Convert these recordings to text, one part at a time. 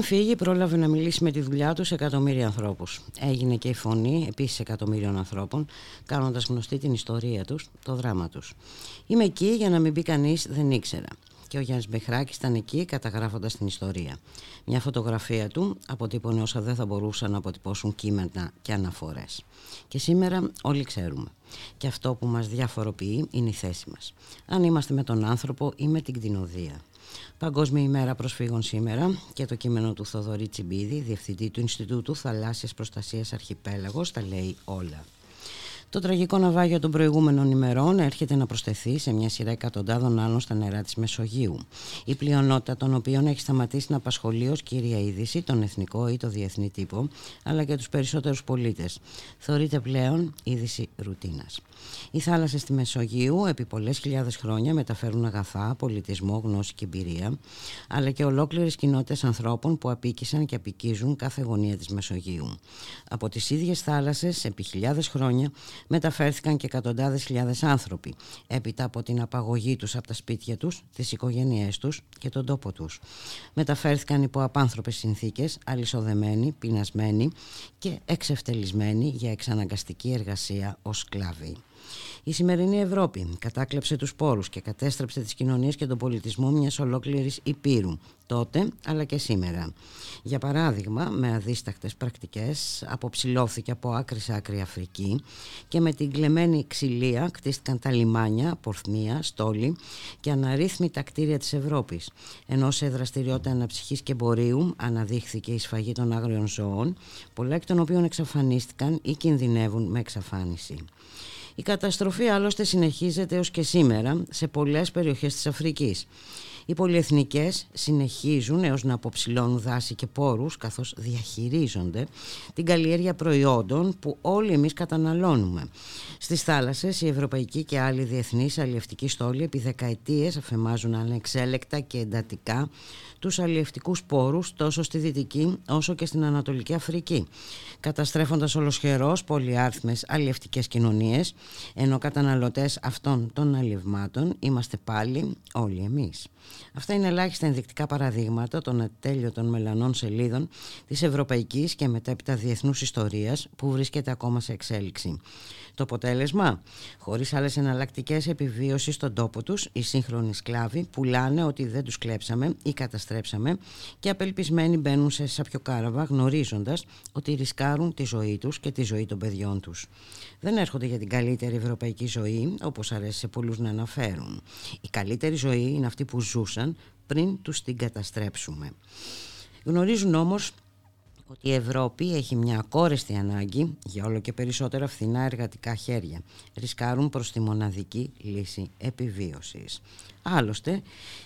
Πριν φύγει, πρόλαβε να μιλήσει με τη δουλειά του σε εκατομμύρια ανθρώπους. Έγινε και η φωνή επίσης εκατομμύριων ανθρώπων, κάνοντας γνωστή την ιστορία τους, το δράμα τους. Είμαι εκεί για να μην πει κανείς δεν ήξερα. Και ο Γιάννης Μπεχράκης ήταν εκεί καταγράφοντας την ιστορία. Μια φωτογραφία του αποτύπωνε όσα δεν θα μπορούσαν να αποτυπώσουν κείμενα και αναφορές. Και σήμερα όλοι ξέρουμε. Και αυτό που μας διαφοροποιεί είναι η θέση μας. Αν είμαστε με τον άνθρωπο ή με την κτηνοδία. Παγκόσμια ημέρα προσφύγων σήμερα και το κείμενο του Θοδωρή Τσιμπίδη, διευθυντή του Ινστιτούτου Θαλάσσιας Προστασίας Αρχιπέλαγος, τα λέει όλα. Το τραγικό ναυάγιο των προηγούμενων ημερών έρχεται να προσθεθεί σε μια σειρά εκατοντάδων άλλων στα νερά της Μεσογείου. Η πλειονότητα των οποίων έχει σταματήσει να απασχολεί ως κύρια είδηση τον εθνικό ή το διεθνή τύπο, αλλά και τους περισσότερους πολίτες. Θεωρείται πλέον είδηση ρουτίνας. Οι θάλασσες στη Μεσογείου επί πολλές χιλιάδες χρόνια μεταφέρουν αγαθά, πολιτισμό, γνώση και εμπειρία, αλλά και ολόκληρες κοινότητες ανθρώπων που απίκησαν και απικίζουν κάθε γωνία της Μεσογείου. Από τις ίδιες θάλασσες επί χιλιάδες χρόνια μεταφέρθηκαν και εκατοντάδες χιλιάδες άνθρωποι, έπειτα από την απαγωγή τους από τα σπίτια τους, τις οικογένειές τους και τον τόπο τους. Μεταφέρθηκαν υπό απάνθρωπες συνθήκες, αλυσοδεμένοι, πεινασμένοι και εξευτελισμένοι για εξαναγκαστική εργασία ως σκλάβοι. Η σημερινή Ευρώπη κατάκλεψε τους πόρους και κατέστρεψε τις κοινωνίες και τον πολιτισμό μιας ολόκληρης υπήρου, τότε αλλά και σήμερα. Για παράδειγμα, με αδίστακτες πρακτικές αποψηλώθηκε από άκρη σε άκρη Αφρική και με την κλεμμένη ξυλία κτίστηκαν τα λιμάνια, πορθμία, στόλοι και αναρρύθμιτα κτίρια της Ευρώπης, ενώ σε δραστηριότητα αναψυχής και εμπορίου αναδείχθηκε η σφαγή των άγριων ζώων, πολλά εκ των οποίων εξαφανίστηκαν ή κινδυνεύουν με εξαφάνιση. Η καταστροφή άλλωστε συνεχίζεται έως και σήμερα σε πολλές περιοχές της Αφρικής. Οι πολυεθνικές συνεχίζουν έως να αποψηλώνουν δάση και πόρους καθώς διαχειρίζονται την καλλιέργεια προϊόντων που όλοι εμείς καταναλώνουμε. Στις θάλασσες οι ευρωπαϊκοί και άλλοι διεθνείς αλλιευτικοί στόλοι επί δεκαετίες αφεμάζουν ανεξέλεκτα και εντατικά τους αλλιευτικούς πόρους τόσο στη Δυτική όσο και στην Ανατολική Αφρική, καταστρέφοντας ολοσχερός πολυάριθμες αλλιευτικές κοινωνίες, ενώ καταναλωτές αυτών των αλλιευμάτων είμαστε πάλι όλοι εμείς. Αυτά είναι ελάχιστα ενδεικτικά παραδείγματα των ατέλειωτων μελανών σελίδων της ευρωπαϊκής και μετέπειτα διεθνούς ιστορίας που βρίσκεται ακόμα σε εξέλιξη. Το αποτέλεσμα, χωρίς άλλες εναλλακτικές επιβίωσης στον τόπο τους, οι σύγχρονοι σκλάβοι πουλάνε ότι δεν τους κλέψαμε ή καταστρέψαμε και απελπισμένοι μπαίνουν σε σαπιοκάραβα γνωρίζοντας ότι ρισκάρουν τη ζωή τους και τη ζωή των παιδιών τους. Δεν έρχονται για την καλύτερη ευρωπαϊκή ζωή, όπως αρέσει σε πολλούς να αναφέρουν. Η καλύτερη ζωή είναι αυτή που ζούσαν πριν τους την καταστρέψουμε. Γνωρίζουν όμως ότι η Ευρώπη έχει μια ακόρεστη ανάγκη για όλο και περισσότερα φθηνά εργατικά χέρια. Ρισκάρουν προς τη μοναδική λύση επιβίωσης. Άλλωστε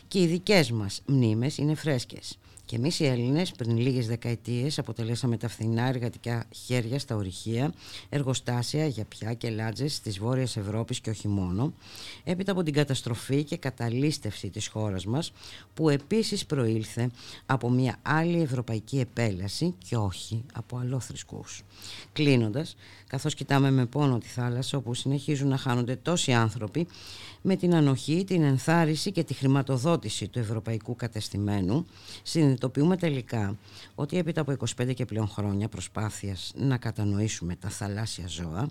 και οι δικές μας μνήμες είναι φρέσκες. Και εμείς οι Έλληνες πριν λίγες δεκαετίες αποτελέσαμε τα φθηνά εργατικά χέρια στα ορυχεία, εργοστάσια για πια και λάτζες της Βόρειας Ευρώπης και όχι μόνο, έπειτα από την καταστροφή και καταλήστευση της χώρας μας, που επίσης προήλθε από μια άλλη ευρωπαϊκή επέλαση και όχι από αλλόθρησκού. Κλείνοντας, καθώς κοιτάμε με πόνο τη θάλασσα όπου συνεχίζουν να χάνονται τόσοι άνθρωποι, με την ανοχή, την ενθάρρυνση και τη χρηματοδότηση του ευρωπαϊκού κατεστημένου συνειδητοποιούμε τελικά ότι έπειτα από 25 και πλέον χρόνια προσπάθειας να κατανοήσουμε τα θαλάσσια ζώα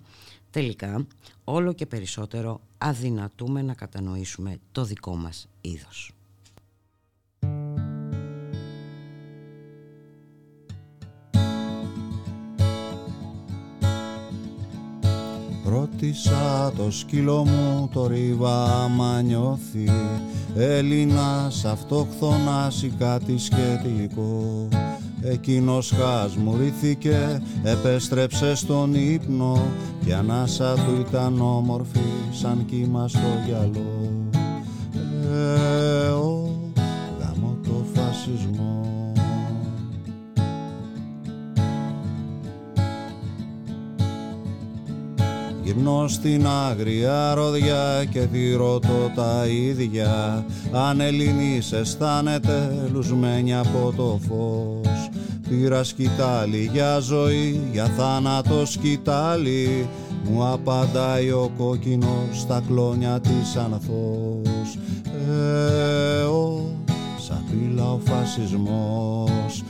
τελικά όλο και περισσότερο αδυνατούμε να κατανοήσουμε το δικό μας είδος. Ρώτησα το σκύλο μου το ρίβα άμα νιώθει. Έλληνας αυτοχθονάς ή κάτι σχετικό. Εκείνος χασμουρήθηκε, επέστρεψε στον ύπνο. Κι ανάσα του ήταν όμορφη σαν κύμα στο γυαλό. Ε, ο, γάμο το φασισμό Γυρνώ στην άγρια ροδιά και τη ρωτώ τα ίδια. Αν Ελληνής αισθάνεται λουσμένη από το φως. Πήρα σκητάλη για ζωή, για θάνατο σκητάλη Μου απαντάει ο κόκκινος στα κλόνια της ανθός Ε, ο, σαπίλα ο φασισμός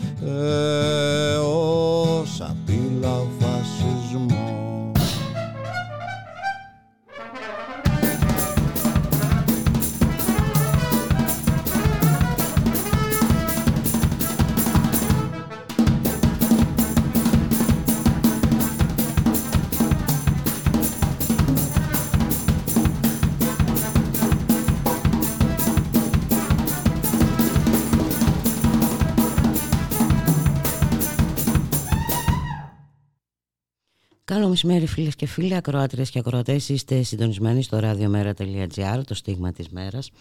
μεσημέρι φίλες και φίλοι, ακροάτριες και ακροατές. Είστε συντονισμένοι στο radiomera.gr, το στίγμα της μέρας.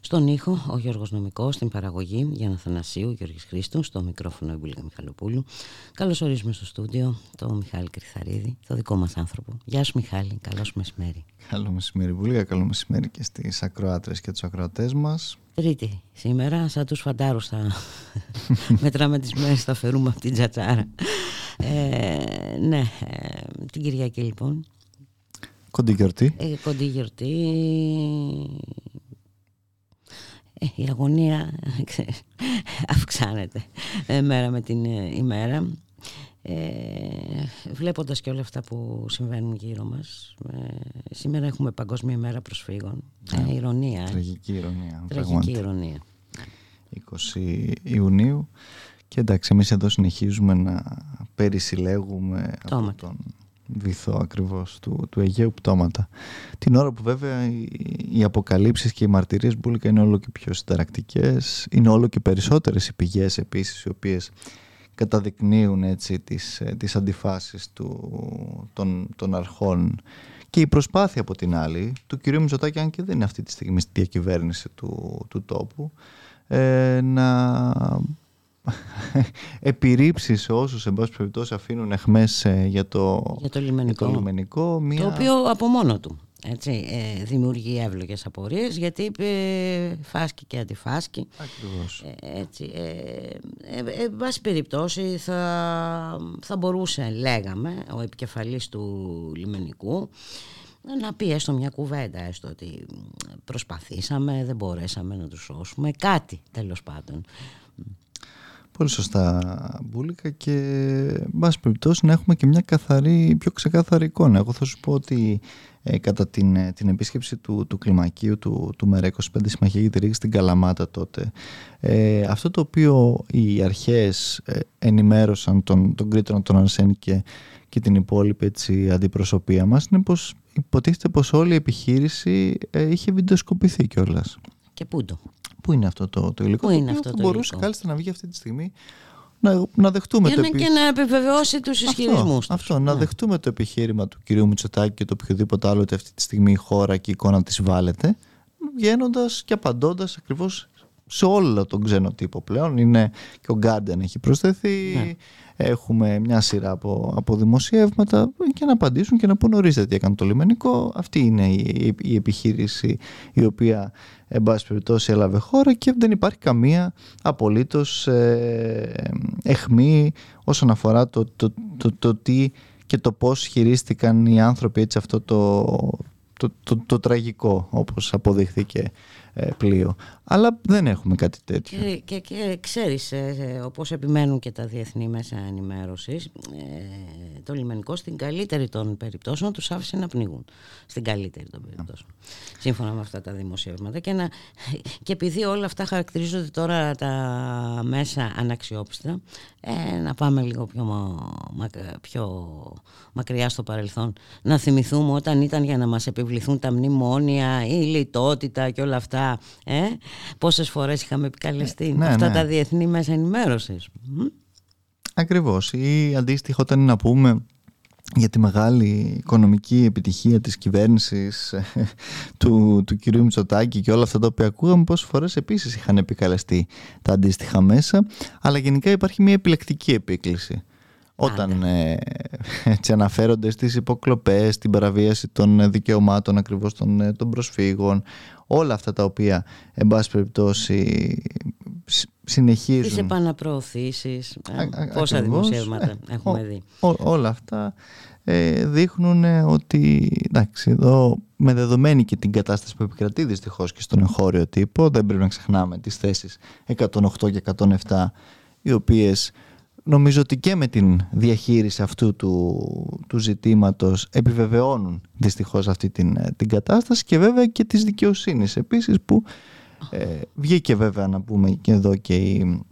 Στον ήχο ο Γιώργος Νομικός, στην παραγωγή Γιάννα Θανασίου, Γιώργης Χρήστου Στο μικρόφωνο η Μπουλίκα Μιχαλοπούλου. Καλώς ορίζουμε στο στούντιο το Μιχάλη Κρυθαρίδη Το δικό μας άνθρωπο. Γεια σου Μιχάλη, καλό μεσημέρι. Καλό μεσημέρι Μπουλίκα, καλό μεσημέρι και στις ακροάτρες και τους ακροατές μας. Τρίτη σήμερα, σαν τους φαντάρους θα μετράμε τις μέρες, θα φερούμε από την τζατσάρα ε, ναι, ε, την Κυριακή λοιπόν. Κοντή γιορτή. Ε, κοντή γιορτή. Ε, η αγωνία αυξάνεται μέρα με την ημέρα. Ε, βλέποντας και όλα αυτά που συμβαίνουν γύρω μας σήμερα έχουμε παγκόσμια μέρα προσφύγων ε, ηρωνία τραγική ηρωνία τραγική ηρωνία 20 Ιουνίου και εντάξει, εμείς εδώ συνεχίζουμε να περισυλλέγουμε από τον βυθό ακριβώς του, του Αιγαίου πτώματα. Την ώρα που βέβαια οι, οι αποκαλύψεις και οι μαρτυρίες Μπούλικα είναι όλο και πιο συνταρακτικές, είναι όλο και περισσότερες οι πηγές επίσης οι οποίες καταδεικνύουν έτσι τις, ε, τις αντιφάσεις του, των, των αρχών και η προσπάθεια από την άλλη του κυρίου Μητσοτάκη, αν και δεν είναι αυτή τη στιγμή στη διακυβέρνηση του, του τόπου, ε, να επιρρήψει σε όσους εν πάση περιπτώσει αφήνουν εχμές ε, για το, για το λιμενικό. το, λιμενικό μια... το οποίο από μόνο του έτσι, ε, δημιουργεί εύλογες απορίες γιατί ε, φάσκει και αντιφάσκει. Ακριβώς. Ε, έτσι, ε, ε, εν πάση περιπτώσει θα, θα μπορούσε, λέγαμε, ο επικεφαλής του λιμενικού να πει έστω μια κουβέντα, έστω ότι προσπαθήσαμε, δεν μπορέσαμε να τους σώσουμε, κάτι τέλος πάντων. Πολύ σωστά Μπούλικα και μπας περιπτώσει να έχουμε και μια καθαρή, πιο ξεκάθαρη εικόνα. Εγώ θα σου πω ότι ε, κατά την, ε, την επίσκεψη του, του κλιμακίου του, του ΜΕΡΑ 25 Συμμαχία για τη Ρήγη στην Καλαμάτα τότε ε, αυτό το οποίο οι αρχές ε, ενημέρωσαν τον, τον Κρήτονα, τον Αρσένη και, και την υπόλοιπη έτσι, αντιπροσωπεία μας είναι πως υποτίθεται πως όλη η επιχείρηση είχε βιντεοσκοπηθεί κιόλας. Και πού το; Πού είναι αυτό το, το υλικό Πού είναι αυτό το το μπορούσε υλικό; κάλλιστα να βγει αυτή τη στιγμή να, να δεχτούμε Για το να και να επιβεβαιώσει τους ισχυρισμούς αυτό, τους. αυτό, να Ναι. δεχτούμε το επιχείρημα του κυρίου Μητσοτάκη και το οποιοδήποτε άλλο ότι αυτή τη στιγμή η χώρα και η εικόνα της βάλετε βγαίνοντας και απαντώντας ακριβώς σε όλο τον ξένο τύπο πλέον είναι και ο Guardian έχει προσθεθεί Ναι. Έχουμε μια σειρά από, από δημοσιεύματα και να απαντήσουν και να πούν ορίστε τι έκανε το λιμενικό. Αυτή είναι η, η επιχείρηση η οποία εν πάση περιπτώσει έλαβε χώρα και δεν υπάρχει καμία απολύτως ε, εχμή όσον αφορά το, το, το, το τι και το πώς χειρίστηκαν οι άνθρωποι έτσι αυτό το, το, το, το τραγικό όπως αποδείχθηκε ε, πλοίο. Αλλά δεν έχουμε κάτι τέτοιο. Και, και, και ξέρεις, ε, ε, όπως επιμένουν και τα διεθνή μέσα ενημέρωσης, ε, το λιμενικό στην καλύτερη των περιπτώσεων τους άφησε να πνιγούν. Στην καλύτερη των περιπτώσεων. Σύμφωνα με αυτά τα δημοσιεύματα. Και, να, και επειδή όλα αυτά χαρακτηρίζονται τώρα τα μέσα αναξιόπιστα, ε, να πάμε λίγο πιο, μα- μακ- πιο μακριά στο παρελθόν. Να θυμηθούμε όταν ήταν για να μας επιβληθούν τα μνημόνια, η λιτότητα και όλα αυτά. Ε, πόσες φορές είχαμε επικαλεστεί Ναι, αυτά ναι. τα διεθνή μέσα ενημέρωσης. Μμ. Ακριβώς. Ή αντίστοιχα όταν είναι να πούμε για τη μεγάλη οικονομική επιτυχία της κυβέρνησης ε, του, του κυρίου Μητσοτάκη και όλα αυτά τα οποία ακούγαμε πόσες φορές επίσης είχαν επικαλεστεί τα αντίστοιχα μέσα αλλά γενικά υπάρχει μια επιλεκτική επίκληση όταν ε, έτσι αναφέρονται στις υποκλοπές, στην παραβίαση των δικαιωμάτων ακριβώς των, ε, των προσφύγων, όλα αυτά τα οποία, εν πάση περιπτώσει, συνεχίζουν. Τις επαναπροωθήσεις, ε, πόσα δημοσιεύματα έχουμε δει. όλα αυτά ε, δείχνουν ότι εντάξει, εδώ με δεδομένη και την κατάσταση που επικρατεί δυστυχώς και στον εγχώριο τύπο, δεν πρέπει να ξεχνάμε τις θέσεις 108 και 107 οι οποίες νομίζω ότι και με την διαχείριση αυτού του, του ζητήματος επιβεβαιώνουν δυστυχώς αυτή την, την κατάσταση και βέβαια και της δικαιοσύνης επίσης που ε, βγήκε βέβαια να πούμε και εδώ και η,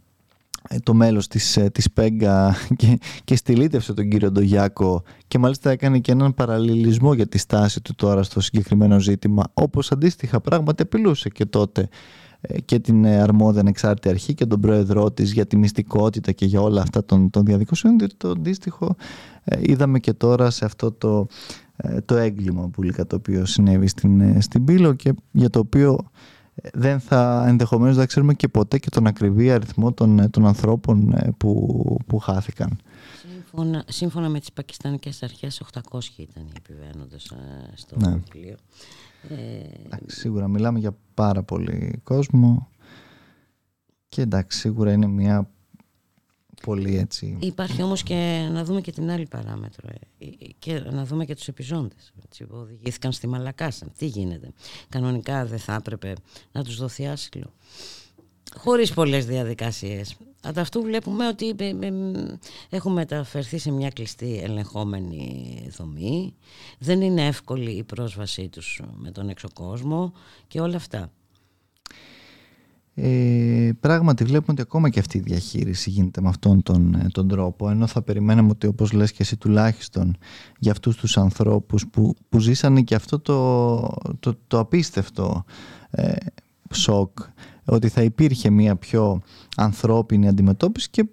ε, το μέλος της, ε, της Πέγκα και, και στυλίτευσε τον κύριο Ντογιάκο και μάλιστα έκανε και έναν παραλληλισμό για τη στάση του τώρα στο συγκεκριμένο ζήτημα όπως αντίστοιχα πράγματα επιλούσε και τότε ε, και την αρμόδια ανεξάρτητη αρχή και τον πρόεδρό της για τη μυστικότητα και για όλα αυτά των, των διαδικασιών διότι το αντίστοιχο είδαμε και τώρα σε αυτό το, το έγκλημα που το οποίο συνέβη στην, στην Πύλο και για το οποίο δεν θα ενδεχομένως δεν ξέρουμε και ποτέ και τον ακριβή αριθμό των, των ανθρώπων ε, που, που χάθηκαν. Σύμφωνα, σύμφωνα με τις πακιστανικές αρχές 800 ήταν οι επιβαίνοντες ε, στο ναι. πλοίο. Ε, σίγουρα μιλάμε για πάρα πολύ κόσμο και εντάξει σίγουρα είναι μια πολύ έτσι. Υπάρχει όμως και να δούμε και την άλλη παράμετρο ε, ε, και να δούμε και τους επιζώντες έτσι, που οδηγήθηκαν στη Μαλακάσα. Τι γίνεται; Κανονικά δεν θα έπρεπε να τους δοθεί άσυλο. Χωρίς πολλές διαδικασίες. Από αυτού βλέπουμε ότι ε, έχουμε μεταφερθεί σε μια κλειστή ελεγχόμενη δομή. Δεν είναι εύκολη η πρόσβασή τους με τον έξω κόσμο και όλα αυτά ε, πράγματι βλέπουμε ότι ακόμα και αυτή η διαχείριση γίνεται με αυτόν τον, ε, τον τρόπο ενώ θα περιμέναμε ότι όπως λες και εσύ τουλάχιστον για αυτούς τους ανθρώπους που, που ζήσανε και αυτό το, το, το απίστευτο ε, σοκ ότι θα υπήρχε μια πιο ανθρώπινη αντιμετώπιση και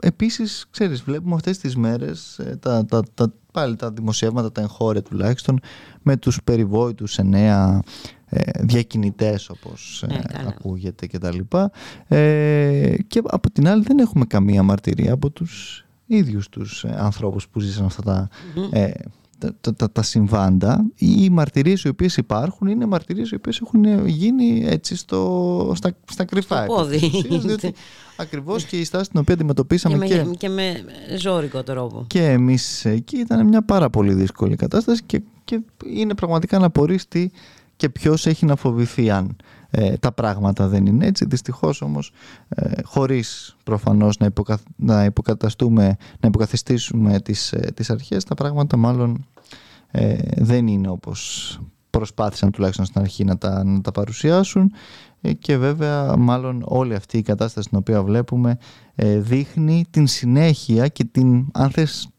επίσης ξέρεις βλέπουμε αυτές τις μέρες ε, τα, τα, τα, πάλι τα δημοσιεύματα τα εγχώρια τουλάχιστον με τους περιβόητους εννέα ε, διακινητές όπως ε, ναι, ακούγεται και τα λοιπά. Ε, και από την άλλη δεν έχουμε καμία μαρτυρία από τους ίδιους τους ε, ανθρώπους που ζήσαν αυτά τα, ε, τα, τα, τα, συμβάντα. Οι μαρτυρίες οι οποίες υπάρχουν είναι μαρτυρίες οι οποίες έχουν γίνει έτσι στο, στα, στα κρυφά στο πόδι. διότι ακριβώς και η στάση την οποία αντιμετωπίσαμε και με, και, με ζώρικο τρόπο. Και εμείς εκεί ήταν μια πάρα πολύ δύσκολη κατάσταση και, και είναι πραγματικά να απορρίσει και ποιος έχει να φοβηθεί αν ε, τα πράγματα δεν είναι έτσι. Δυστυχώς όμως ε, χωρίς προφανώς να, να υποκαταστούμε, να υποκαθιστήσουμε τις, ε, τις αρχές τα πράγματα μάλλον ε, δεν είναι όπως προσπάθησαν τουλάχιστον στην αρχή να τα, να τα παρουσιάσουν και βέβαια μάλλον όλη αυτή η κατάσταση την οποία βλέπουμε δείχνει την συνέχεια και την αν θες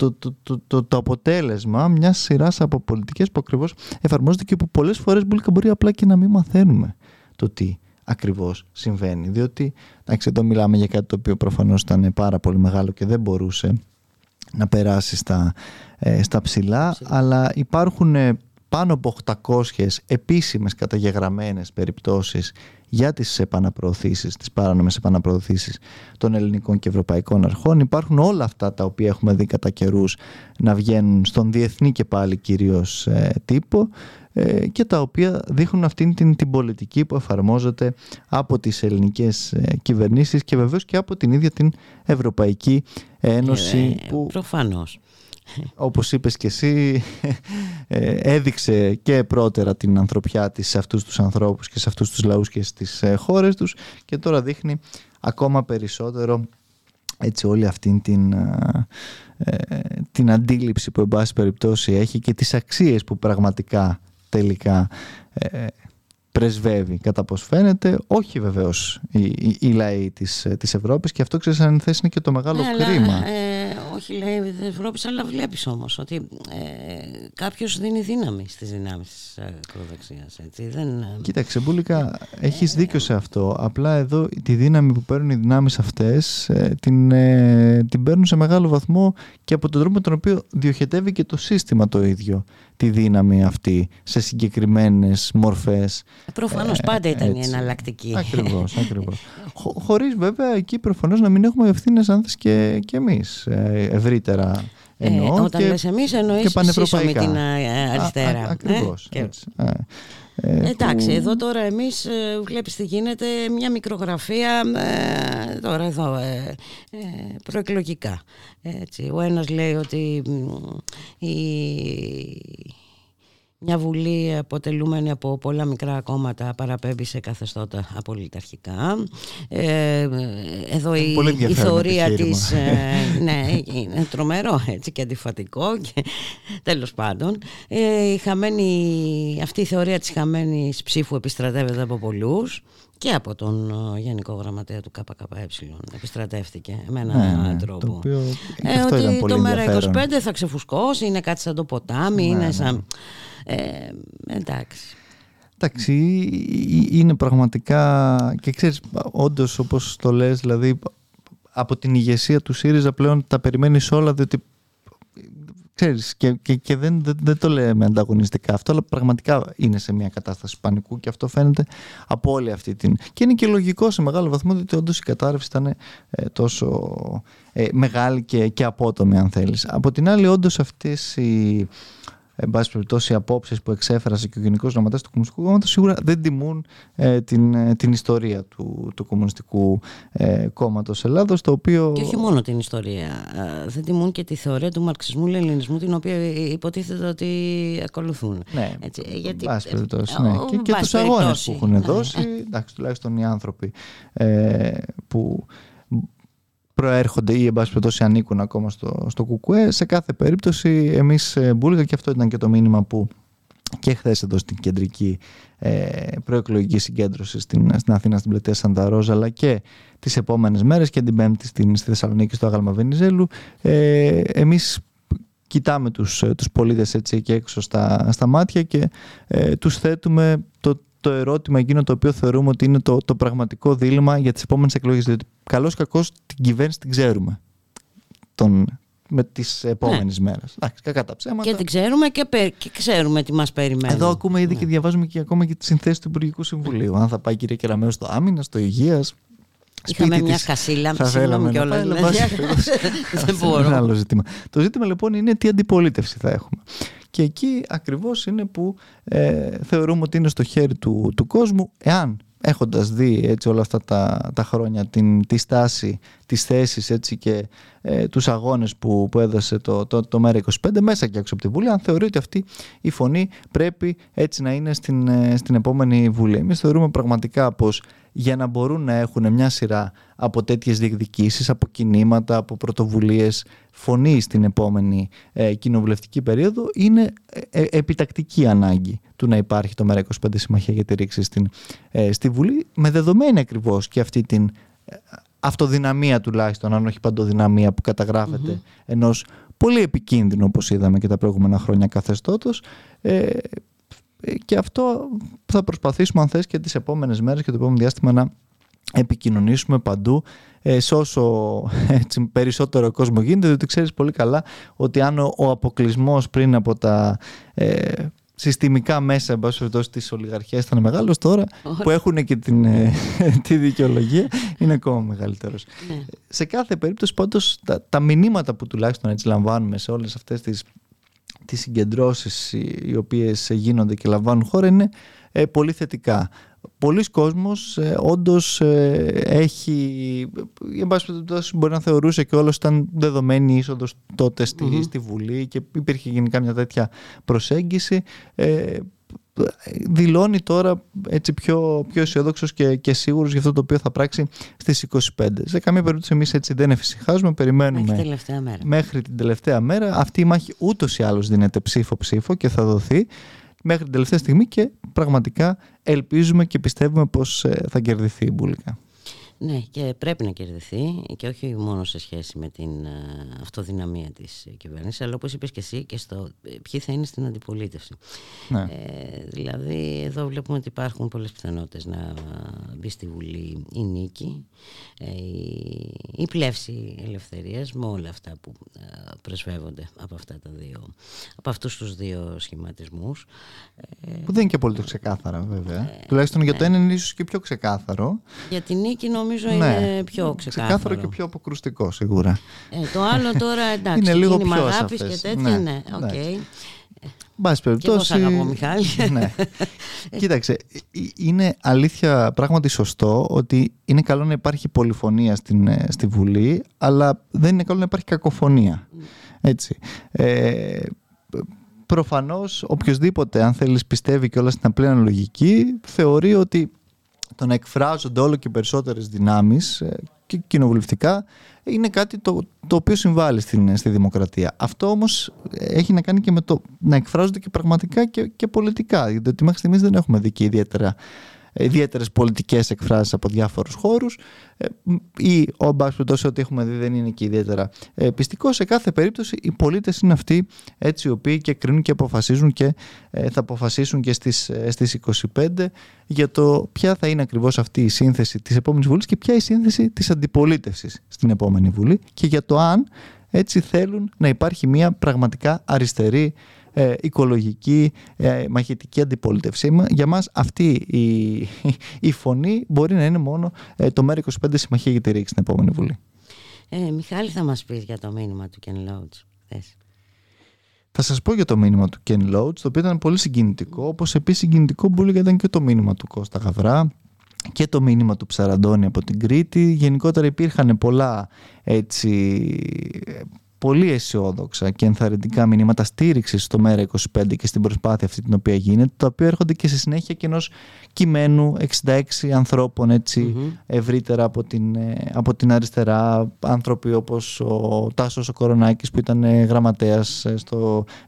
το, το, το, το, το αποτέλεσμα μιας σειράς από πολιτικές που ακριβώς εφαρμόζονται και που πολλές φορές μπορεί απλά και να μην μαθαίνουμε το τι ακριβώς συμβαίνει. Διότι, εντάξει, εδώ μιλάμε για κάτι το οποίο προφανώς ήταν πάρα πολύ μεγάλο και δεν μπορούσε να περάσει στα, ε, στα ψηλά, αλλά υπάρχουν ε, πάνω από 800 επίσημες καταγεγραμμένες περιπτώσεις για τις επαναπροωθήσεις, τις παράνομες επαναπροωθήσεις των ελληνικών και ευρωπαϊκών αρχών. Υπάρχουν όλα αυτά τα οποία έχουμε δει κατά καιρούς να βγαίνουν στον διεθνή και πάλι κυρίως ε, τύπο ε, και τα οποία δείχνουν αυτήν την, την πολιτική που εφαρμόζεται από τις ελληνικές ε, κυβερνήσεις και βεβαίως και από την ίδια την Ευρωπαϊκή Ένωση. Ε, που... Προφανώς όπως είπες και εσύ ε, έδειξε και πρώτερα την ανθρωπιά της σε αυτούς τους ανθρώπους και σε αυτούς τους λαούς και στις ε, χώρες τους και τώρα δείχνει ακόμα περισσότερο έτσι όλη αυτήν την, ε, την αντίληψη που εν πάση περιπτώσει έχει και τις αξίες που πραγματικά τελικά πρεσβεύει κατά πώς φαίνεται, όχι βεβαίως οι, οι, οι λαοί της, της Ευρώπης και αυτό ξέρεις αν θες είναι και το μεγάλο ναι, κρίμα. Ε, όχι λέει της Ευρώπης, αλλά βλέπεις όμως ότι ε, κάποιος δίνει δύναμη στις δυνάμεις της ακροδεξιάς. Δεν... Κοίταξε, Μπούλικα, έχεις δίκιο σε αυτό. Απλά εδώ τη δύναμη που παίρνουν οι δυνάμεις αυτές την, την παίρνουν σε μεγάλο βαθμό και από τον τρόπο με τον οποίο διοχετεύει και το σύστημα το ίδιο τη δύναμη αυτή σε συγκεκριμένες μορφές. Προφανώς ε, πάντα ήταν έτσι. η εναλλακτική. Ακριβώς, ακριβώς. Χω, χωρίς βέβαια εκεί προφανώς να μην έχουμε ευθύνες αν και, και εμείς ε, ευρύτερα ε, όταν και, λες εμείς εννοείς με την αριστερά. Α, α, ακριβώς, ε, έτσι. Ε, Εντάξει, που... εδώ τώρα εμείς ε, βλέπεις τι γίνεται, μια μικρογραφία ε, τώρα εδώ ε, ε, προεκλογικά. Έτσι. Ο ένας λέει ότι η μια βουλή αποτελούμενη από πολλά μικρά κόμματα παραπέμπει σε καθεστώτα απολυταρχικά. Ε, εδώ η, η θεωρία της ε, ναι, είναι τρομερό έτσι, και αντιφατικό και τέλος πάντων. Ε, η χαμένη, αυτή η θεωρία της χαμένης ψήφου επιστρατεύεται από πολλούς και από τον Γενικό Γραμματέα του ΚΚΕ επιστρατεύτηκε με έναν ναι, ναι, τρόπο. Το οποίο, ε, ότι το ΜΕΡΑ25 θα ξεφουσκώσει, είναι κάτι σαν το ποτάμι, ναι, είναι ναι. Σαν... Ε, εντάξει. Εντάξει, είναι πραγματικά και ξέρεις, όντως όπως το λες, δηλαδή από την ηγεσία του ΣΥΡΙΖΑ πλέον τα περιμένεις όλα διότι ξέρεις και, και, και δεν, δεν, δεν, το λέμε ανταγωνιστικά αυτό αλλά πραγματικά είναι σε μια κατάσταση πανικού και αυτό φαίνεται από όλη αυτή την και είναι και λογικό σε μεγάλο βαθμό διότι όντως η κατάρρευση ήταν ε, τόσο ε, μεγάλη και, και απότομη αν θέλεις από την άλλη όντως αυτές οι εν πάση περιπτώσει, οι απόψεις που εξέφρασε και ο Γενικός Γραμματέας του Κομμουνιστικού Κόμματος σίγουρα δεν τιμούν ε, την, ε, την ιστορία του, του Κομμουνιστικού ε, Κόμματος Ελλάδος. οποίο... Και όχι μόνο την ιστορία. Ε, δεν τιμούν και τη θεωρία του μαρξισμού-λενινισμού, την οποία υποτίθεται ότι ακολουθούν. Ναι, Έτσι, γιατί... πάση περιπτώσει. Ναι. και και τους αγώνες που έχουν ναι. δώσει, εντάξει, τουλάχιστον οι άνθρωποι ε, που προέρχονται ή εν πάση περιπτώσει ανήκουν ακόμα στο, στο ΚΚΕ. Σε κάθε περίπτωση εμείς ε, Μπούλγα και αυτό ήταν και το μήνυμα που και χθες εδώ στην κεντρική ε, προεκλογική συγκέντρωση στην, στην Αθήνα, στην πλατεία Σανταρόζα, αλλά και τις επόμενες μέρες και την Πέμπτη στην, στη Θεσσαλονίκη στο Άγαλμα Βενιζέλου. Ε, εμείς κοιτάμε τους, ε, τους πολίτες έτσι και έξω στα, στα μάτια και ε, τους θέτουμε το το ερώτημα εκείνο το οποίο θεωρούμε ότι είναι το, το πραγματικό δίλημα για τις επόμενες εκλογές. Διότι καλώς κακώς την κυβέρνηση την ξέρουμε τον, με τις επόμενες ναι. μέρες. Εντάξει, κακά τα ψέματα. Και την ξέρουμε και, και ξέρουμε τι μας περιμένει. Εδώ ακούμε ήδη ναι. και διαβάζουμε και ακόμα και τις συνθέσεις του Υπουργικού Συμβουλίου. Αν θα πάει η κυρία Κεραμέως στο άμυνα, στο υγείας, Είχαμε μια της... χασίλα, συγγνώμη κιόλας. Δεν μπορώ. Είναι άλλο ζήτημα. Το ζήτημα λοιπόν είναι τι αντιπολίτευση θα έχουμε. Και εκεί ακριβώς είναι που ε, θεωρούμε ότι είναι στο χέρι του, του κόσμου εάν έχοντας δει έτσι όλα αυτά τα, τα χρόνια την, τη στάση, τις θέσεις έτσι και ε, τους αγώνες που, που έδωσε το, το, το ΜΕΡΑ25 μέσα και έξω από τη Βουλή αν θεωρεί ότι αυτή η φωνή πρέπει έτσι να είναι στην, ε, στην επόμενη Βουλή. Εμείς θεωρούμε πραγματικά πως για να μπορούν να έχουν μια σειρά από τέτοιες διεκδικήσεις, από κινήματα, από πρωτοβουλίες φωνή στην επόμενη ε, κοινοβουλευτική περίοδο είναι ε, ε, επιτακτική ανάγκη του να υπάρχει το ΜΕΡΑ25 Συμμαχία για τη ρήξη στην, ε, στη Βουλή με δεδομένη ακριβώς και αυτή την αυτοδυναμία τουλάχιστον, αν όχι παντοδυναμία που καταγράφεται mm-hmm. ενός πολύ επικίνδυνο όπως είδαμε και τα προηγούμενα χρόνια καθεστώτος και αυτό θα προσπαθήσουμε αν θες και τις επόμενες μέρες και το επόμενο διάστημα να επικοινωνήσουμε παντού ε, σε όσο έτσι, περισσότερο κόσμο γίνεται διότι ξέρεις πολύ καλά ότι αν ο, ο αποκλεισμός πριν από τα ε, συστημικά μέσα εν πάση της ολιγαρχίας ήταν μεγάλος τώρα που έχουν και την, ε, τη δικαιολογία είναι ακόμα μεγαλύτερος. Ναι. Σε κάθε περίπτωση πάντως τα, τα μηνύματα που τουλάχιστον έτσι λαμβάνουμε σε όλες αυτές τις τις συγκεντρώσεις οι οποίες γίνονται και λαμβάνουν χώρα είναι ε, πολύ θετικά. Πολλοί κόσμος ε, όντως ε, έχει, εν πάση μπορεί να θεωρούσε και όλος ήταν δεδομένη η είσοδος τότε στη, στη Βουλή και υπήρχε γενικά μια τέτοια προσέγγιση. Ε, δηλώνει τώρα έτσι πιο, πιο αισιόδοξος και, και σίγουρος για αυτό το οποίο θα πράξει στις 25. Σε καμία περίπτωση εμείς έτσι δεν εφησυχάζουμε, περιμένουμε μέχρι, τελευταία μέρα. μέχρι την τελευταία μέρα. Αυτή η μάχη ούτως ή άλλως δίνεται ψήφο-ψήφο και θα δοθεί μέχρι την τελευταία στιγμή και πραγματικά ελπίζουμε και πιστεύουμε πως ε, θα κερδιθεί η Μπουλικά. Ναι, και πρέπει να κερδιθεί και όχι μόνο σε σχέση με την ε, αυτοδυναμία της κυβέρνησης, αλλά όπως είπες και εσύ και στο ε, ποιοι θα είναι στην αντιπολίτευση. Ναι. Ε, δηλαδή εδώ βλέπουμε ότι υπάρχουν πολλές πιθανότητες να μπει στη Βουλή η νίκη, ε, η πλεύση ελευθερίας με όλα αυτά που πρεσβεύονται από, αυτά τα δύο, από αυτούς τους δύο σχηματισμούς. Που δεν είναι και πολύ ξεκάθαρα βέβαια. Τουλάχιστον για το ναι. ένα είναι ίσως και πιο ξεκάθαρο. Για την νίκη νομίζω ναι. είναι πιο ξεκάθαρο. Ξεκάθαρο και πιο αποκρουστικό σίγουρα. Ε, το άλλο τώρα εντάξει, είναι λίγο πιο αγάπης και τέτοια, ναι, OK. Okay. Εν πάση περιπτώσει. Και εγώ Μιχάλη. ναι. Κοίταξε, είναι αλήθεια πράγματι σωστό ότι είναι καλό να υπάρχει πολυφωνία στην, ε, στη Βουλή, αλλά δεν είναι καλό να υπάρχει κακοφωνία. Έτσι. Ε, προφανώς οποιοδήποτε αν θέλεις πιστεύει και όλα στην απλή αναλογική θεωρεί ότι το να εκφράζονται όλο και περισσότερες δυνάμεις ε, και κοινοβουλευτικά είναι κάτι το, το οποίο συμβάλλει στην, στη δημοκρατία. Αυτό όμως έχει να κάνει και με το να εκφράζονται και πραγματικά και, και πολιτικά. Γιατί μέχρι στιγμής δεν έχουμε δει και ιδιαίτερα ιδιαίτερες πολιτικές εκφράσεις από διάφορους χώρους ε, ή ο τόσο ότι έχουμε δει δεν είναι και ιδιαίτερα ε, πιστικό. Σε κάθε περίπτωση οι πολίτες είναι αυτοί έτσι οι οποίοι και κρίνουν και αποφασίζουν και ε, θα αποφασίσουν και στις, στις 25 για το ποια θα είναι ακριβώς αυτή η σύνθεση της επόμενης Βουλής και ποια η σύνθεση της αντιπολίτευσης στην επόμενη Βουλή και για το αν έτσι θέλουν να υπάρχει μια πραγματικά αριστερή ε, οικολογική, ε, μαχητική αντιπολίτευση. Για μας αυτή η, η φωνή μπορεί να είναι μόνο ε, το ΜΕΡΑ25 Συμμαχία για τη Ρήξη στην επόμενη Βουλή. Ε, Μιχάλη θα μας πεις για το μήνυμα του Ken Loach. Θα σας πω για το μήνυμα του Ken Loach, το οποίο ήταν πολύ συγκινητικό, όπως επίσης συγκινητικό που ήταν και το μήνυμα του Κώστα Γαβρά και το μήνυμα του Ψαραντώνη από την Κρήτη. Γενικότερα υπήρχαν πολλά έτσι, πολύ αισιόδοξα και ενθαρρυντικά μηνύματα στήριξης στο ΜΕΡΑ25 και στην προσπάθεια αυτή την οποία γίνεται, τα οποία έρχονται και στη συνέχεια και ενός κειμένου 66 ανθρώπων έτσι, ευρύτερα από την, ε, από την αριστερά. Άνθρωποι όπως ο Τάσος ο Κορονάκης που ήταν ε, γραμματέας ε,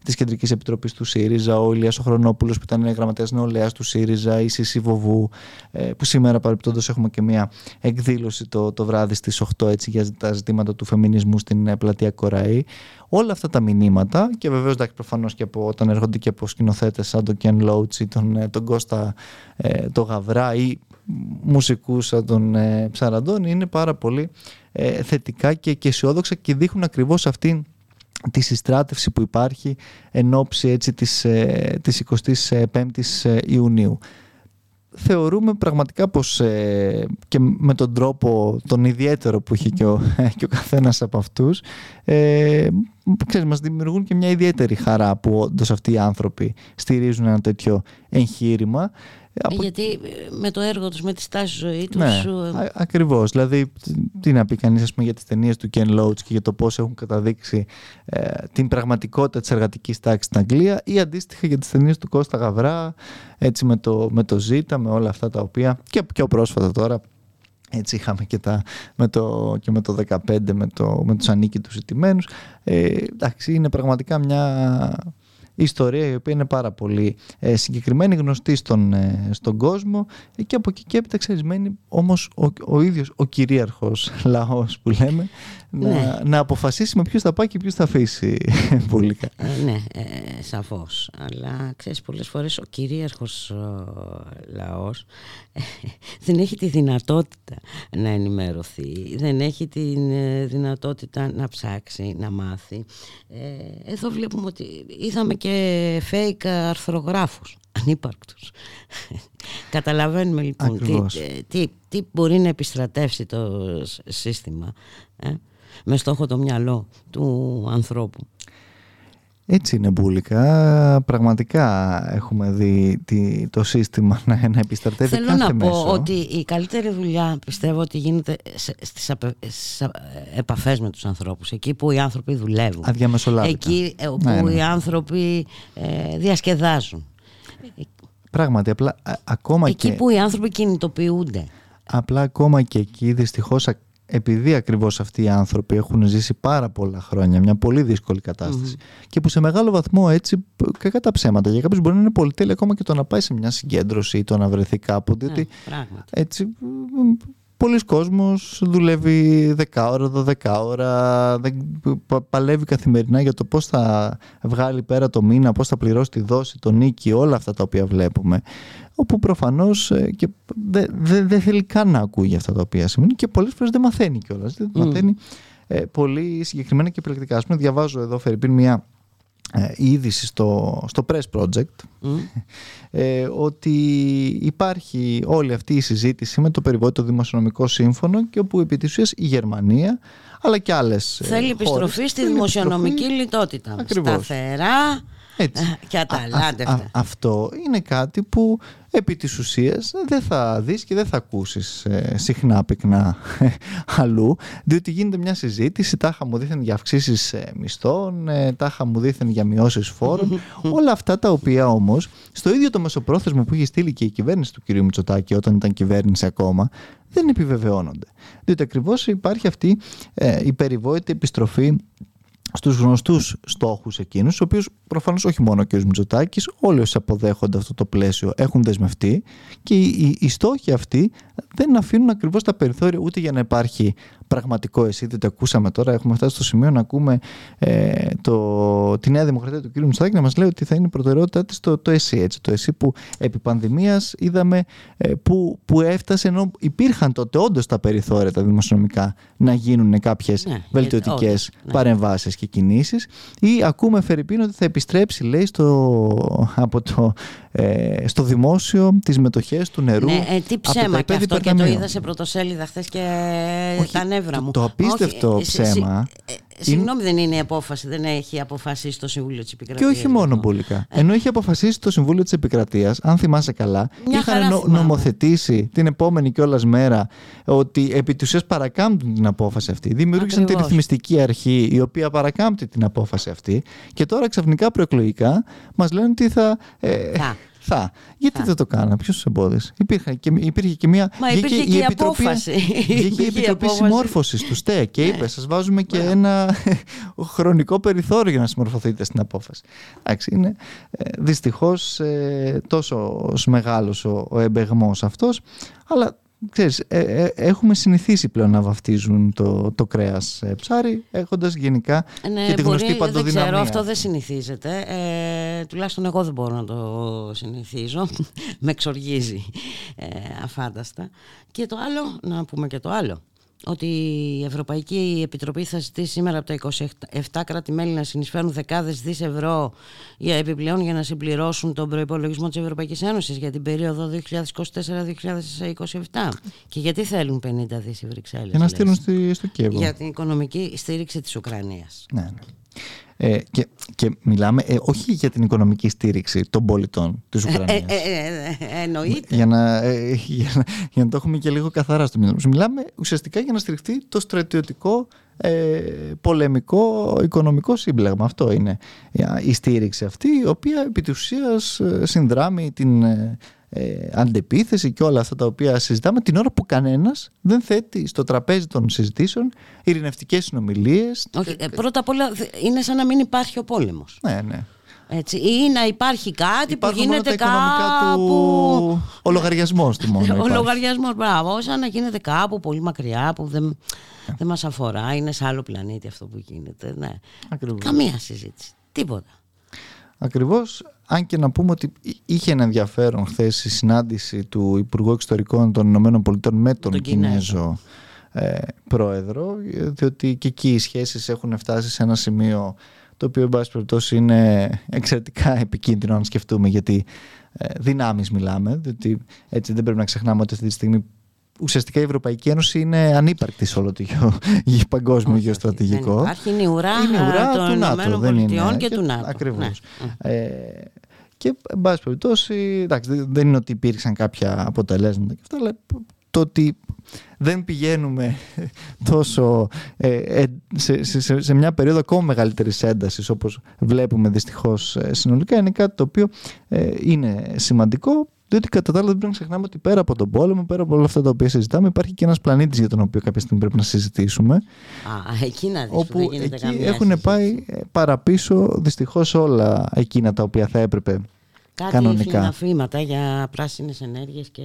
της Κεντρικής Επιτροπής του ΣΥΡΙΖΑ, ο Ηλίας ο Χρονόπουλος που ήταν γραμματέας νεολαίας του ΣΥΡΙΖΑ, η Σίση Βοβού, που σήμερα παρεπτόντω έχουμε και μια εκδήλωση το, το βράδυ στις 8 έτσι, για τα ζητήματα του φεμινισμού στην πλατεία Κορά Όλα αυτά τα μηνύματα και βεβαίως εντάξει προφανώς και από, όταν έρχονται και από σκηνοθέτες σαν τον Ken Loach ή τον, ε, τον Κώστα ε, το Γαβρά ή μουσικούς σαν τον ε, Ψαραντών είναι πάρα πολύ ε, θετικά και, και αισιόδοξα και δείχνουν ακριβώς αυτή τη συστράτευση που υπάρχει εν ώψη έτσι της, ε, της 25ης ε, Ιουνίου θεωρούμε πραγματικά πως ε, και με τον τρόπο τον ιδιαίτερο που έχει και ο, και ο καθένας από αυτούς ε, ξέρεις, μας δημιουργούν και μια ιδιαίτερη χαρά που όντως αυτοί οι άνθρωποι στηρίζουν ένα τέτοιο εγχείρημα από... Γιατί ε, με το έργο τους, με τη στάση ζωή τους... Ναι, ε, ακριβώς. Δηλαδή, τι να πει κανείς πούμε, για τις ταινίες του Ken Loach και για το πώς έχουν καταδείξει ε, την πραγματικότητα της εργατικής τάξης στην Αγγλία ή αντίστοιχα για τις ταινίες του Κώστα Γαβρά, έτσι με το, με το Ζήτα, με όλα αυτά τα οποία και πιο πρόσφατα τώρα έτσι είχαμε και, τα, με το, και με το 15 με, το, με τους ανίκητους ηττημένους. Ε, εντάξει, είναι πραγματικά μια ιστορία η οποία είναι πάρα πολύ ε, συγκεκριμένη, γνωστή στον, ε, στον κόσμο και από εκεί και έπειτα ξερισμένη όμως ο, ο ίδιος ο κυρίαρχος λαός που λέμε να, ναι. να αποφασίσει με ποιους θα πάει και ποιους θα αφήσει πολύ ε, ναι, ε, σαφώς. Αλλά ξέρεις πολλές φορές ο κυρίαρχος ο λαός ε, δεν έχει τη δυνατότητα να ενημερωθεί, δεν έχει τη δυνατότητα να ψάξει, να μάθει. εδώ βλέπουμε ότι είδαμε και fake αρθρογράφους ανύπαρκτους. Καταλαβαίνουμε λοιπόν τι, τι, τι, μπορεί να επιστρατεύσει το σύστημα με στόχο το μυαλό του ανθρώπου. Έτσι είναι μπουλικά. Πραγματικά έχουμε δει το σύστημα να, να επιστρατεύει Θέλω κάθε να πω ότι η καλύτερη δουλειά πιστεύω ότι γίνεται στις επαφές με τους ανθρώπους. Εκεί που οι άνθρωποι δουλεύουν. Εκεί ε, που ναι, ναι. οι άνθρωποι ε, διασκεδάζουν. Πράγματι, απλά ακόμα εκεί και... που οι άνθρωποι κινητοποιούνται. Απλά ακόμα και εκεί δυστυχώς επειδή ακριβώς αυτοί οι άνθρωποι έχουν ζήσει πάρα πολλά χρόνια μια πολύ δύσκολη και που σε μεγάλο βαθμό έτσι κακά τα ψέματα για κάποιους μπορεί να είναι πολυτέλεια ακόμα και το να πάει σε μια συγκέντρωση ή το να βρεθεί κάπου ναι, έτσι πολλοί κόσμος δουλεύει 10 ώρα, 12 ώρα, παλεύει καθημερινά για το πώς θα βγάλει πέρα το μήνα, πώς θα πληρώσει τη δόση, το νίκη, όλα αυτά τα οποία βλέπουμε. Όπου προφανώς ε, και δεν δε, δε θέλει καν να ακούει για αυτά τα οποία σημαίνει και πολλές φορές δεν μαθαίνει κιόλας. Δεν μαθαίνει ε, πολύ συγκεκριμένα και επιλεκτικά. Ας πούμε, διαβάζω εδώ, Φερρυπίν, μια ε, είδηση στο, στο Press Project ε, ότι υπάρχει όλη αυτή η συζήτηση με το περιβόητο δημοσιονομικό σύμφωνο και όπου επί της ουσίας η Γερμανία αλλά και άλλες ε, Θέλει επιστροφή στη δημοσιονομική λιτότητα. Ακριβώς. Σταθερά έτσι. και αταλάντευτα. αυτό είναι κάτι που επί της ουσίας δεν θα δεις και δεν θα ακούσεις ε, συχνά πυκνά ε, αλλού διότι γίνεται μια συζήτηση τάχα μου δίθεν για αυξήσεις ε, μισθών ε, τάχα μου δίθεν για μειώσεις φόρων όλα αυτά τα οποία όμως στο ίδιο το μεσοπρόθεσμο που είχε στείλει και η κυβέρνηση του κ. Μητσοτάκη όταν ήταν κυβέρνηση ακόμα δεν επιβεβαιώνονται διότι ακριβώς υπάρχει αυτή η περιβόητη επιστροφή στους γνωστούς στόχους εκείνους, ο οποίους προφανώς όχι μόνο ο κ. Μητσοτάκης, όλοι όσοι αποδέχονται αυτό το πλαίσιο έχουν δεσμευτεί και οι, οι στόχοι αυτοί δεν αφήνουν ακριβώς τα περιθώρια ούτε για να υπάρχει πραγματικό εσύ, δεν το ακούσαμε τώρα, έχουμε φτάσει στο σημείο να ακούμε ε, το, τη Νέα Δημοκρατία του κ. Μητσοτάκη να μας λέει ότι θα είναι η προτεραιότητά της το, το ΕΣΥ, έτσι, το ΕΣΥ που επί πανδημίας είδαμε ε, που, που έφτασε ενώ υπήρχαν τότε όντως τα περιθώρια τα δημοσιονομικά να γίνουν κάποιες ναι, βελτιωτικές ναι. παρεμβάσεις και κινήσεις ή ακούμε Φερρυπίν ότι θα επιστρέψει λέει στο, από το, ε, στο δημόσιο τις μετοχές του νερού ναι, ε, τι ψέμα και αυτό και το είδα σε πρωτοσέλιδα χθες και Όχι, τα νεύρα μου. Το, απίστευτο Όχι, ψέμα ε, Συγγνώμη, δεν είναι η απόφαση, δεν έχει αποφασίσει το Συμβούλιο της Επικρατείας. Και όχι μόνο λοιπόν. μπουλικά. Ε. Ενώ έχει αποφασίσει το Συμβούλιο της Επικρατείας, αν θυμάσαι καλά, Μια είχαν νο, νομοθετήσει την επόμενη κιόλας μέρα ότι επί της ουσίας παρακάμπτουν την απόφαση αυτή. Δημιούργησαν τη ρυθμιστική αρχή η οποία παρακάμπτει την απόφαση αυτή και τώρα ξαφνικά προεκλογικά μας λένε ότι θα. Ε, θα. Γιατί θα. δεν το κάναμε, ποιος τους εμπόδισε; Υπήρχε και, υπήρχε και μια. Μα υπήρχε και η, επιτροπή, απόφαση. Υπήρχε η επιτροπή συμμόρφωσης τους ΣΤΕ και είπε: Σας βάζουμε και ένα χρονικό περιθώριο για να συμμορφωθείτε στην απόφαση. Εντάξει, είναι ε, δυστυχώς ε, τόσο μεγάλος ο, ο εμπεγμός αυτός, αλλά ξέρεις, ε, ε, έχουμε συνηθίσει πλέον να βαφτίζουν το, το κρέας ε, ψάρι έχοντας γενικά ναι, και τη γνωστή παντοδυναμία. Δεν ξέρω, αυτό δεν συνηθίζεται. Ε, τουλάχιστον εγώ δεν μπορώ να το συνηθίζω. Με εξοργίζει ε, αφάνταστα. Και το άλλο, να πούμε και το άλλο ότι η Ευρωπαϊκή Επιτροπή θα ζητήσει σήμερα από τα 27 κράτη-μέλη να συνεισφέρουν δεκάδες δις ευρώ για επιπλέον για να συμπληρώσουν τον προϋπολογισμό της Ευρωπαϊκής Ένωσης για την περίοδο 2024-2027. Και γιατί θέλουν 50 δις οι Βρυξέλλες. Για να στείλουν στο Κίεβο. Για την οικονομική στήριξη της Ουκρανίας. Ναι, ναι. Ε, και, και μιλάμε ε, όχι για την οικονομική στήριξη των πολιτών της ε, Ουκρανίας. Ε, ε, ε, εννοείται. Για να, για, να, για να το έχουμε και λίγο καθαρά στο μυαλό Μιλάμε ουσιαστικά για να στηριχτεί το στρατιωτικό πολεμικό οικονομικό σύμπλεγμα. Αυτό είναι η στήριξη αυτή, η οποία επί της ουσίας συνδράμει την ε, αντεπίθεση και όλα αυτά τα οποία συζητάμε την ώρα που κανένας δεν θέτει στο τραπέζι των συζητήσεων ειρηνευτικές συνομιλίες. Όχι, ε, πρώτα απ' όλα είναι σαν να μην υπάρχει ο πόλεμος. Ναι, ναι. Έτσι, ή να υπάρχει κάτι Υπάρχουν που γίνεται τα κάπου. Του... Ο λογαριασμός του μόνο. ο λογαριασμός, μπράβο. Σαν να γίνεται κάπου πολύ μακριά που δεν, δεν μας αφορά. Είναι σε άλλο πλανήτη αυτό που γίνεται. Ναι. Καμία συζήτηση. Τίποτα. Ακριβώς αν και να πούμε ότι είχε ένα ενδιαφέρον χθες η συνάντηση του Υπουργού Εξωτερικών των Ηνωμένων Πολιτών με τον, τον Κινέζο ε, πρόεδρο, διότι και εκεί οι σχέσεις έχουν φτάσει σε ένα σημείο το οποίο, εν πάση περιπτώσει, είναι εξαιρετικά επικίνδυνο αν σκεφτούμε γιατί ε, δυνάμεις μιλάμε, διότι έτσι δεν πρέπει να ξεχνάμε ότι αυτή τη στιγμή ουσιαστικά η Ευρωπαϊκή Ένωση είναι ανύπαρκτη σε όλο το γεω, παγκόσμιο γεωστρατηγικό. Υπάρχει η ουρά, των ΗΠΑ και, του ΝΑΤΟ. Ακριβώς. Ναι. Ε, και, εν πάση περιπτώσει, εντάξει, δεν είναι ότι υπήρξαν κάποια αποτελέσματα και αυτά, αλλά το ότι δεν πηγαίνουμε τόσο ε, ε, σε, σε, σε, μια περίοδο ακόμα μεγαλύτερης έντασης όπως βλέπουμε δυστυχώς ε, συνολικά είναι κάτι το οποίο είναι σημαντικό διότι κατά τα άλλα δεν πρέπει να ξεχνάμε ότι πέρα από τον πόλεμο, πέρα από όλα αυτά τα οποία συζητάμε, υπάρχει και ένας πλανήτης για τον οποίο κάποια στιγμή πρέπει να συζητήσουμε. Α, εκεί να δεις, όπου εκεί έχουν πάει παραπίσω δυστυχώς όλα εκείνα τα οποία θα έπρεπε Κάτι κανονικά. Κάτι για πράσινες ενέργειες και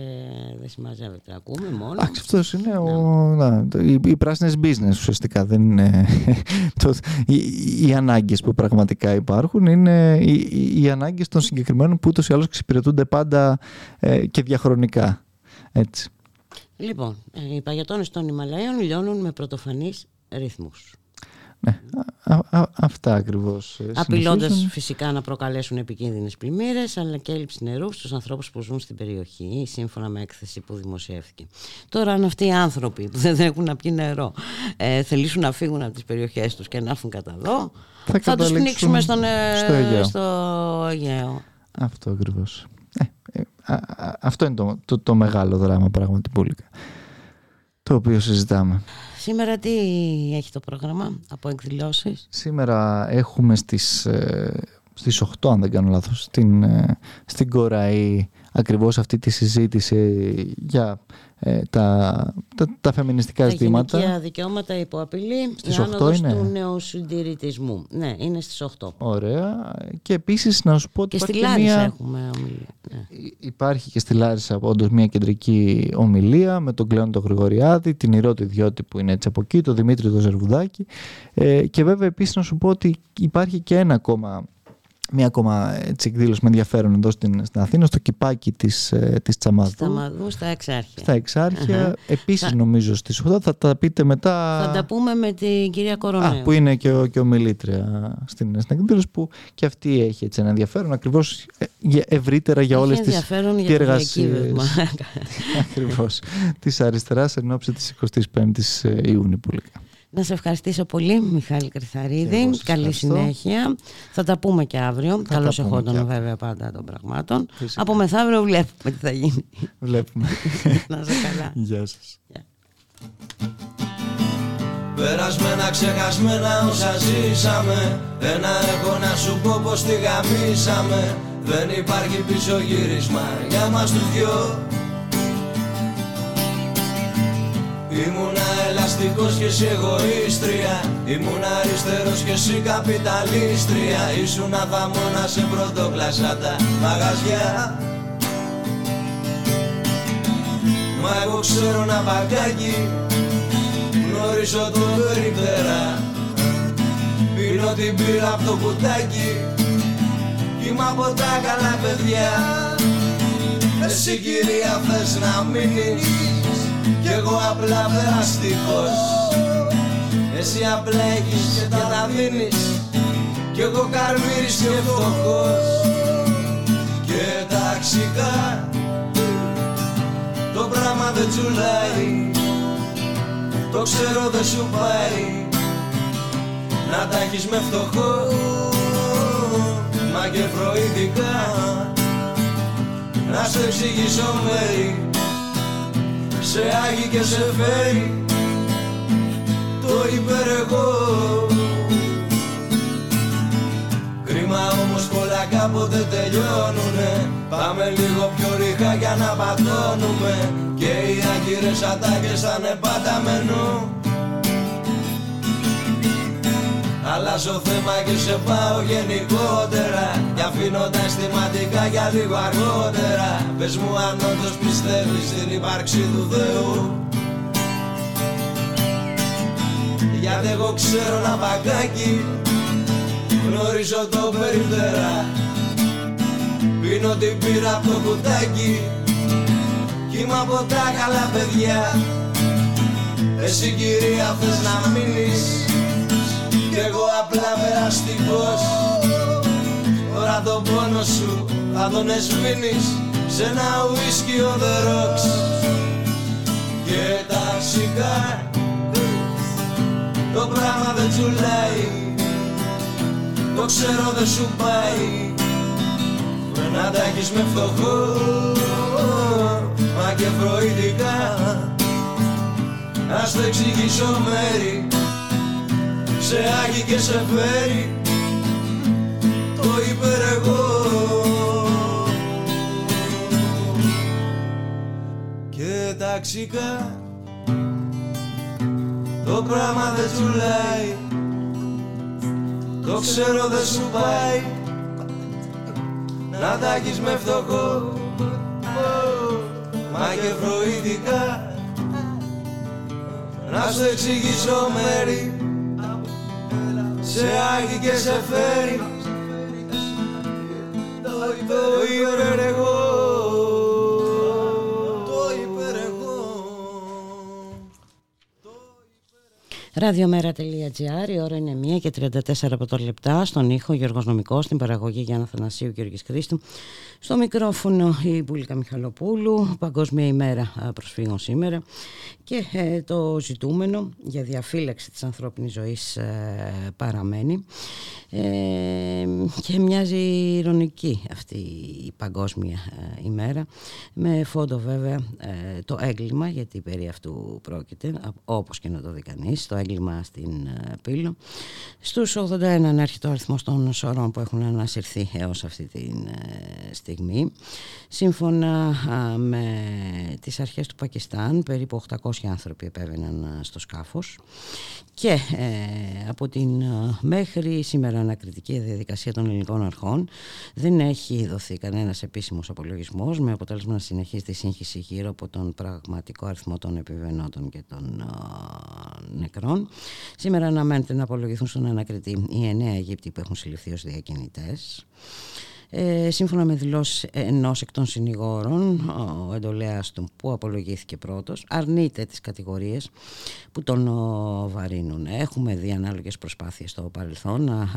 δεν συμμαζεύεται. Ακούμε μόνο. Εντάξει, αυτός είναι ο, να, οι, οι πράσινες business ουσιαστικά. Δεν είναι, το, οι, οι ανάγκες που πραγματικά υπάρχουν είναι οι, οι, οι ανάγκες των συγκεκριμένων που ούτως ή άλλως εξυπηρετούνται πάντα ε, και διαχρονικά. Έτσι. Λοιπόν, ε, οι παγετώνες των Ιμαλαίων λιώνουν με πρωτοφανείς ρυθμούς. Ναι, α, α, αυτά ακριβώς. Ε, Απειλώντας φυσικά να προκαλέσουν επικίνδυνες πλημμύρες, αλλά και έλλειψη νερού στους ανθρώπους που ζουν στην περιοχή, σύμφωνα με έκθεση που δημοσιεύθηκε. Τώρα, αν αυτοί οι άνθρωποι που δεν έχουν να πιει νερό ε, θελήσουν να φύγουν από τις περιοχές τους και να έρθουν κατά εδώ, θα, θα τους πνίξουμε στον, ε, στο, Αιγαίο. στο Αιγαίο. Αυτό ακριβώς. Ε, ε αυτό είναι το, το, το μεγάλο δράμα πράγματι το οποίο συζητάμε. Σήμερα τι έχει το πρόγραμμα από εκδηλώσεις; Σήμερα έχουμε στις, ε, στις 8 αν δεν κάνω λάθος στην, ε, στην Κοραή ακριβώς αυτή τη συζήτηση για ε, τα, τα, τα φεμινιστικά τα ζητήματα. Τα δικαιώματα υπό απειλή, στις η άνοδος είναι. του νεοσυντηρητισμού. Ναι, είναι στις 8. Ωραία. Και επίσης να σου πω ότι και στη Λάρισα μια... έχουμε ομιλία. Ναι. Υπάρχει και στη Λάρισα όντως μια κεντρική ομιλία με τον Κλέον τον Γρηγοριάδη, την Ηρώτη Διώτη που είναι έτσι από εκεί, τον Δημήτρη τον Ζερβουδάκη ε, και βέβαια επίσης να σου πω ότι υπάρχει και ένα ακόμα Μία ακόμα έτσι, εκδήλωση με ενδιαφέρον εδώ στην, στην Αθήνα, στο κυπάκι της, ε, της Τσαμαδού. Τσαμαδού, στα Εξάρχεια. Στα Εξάρχεια. Uh-huh. Επίσης νομίζω στις 8 θα τα πείτε μετά... Θα τα πούμε με την κυρία Κορονέου. Α, που είναι και, ο, και ομιλήτρια στην, στην εκδήλωση που και αυτή έχει έτσι, ένα ενδιαφέρον ακριβώς ε, ευρύτερα για όλες τις διεργασίες. ακριβώς. της αριστεράς εν ώψη της 25ης ε, Ιούνιου που λέγαμε. Να σε ευχαριστήσω πολύ, Μιχάλη Κρυθαρίδη. Καλή συνέχεια. Θα τα πούμε και αύριο. Καλώς εχόντων βέβαια πάντα των πραγμάτων. Από μεθαύριο βλέπουμε τι θα γίνει. Βλέπουμε. να σε καλά. Γεια σας. Περασμένα ξεχασμένα όσα ζήσαμε Ένα έχω να σου πω πως τη γαμίσαμε Δεν υπάρχει πίσω γύρισμα για μας τους δυο Ήμουνα ελαστικός και εσύ εγωίστρια. Ήμουν αριστερός και εσύ καπιταλίστρια. Ήσουν αθαμώνα σε πρωτοκλασσά τα μαγαζιά. Μα εγώ ξέρω να παγκάκι Γνωρίζω το περιπτέρα Πίνω την πύρα από το κουτάκι Κι είμαι από τα καλά παιδιά. Εσύ κυρία θες να μείνεις κι εγώ απλά περαστικός Εσύ απλά έχεις και τα δίνεις. Κι εγώ καρμύρης και φτωχός. Και ταξικά Το πράγμα δεν τσουλάει Το ξέρω δεν σου πάει. Να τα έχεις με φτωχό. Μα και φροηδικά Να σου εξηγήσω μέρη σε άγει και σε φέρει το υπερεγώ Κρίμα όμως πολλά κάποτε τελειώνουνε. Πάμε λίγο πιο ρίχα για να πατώνουμε Και οι άγκυρες ατάκες θα είναι πάντα μενού Αλλάζω θέμα και σε πάω γενικότερα. Και αφήνω τα αισθηματικά για λίγο αργότερα. Πες μου αν όντως πιστεύεις στην ύπαρξη του Θεού. Γιατί εγώ ξέρω ένα παγκάκι Γνωρίζω το περιπτερά Πίνω την πύρα από το κουτάκι Κι είμαι από τα καλά παιδιά. Εσύ κυρία θες να μείνεις κι εγώ απλά περαστικός. Τώρα τον πόνο σου θα τον εσβήνεις σε ένα ουίσκι ο the rocks. Και ταξικά το πράγμα δεν τσουλάει. Το ξέρω δεν σου πάει. Να τα έχεις με φτωχό Μα και φροηδικά Ας το εξηγήσω μέρη σε άγει και σε φέρει. Το υπερεγώ και ταξικά το πράγμα δεν τσουλάει το ξέρω δεν σου πάει. Να τα έχεις με φτωχό. Μα και φροήθηκα να σου εξηγήσω μέρη σε άγει και σε φέρει το υπερεγώ Ραδιομέρα.gr, η ώρα είναι 1 και 34 από το λεπτά. Στον ήχο Γιώργος Νομικός, στην παραγωγή Γιάννα Θανασίου Γιώργης Χρήστου. Στο μικρόφωνο η Μπουλίκα Μιχαλοπούλου, Παγκόσμια ημέρα προσφύγων σήμερα. Και ε, το ζητούμενο για διαφύλαξη της ανθρώπινης ζωής ε, παραμένει. Ε, και μοιάζει ηρωνική αυτή η Παγκόσμια ημέρα. Με φόντο βέβαια το έγκλημα γιατί περί αυτού πρόκειται όπως και να το δει κανείς, το έγκλημα στην Πύλο. Στους 81 έρχεται ο αριθμός των σωρών που έχουν ανασυρθεί έως αυτή τη στιγμή σύμφωνα με τις αρχές του Πακιστάν περίπου 800 άνθρωποι επέβαιναν στο σκάφος και ε, από την μέχρι σήμερα ανακριτική διαδικασία των ελληνικών αρχών δεν έχει δοθεί κανένας επίσημος απολογισμός με αποτέλεσμα να συνεχίσει τη σύγχυση γύρω από τον πραγματικό αριθμό των επιβεβαινότων και των νεκρών. Σήμερα αναμένεται να απολογηθούν στον ανακριτή οι εννέα Αιγύπτιοι που έχουν συλληφθεί ως διακινητές. Ε, σύμφωνα με δηλώσεις ενός εκ των συνηγόρων, ο εντολέας του που απολογήθηκε πρώτος, αρνείται τις κατηγορίες που τον βαρύνουν. Έχουμε δει ανάλογες προσπάθειες στο παρελθόν να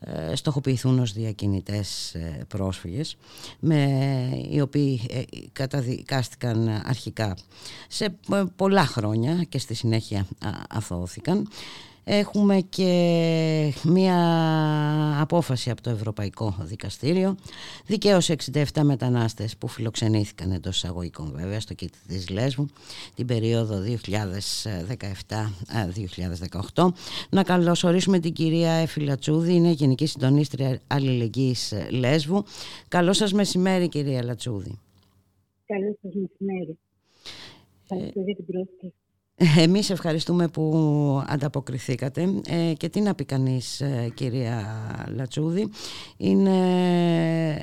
ε, στοχοποιηθούν ως διακινητές ε, πρόσφυγες με, οι οποίοι καταδικάστηκαν αρχικά σε πολλά χρόνια και στη συνέχεια αθώθηκαν Έχουμε και μία απόφαση από το Ευρωπαϊκό Δικαστήριο. Δικαίωσε 67 μετανάστες που φιλοξενήθηκαν εντός εισαγωγικών βέβαια στο κήτη της Λέσβου την περίοδο 2017-2018. Να καλωσορίσουμε την κυρία Εφη είναι Γενική Συντονίστρια Αλληλεγγύης Λέσβου. Καλό σας μεσημέρι κυρία Λατσούδη. Καλό σας μεσημέρι. Ευχαριστώ για την πρόσκληση. Εμείς ευχαριστούμε που ανταποκριθήκατε. Ε, και τι να πει κανείς ε, κυρία Λατσούδη. Είναι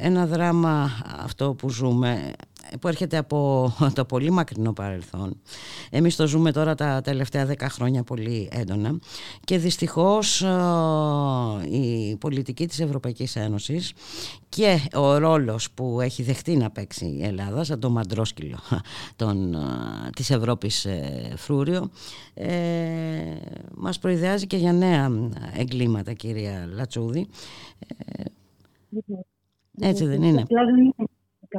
ένα δράμα αυτό που ζούμε που έρχεται από το πολύ μακρινό παρελθόν. Εμείς το ζούμε τώρα τα τελευταία δέκα χρόνια πολύ έντονα και δυστυχώς ε, η πολιτική της Ευρωπαϊκής Ένωσης και ο ρόλος που έχει δεχτεί να παίξει η Ελλάδα σαν το μαντρόσκυλο των, ε, της Ευρώπης ε, φρούριο ε, μας προειδεάζει και για νέα εγκλήματα κυρία Λατσούδη. έτσι δεν είναι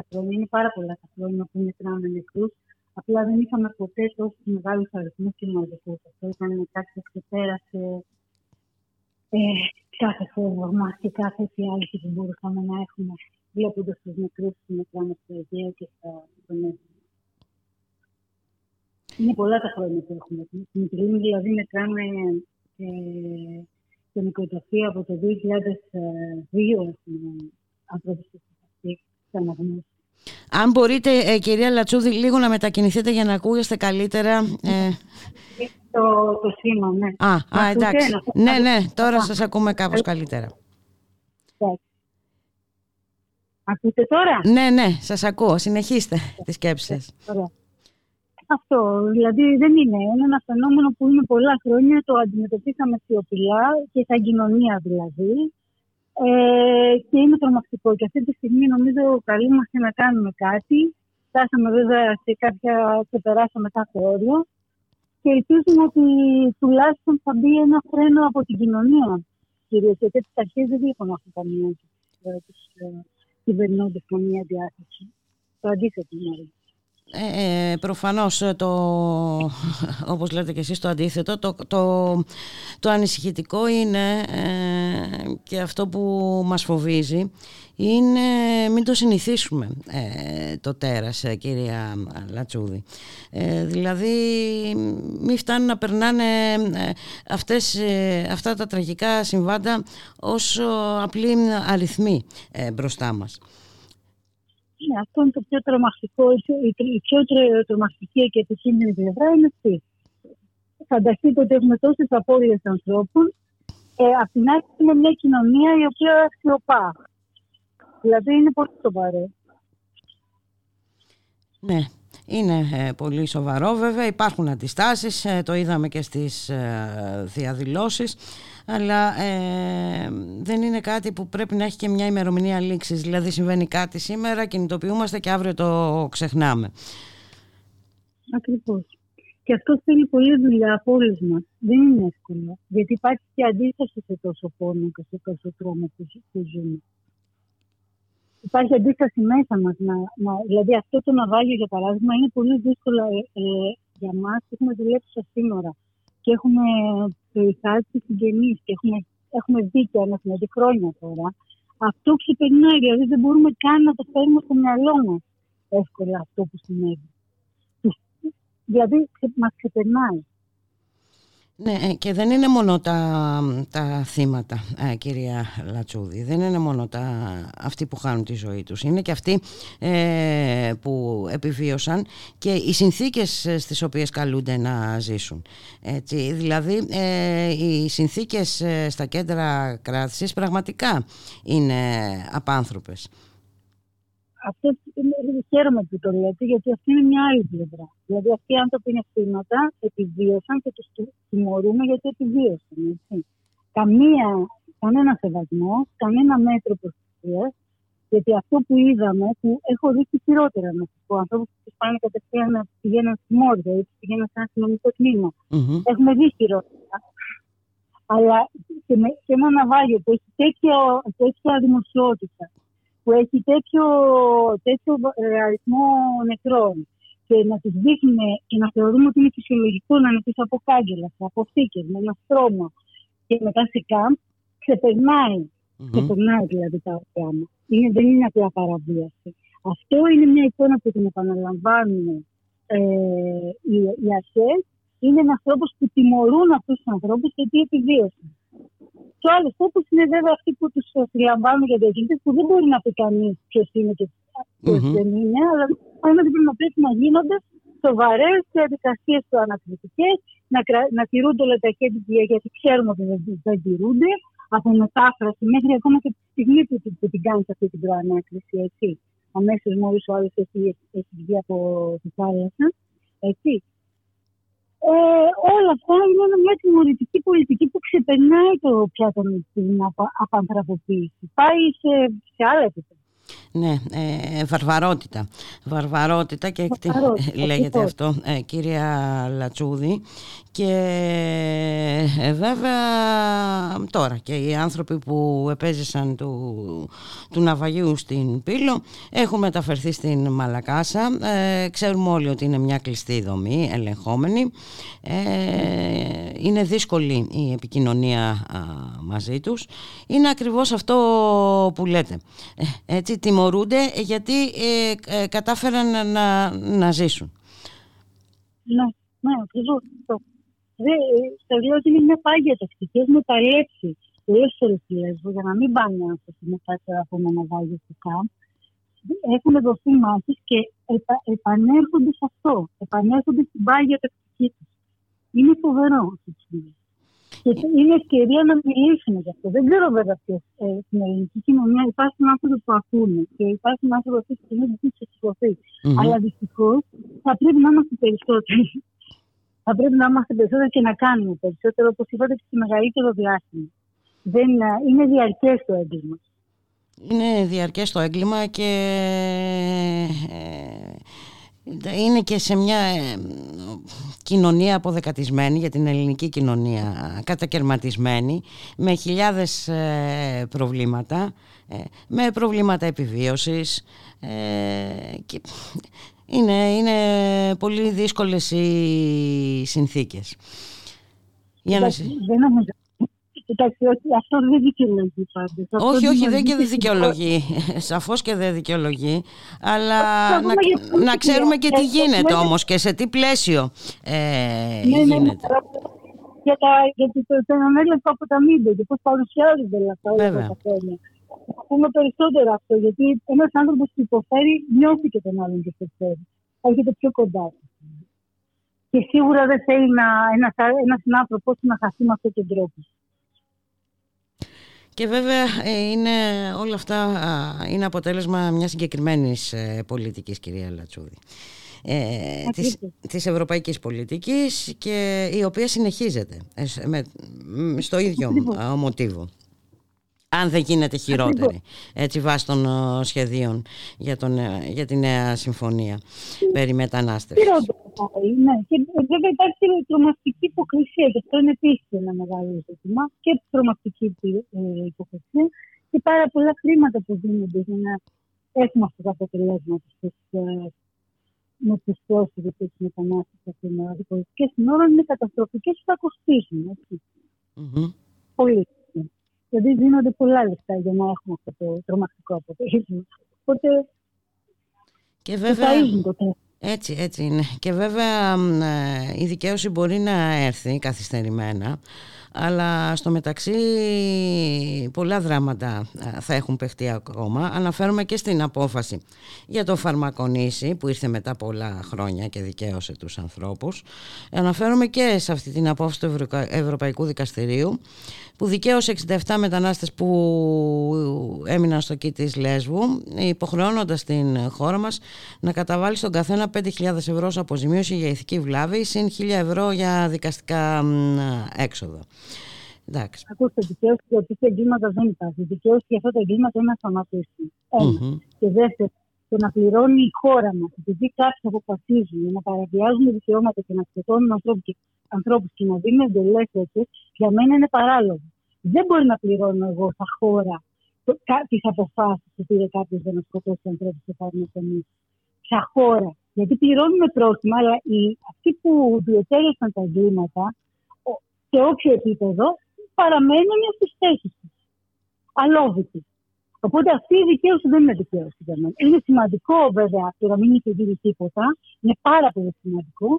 χρόνια. Είναι πάρα πολλά τα χρόνια που μετράμε νεκρού. Απλά δεν είχαμε ποτέ τόσο μεγάλους αριθμούς κοινωνικού. Αυτό ήταν κάτι που ξεπέρασε ε, κάθε φόβο μας και κάθε φιάλτη που μπορούσαμε να έχουμε βλέποντας τους νεκρού που μετράμε στο Αιγαίο και στα Ινδονέζια. Είναι πολλά τα χρόνια που έχουμε. Στην Τριλίνη δηλαδή μετράμε ε, το νοικοταφείο από το 2002 έχουμε ανθρώπους που αν μπορείτε, ε, κυρία Λατσούδη, λίγο να μετακινηθείτε για να ακούγεστε καλύτερα. Ε... Το, το σήμα, ναι. Α, α εντάξει. Ναι, ναι, τώρα σας ακούμε κάπως καλύτερα. Ακούτε τώρα; Ναι, ναι, σας ακούω. Συνεχίστε τις σκέψεις Αυτό, δηλαδή δεν είναι. Είναι ένα φαινόμενο που είναι πολλά χρόνια, το αντιμετωπίσαμε σιωπηλά και σαν κοινωνία δηλαδή. Ε, και είναι τρομακτικό. Και αυτή τη στιγμή νομίζω καλούμαστε να κάνουμε κάτι. Φτάσαμε βέβαια σε κάποια, ξεπεράσαμε κάθε όριο. Και ελπίζουμε ότι τουλάχιστον θα μπει ένα φρένο από την κοινωνία. Κυρίως γιατί τις αρχές δεν βλέπουμε αυτό καμία τους κυβερνώντες καμία διάθεση. Το αντίθετο μάλλον. Ε, ε, προφανώς ε, το, όπως λέτε και εσείς το αντίθετο. Το, το, το ανησυχητικό είναι ε, και αυτό που μας φοβίζει είναι μην το συνηθίσουμε το τέρας κυρία Λατσούδη. Δηλαδή μην φτάνουν να περνάνε αυτές, αυτά τα τραγικά συμβάντα ως απλή αριθμοί μπροστά μας ναι, αυτό είναι το πιο τρομακτικό, η πιο τρομακτική και επικίνδυνη πλευρά είναι αυτή. Φανταστείτε ότι έχουμε τόσες απώλειες ανθρώπων. Ε, απ' την άλλη, είναι μια κοινωνία η οποία σιωπά. Δηλαδή είναι πολύ σοβαρό. Ναι, είναι ε, πολύ σοβαρό βέβαια, υπάρχουν αντιστάσεις, ε, το είδαμε και στις ε, διαδηλώσεις, αλλά δεν είναι κάτι που πρέπει να έχει και μια ημερομηνία λήξης, δηλαδή συμβαίνει κάτι σήμερα, κινητοποιούμαστε και αύριο το ξεχνάμε. Ακριβώς. Και αυτό θέλει πολλή δουλειά από όλους μας. Δεν είναι εύκολο, γιατί υπάρχει και αντίσταση σε τόσο πόνο και σε τόσο τρόμο που, που ζούμε υπάρχει αντίσταση μέσα μας. δηλαδή αυτό το ναυάγιο, για παράδειγμα, είναι πολύ δύσκολο ε, ε, για μας που έχουμε δουλέψει στα σύνορα και έχουμε περιθάσει συγγενείς και έχουμε, έχουμε δίκαια ένα δηλαδή χρόνια τώρα. Αυτό ξεπερνάει, δηλαδή δεν μπορούμε καν να το φέρουμε στο μυαλό μας εύκολα αυτό που συνέβη. Δηλαδή μας ξεπερνάει. Ναι, ε, και δεν είναι μόνο τα, τα θύματα, ε, κυρία Λατσούδη. Δεν είναι μόνο τα, αυτοί που χάνουν τη ζωή τους. Είναι και αυτοί ε, που επιβίωσαν και οι συνθήκες στις οποίες καλούνται να ζήσουν. Έτσι, δηλαδή, οι συνθήκες στα κέντρα κράτησης πραγματικά είναι απάνθρωπες αυτό χαίρομαι που το λέτε, γιατί αυτή είναι μια άλλη πλευρά. Δηλαδή, αυτοί οι άνθρωποι είναι θύματα, επιβίωσαν και τους τιμωρούμε γιατί επιβίωσαν. Έτσι. Καμία, κανένα σεβασμό, κανένα μέτρο προστασία. Γιατί αυτό που είδαμε, που έχω δει και χειρότερα να σας πω, ανθρώπους που πάνε κατευθείαν να πηγαίνουν στη Μόρια ή πηγαίνουν σε ένα αστυνομικό τμήμα. Mm-hmm. Έχουμε δει χειρότερα. Αλλά και, με, και ένα ναυάγιο που έχει τέτοια δημοσιότητα, που έχει τέτοιο, τέτοιο ε, αριθμό νεκρών και να τους δείχνουμε και να θεωρούμε ότι είναι φυσιολογικό να είναι πίσω από κάγκελα, από θήκε, με ένα στρώμα και μετά σε κάμπ, ξεπερνάει. Mm-hmm. Ξεπερνάει δηλαδή τα πράγματα. Είναι, δεν είναι απλά παραβίαση. Αυτό είναι μια εικόνα που την επαναλαμβάνουν ε, οι, οι αρχές. Είναι ένας τρόπος που τιμωρούν αυτούς τους ανθρώπους γιατί επιβίωσαν. Και ο άλλος τρόπο είναι βέβαια αυτοί που τους συλλαμβάνουν για διακίνητε, που δεν μπορεί να πει κανείς ποιος είναι και ποιος mm-hmm. δεν είναι, αλλά ότι πρέπει να πρέπει να γίνονται σοβαρές διαδικασίες του ανακριτικέ, να, να τηρούνται όλα τα χέρια γιατί ξέρουμε ότι δεν, δεν τηρούνται, από μετάφραση μέχρι ακόμα και τη στιγμή που, που την κάνεις αυτή την προανάκριση. Έτσι. Αμέσως μόλις ο άλλος έχει, έχει βγει από τη θάλασσα. Έτσι. Ε, όλα αυτά είναι μια τιμωρητική πολιτική που ξεπερνάει το πια την απανθρωποποίηση. Πάει σε, σε άλλα επίπεδα. Ναι, ε, βαρβαρότητα. Βαρβαρότητα και λέγεται αυτό, ε, κυρία Λατσούδη. Και ε, βέβαια τώρα και οι άνθρωποι που επέζησαν του, του ναυαγίου στην Πύλο έχουν μεταφερθεί στην Μαλακάσα. Ε, ξέρουμε όλοι ότι είναι μια κλειστή δομή, ελεγχόμενη. Ε, είναι δύσκολη η επικοινωνία μαζί τους. Είναι ακριβώς αυτό που λέτε. έτσι, τιμωρούνται γιατί κατάφεραν να, να ζήσουν. Ναι, ναι, ακριβώς θα λέω ότι είναι μια πάγια τακτική. Έχουμε παλέψει πολλές φορές τη Λέσβο για να μην πάνε άνθρωποι μετά το επόμενο βάγιο του ΚΑΜ. Έχουν δοθεί μάχε και επα, επανέρχονται σε αυτό. Επανέρχονται στην πάγια τακτική τους. Είναι φοβερό αυτό Και είναι ευκαιρία να μιλήσουμε γι' αυτό. Δεν ξέρω βέβαια ποιος ε, στην ελληνική κοινωνία υπάρχουν άνθρωποι που ακούνε και υπάρχουν άνθρωποι που αυτή τη στιγμή που mm-hmm. Αλλά δυστυχώς θα πρέπει να είμαστε περισσότεροι θα πρέπει να είμαστε περισσότερο και να κάνουμε περισσότερο, όπως είπατε, και σε μεγαλύτερο διάστημα. Δεν, είναι διαρκές το έγκλημα. Είναι διαρκές το έγκλημα και ε, είναι και σε μια ε, κοινωνία αποδεκατισμένη για την ελληνική κοινωνία κατακαιρματισμένη με χιλιάδες ε, προβλήματα με προβλήματα επιβίωσης και είναι, είναι πολύ δύσκολες οι συνθήκες. Για να... Δεν νομίζω. Κοιτάξτε, αυτό δεν δικαιολογεί πάντως. Όχι, όχι, δεν και δεν δικαιολογεί. Σαφώς και δεν δικαιολογεί. Αλλά να, να ξέρουμε και τι γίνεται όμως και σε τι πλαίσιο ε, ναι, ναι, ναι γίνεται. Για, τα, για το φαινόμενο από τα μήνυμα και πώς παρουσιάζονται αυτά όλα τα χρόνια να πούμε περισσότερο αυτό, γιατί ένας άνθρωπος που υποφέρει νιώθει και τον άλλον και υποφέρει. Έρχεται πιο κοντά. Και σίγουρα δεν θέλει να, ένας, ένας άνθρωπος να χαθεί με αυτόν τον τρόπο. Και βέβαια ε, είναι, όλα αυτά είναι αποτέλεσμα μιας συγκεκριμένης ε, πολιτικής κυρία Λατσούδη. Ε, της, της ευρωπαϊκής πολιτικής και η οποία συνεχίζεται με, στο ίδιο μοτίβο αν δεν γίνεται χειρότερη έτσι βάσει των σχεδίων για, τον, για τη νέα συμφωνία περί μετανάστευσης. Ναι. Και βέβαια υπάρχει τρομακτική υποκρισία και αυτό είναι επίσης ένα μεγάλο ζήτημα και τρομακτική ε, υποκρισία και πάρα πολλά χρήματα που δίνονται για να έχουμε αυτά τα αποτελέσματα ε, με τους πρόσφυγες και τους μετανάστες από την πολιτικέ συνόρων είναι καταστροφικέ και θα κοστίζουν. Πολύ. Δηλαδή δίνονται πολλά λεφτά για να έχουμε αυτό το τρομακτικό αποτέλεσμα. Οπότε. Και βέβαια. Το έτσι, έτσι είναι. Και βέβαια ε, η δικαίωση μπορεί να έρθει καθυστερημένα, αλλά στο μεταξύ πολλά δράματα ε, θα έχουν παιχτεί ακόμα. Αναφέρομαι και στην απόφαση για το φαρμακονήσι που ήρθε μετά πολλά χρόνια και δικαίωσε τους ανθρώπους. Αναφέρομαι και σε αυτή την απόφαση του Ευρωπαϊκού Δικαστηρίου που δικαίωσε 67 μετανάστες που έμειναν στο κήτη της Λέσβου υποχρεώνοντας την χώρα μας να καταβάλει στον καθένα 5.000 ευρώ ως αποζημίωση για ηθική βλάβη συν 1.000 ευρώ για δικαστικά έξοδα. Εντάξει. Ακούστε, δικαίωση για τέτοια εγκλήματα δεν υπάρχει. Δικαίωση για αυτά τα εγκλήματα είναι να σταματήσουν. Mm-hmm. Και δεύτερο, το να πληρώνει η χώρα μας, επειδή κάποιοι αποφασίζουν να παραβιάζουν δικαιώματα και να σκοτώνουν ανθρώπου και να δίνουν εντελέ έτσι, για μένα είναι παράλογο. Δεν μπορεί να πληρώνω εγώ σαν χώρα τις αποφάσεις που πήρε κάποιος για να σκοτώσει ανθρώπους και πάρει να Σαν χώρα. Γιατί πληρώνουμε πρόστιμα, αλλά οι, αυτοί που διετέλεσαν τα εγκλήματα σε όποιο επίπεδο παραμένουν στις θέσεις τους. Αλόβητοι. Οπότε αυτή η δικαίωση δεν είναι δικαίωση για μένα. Είναι σημαντικό βέβαια το να μην έχει τίποτα. Είναι πάρα πολύ σημαντικό.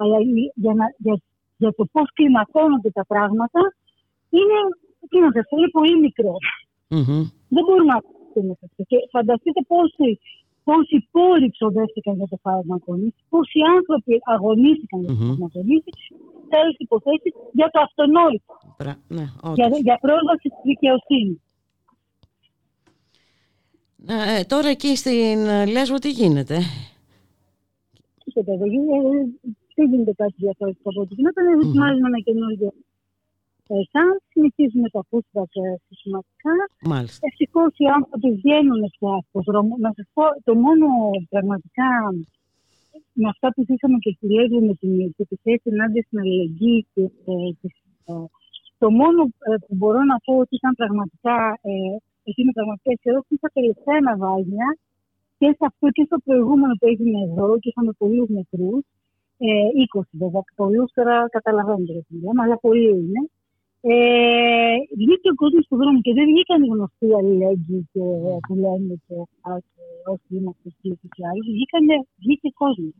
Αλλά για, να, για, για το πώς κλιμακώνονται τα πράγματα είναι, τι να σας, είναι πολύ μικρό. Mm-hmm. Δεν μπορούμε να πούμε αυτό. Και φανταστείτε πόσοι, πόσοι πόροι ξοδεύτηκαν για το φαρμακονίσι, πόσοι άνθρωποι αγωνίστηκαν για το mm-hmm. φαρμακονίσι, σε άλλε υποθέσεις για το αυτονόητο. Ναι, για, για πρόσβαση στη δικαιοσύνη. Ε, τώρα εκεί στην Λέσβο τι γίνεται; Δεν γίνεται κάτι διαφορετικό από ό,τι γινόταν. Ετοιμάζουμε ένα καινούργιο σαν συνεχίζουμε τα pushback συστηματικά. Ευτυχώς οι άνθρωποι βγαίνουν πια από δρόμο. Να σας πω, το μόνο πραγματικά με αυτά που ζήσαμε και στη Λέσβο με την επιθέση ενάντια στην αλληλεγγύη και το μόνο που μπορώ να πω ότι ήταν πραγματικά εκεί είναι πραγματικά αισιόδοξη στα τελευταία ναυάγια και σε αυτό και στο προηγούμενο που έγινε εδώ και είχαμε πολλούς νεκρούς. Ε, 20 βέβαια, πολλούς τώρα καταλαβαίνετε τι μιλάμε, αλλά πολλοί είναι. Ε, βγήκε ο κόσμος στον δρόμο και δεν βγήκαν οι γνωστοί αλληλέγγυοι και που λένε και, όσοι είμαστε σπίτι και άλλοι. Βγήκε κόσμος.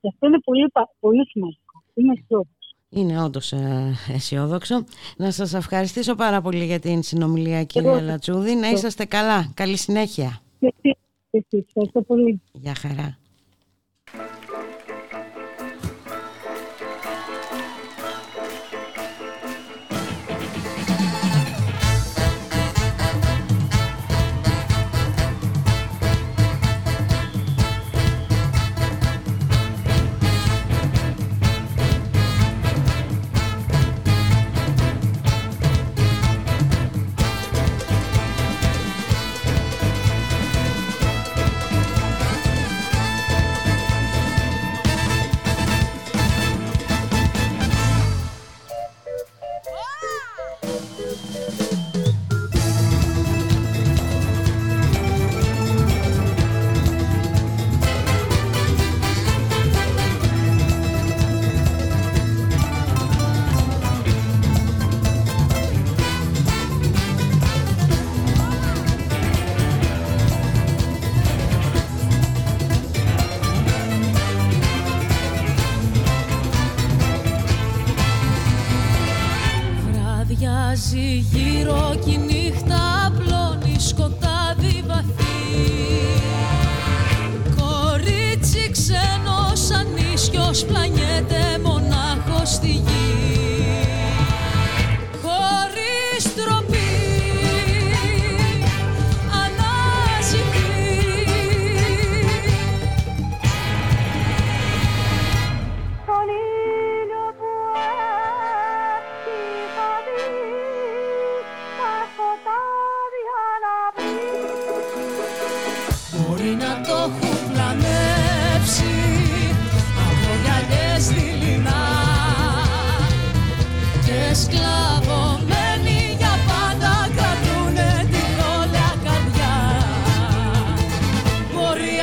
Και αυτό είναι πολύ, πολύ σημαντικό. Είναι αισιόδοξο. Είναι όντως ε, αισιόδοξο. Να σας ευχαριστήσω πάρα πολύ για την συνομιλία κύριε Λατσούδη. Να είσαστε καλά. Καλή συνέχεια. Ευχαριστώ πολύ. Γεια χαρά.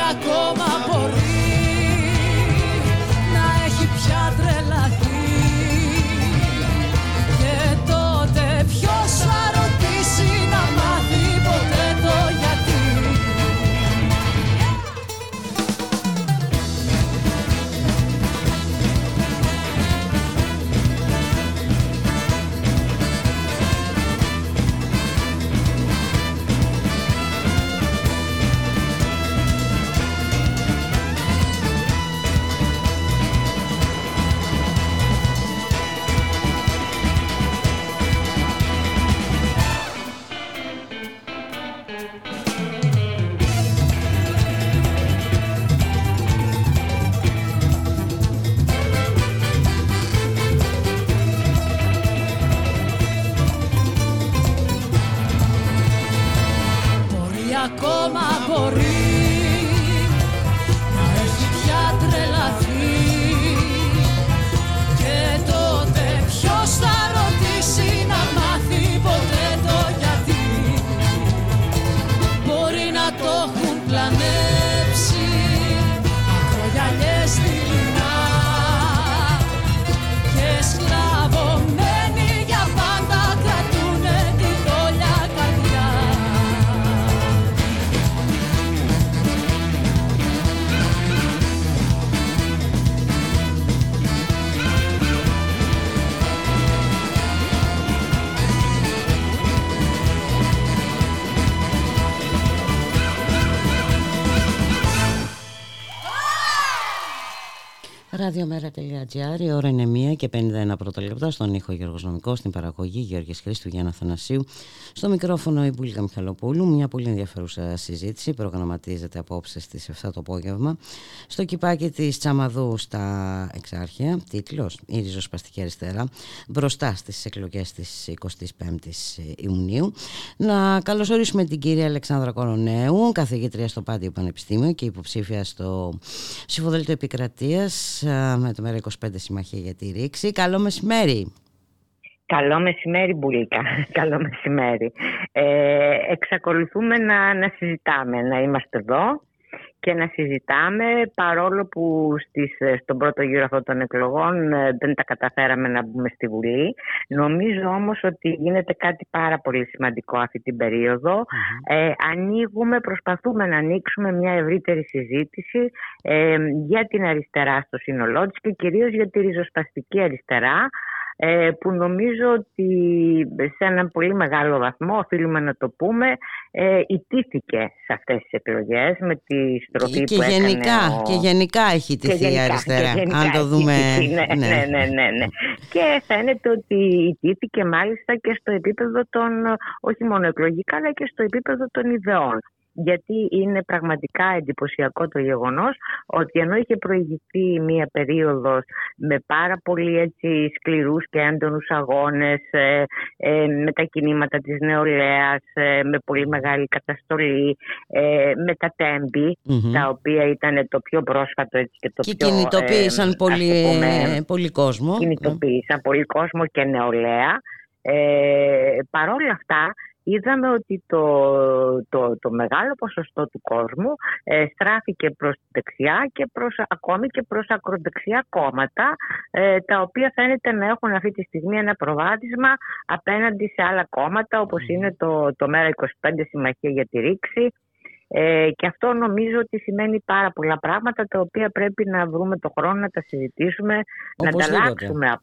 era radiomera.gr, η ώρα είναι 1 και 51 πρώτα λεπτά στον ήχο Γιώργος Νομικός, στην παραγωγή Γιώργης Χρήστου Γιάννα Θανασίου, στο μικρόφωνο η Μπουλίκα Μιχαλοπούλου. Μια πολύ ενδιαφέρουσα συζήτηση προγραμματίζεται απόψε στις 7 το απόγευμα στο κυπάκι της Τσαμαδού στα Εξάρχεια, τίτλος «Η ριζοσπαστική αριστερά» μπροστά στις εκλογές της 25ης Ιουνίου. Να καλωσορίσουμε την κυρία Αλεξάνδρα Κορονέου, καθηγήτρια στο Πάντιο Πανεπιστήμιο και υποψήφια στο Συμφοδέλτιο Επικρατείας με το ΜΕΡΑ25 Συμμαχία για τη Ρήξη. Καλό μεσημέρι. Καλό μεσημέρι Μπουλίκα, καλό μεσημέρι. Ε, εξακολουθούμε να, να συζητάμε, να είμαστε εδώ και να συζητάμε παρόλο που στις, στον πρώτο γύρο αυτών των εκλογών ε, δεν τα καταφέραμε να μπούμε στη Βουλή. Νομίζω όμως ότι γίνεται κάτι πάρα πολύ σημαντικό αυτή την περιοδο Ε, ανοίγουμε, προσπαθούμε να ανοίξουμε μια ευρύτερη συζήτηση ε, για την αριστερά στο σύνολό της και κυρίως για τη ριζοσπαστική αριστερά ε, που νομίζω ότι σε έναν πολύ μεγάλο βαθμό, οφείλουμε να το πούμε, ε, ιτήθηκε σε αυτές τις εκλογές με τη στροφή και που γενικά, έκανε ο... Και γενικά έχει ιτηθεί η αριστερά, αν το δούμε... Ναι, ναι, ναι, ναι, ναι, ναι. και φαίνεται ότι ιτήθηκε μάλιστα και στο επίπεδο των, όχι μόνο εκλογικά, αλλά και στο επίπεδο των ιδεών γιατί είναι πραγματικά εντυπωσιακό το γεγονός ότι ενώ είχε προηγηθεί μία περίοδος με πάρα πολύ έτσι σκληρούς και έντονους αγώνες ε, ε, με τα κινήματα της νεολαίας, ε, με πολύ μεγάλη καταστολή, με τα τεμπη τα οποία ήταν το πιο πρόσφατο έτσι, και το και πιο... κινητοποίησαν πολύ, πολύ κόσμο. Κινητοποίησαν πολύ κόσμο και νεολαία. Ε, παρόλα αυτά είδαμε ότι το, το, το μεγάλο ποσοστό του κόσμου ε, στράφηκε προς τη δεξιά και προς, ακόμη και προς ακροδεξιά κόμματα ε, τα οποία φαίνεται να έχουν αυτή τη στιγμή ένα προβάδισμα απέναντι σε άλλα κόμματα όπως είναι το, το ΜΕΡΑ25 Συμμαχία για τη Ρήξη. Ε, και αυτό νομίζω ότι σημαίνει πάρα πολλά πράγματα τα οποία πρέπει να βρούμε το χρόνο να τα συζητήσουμε, να ανταλλάξουμε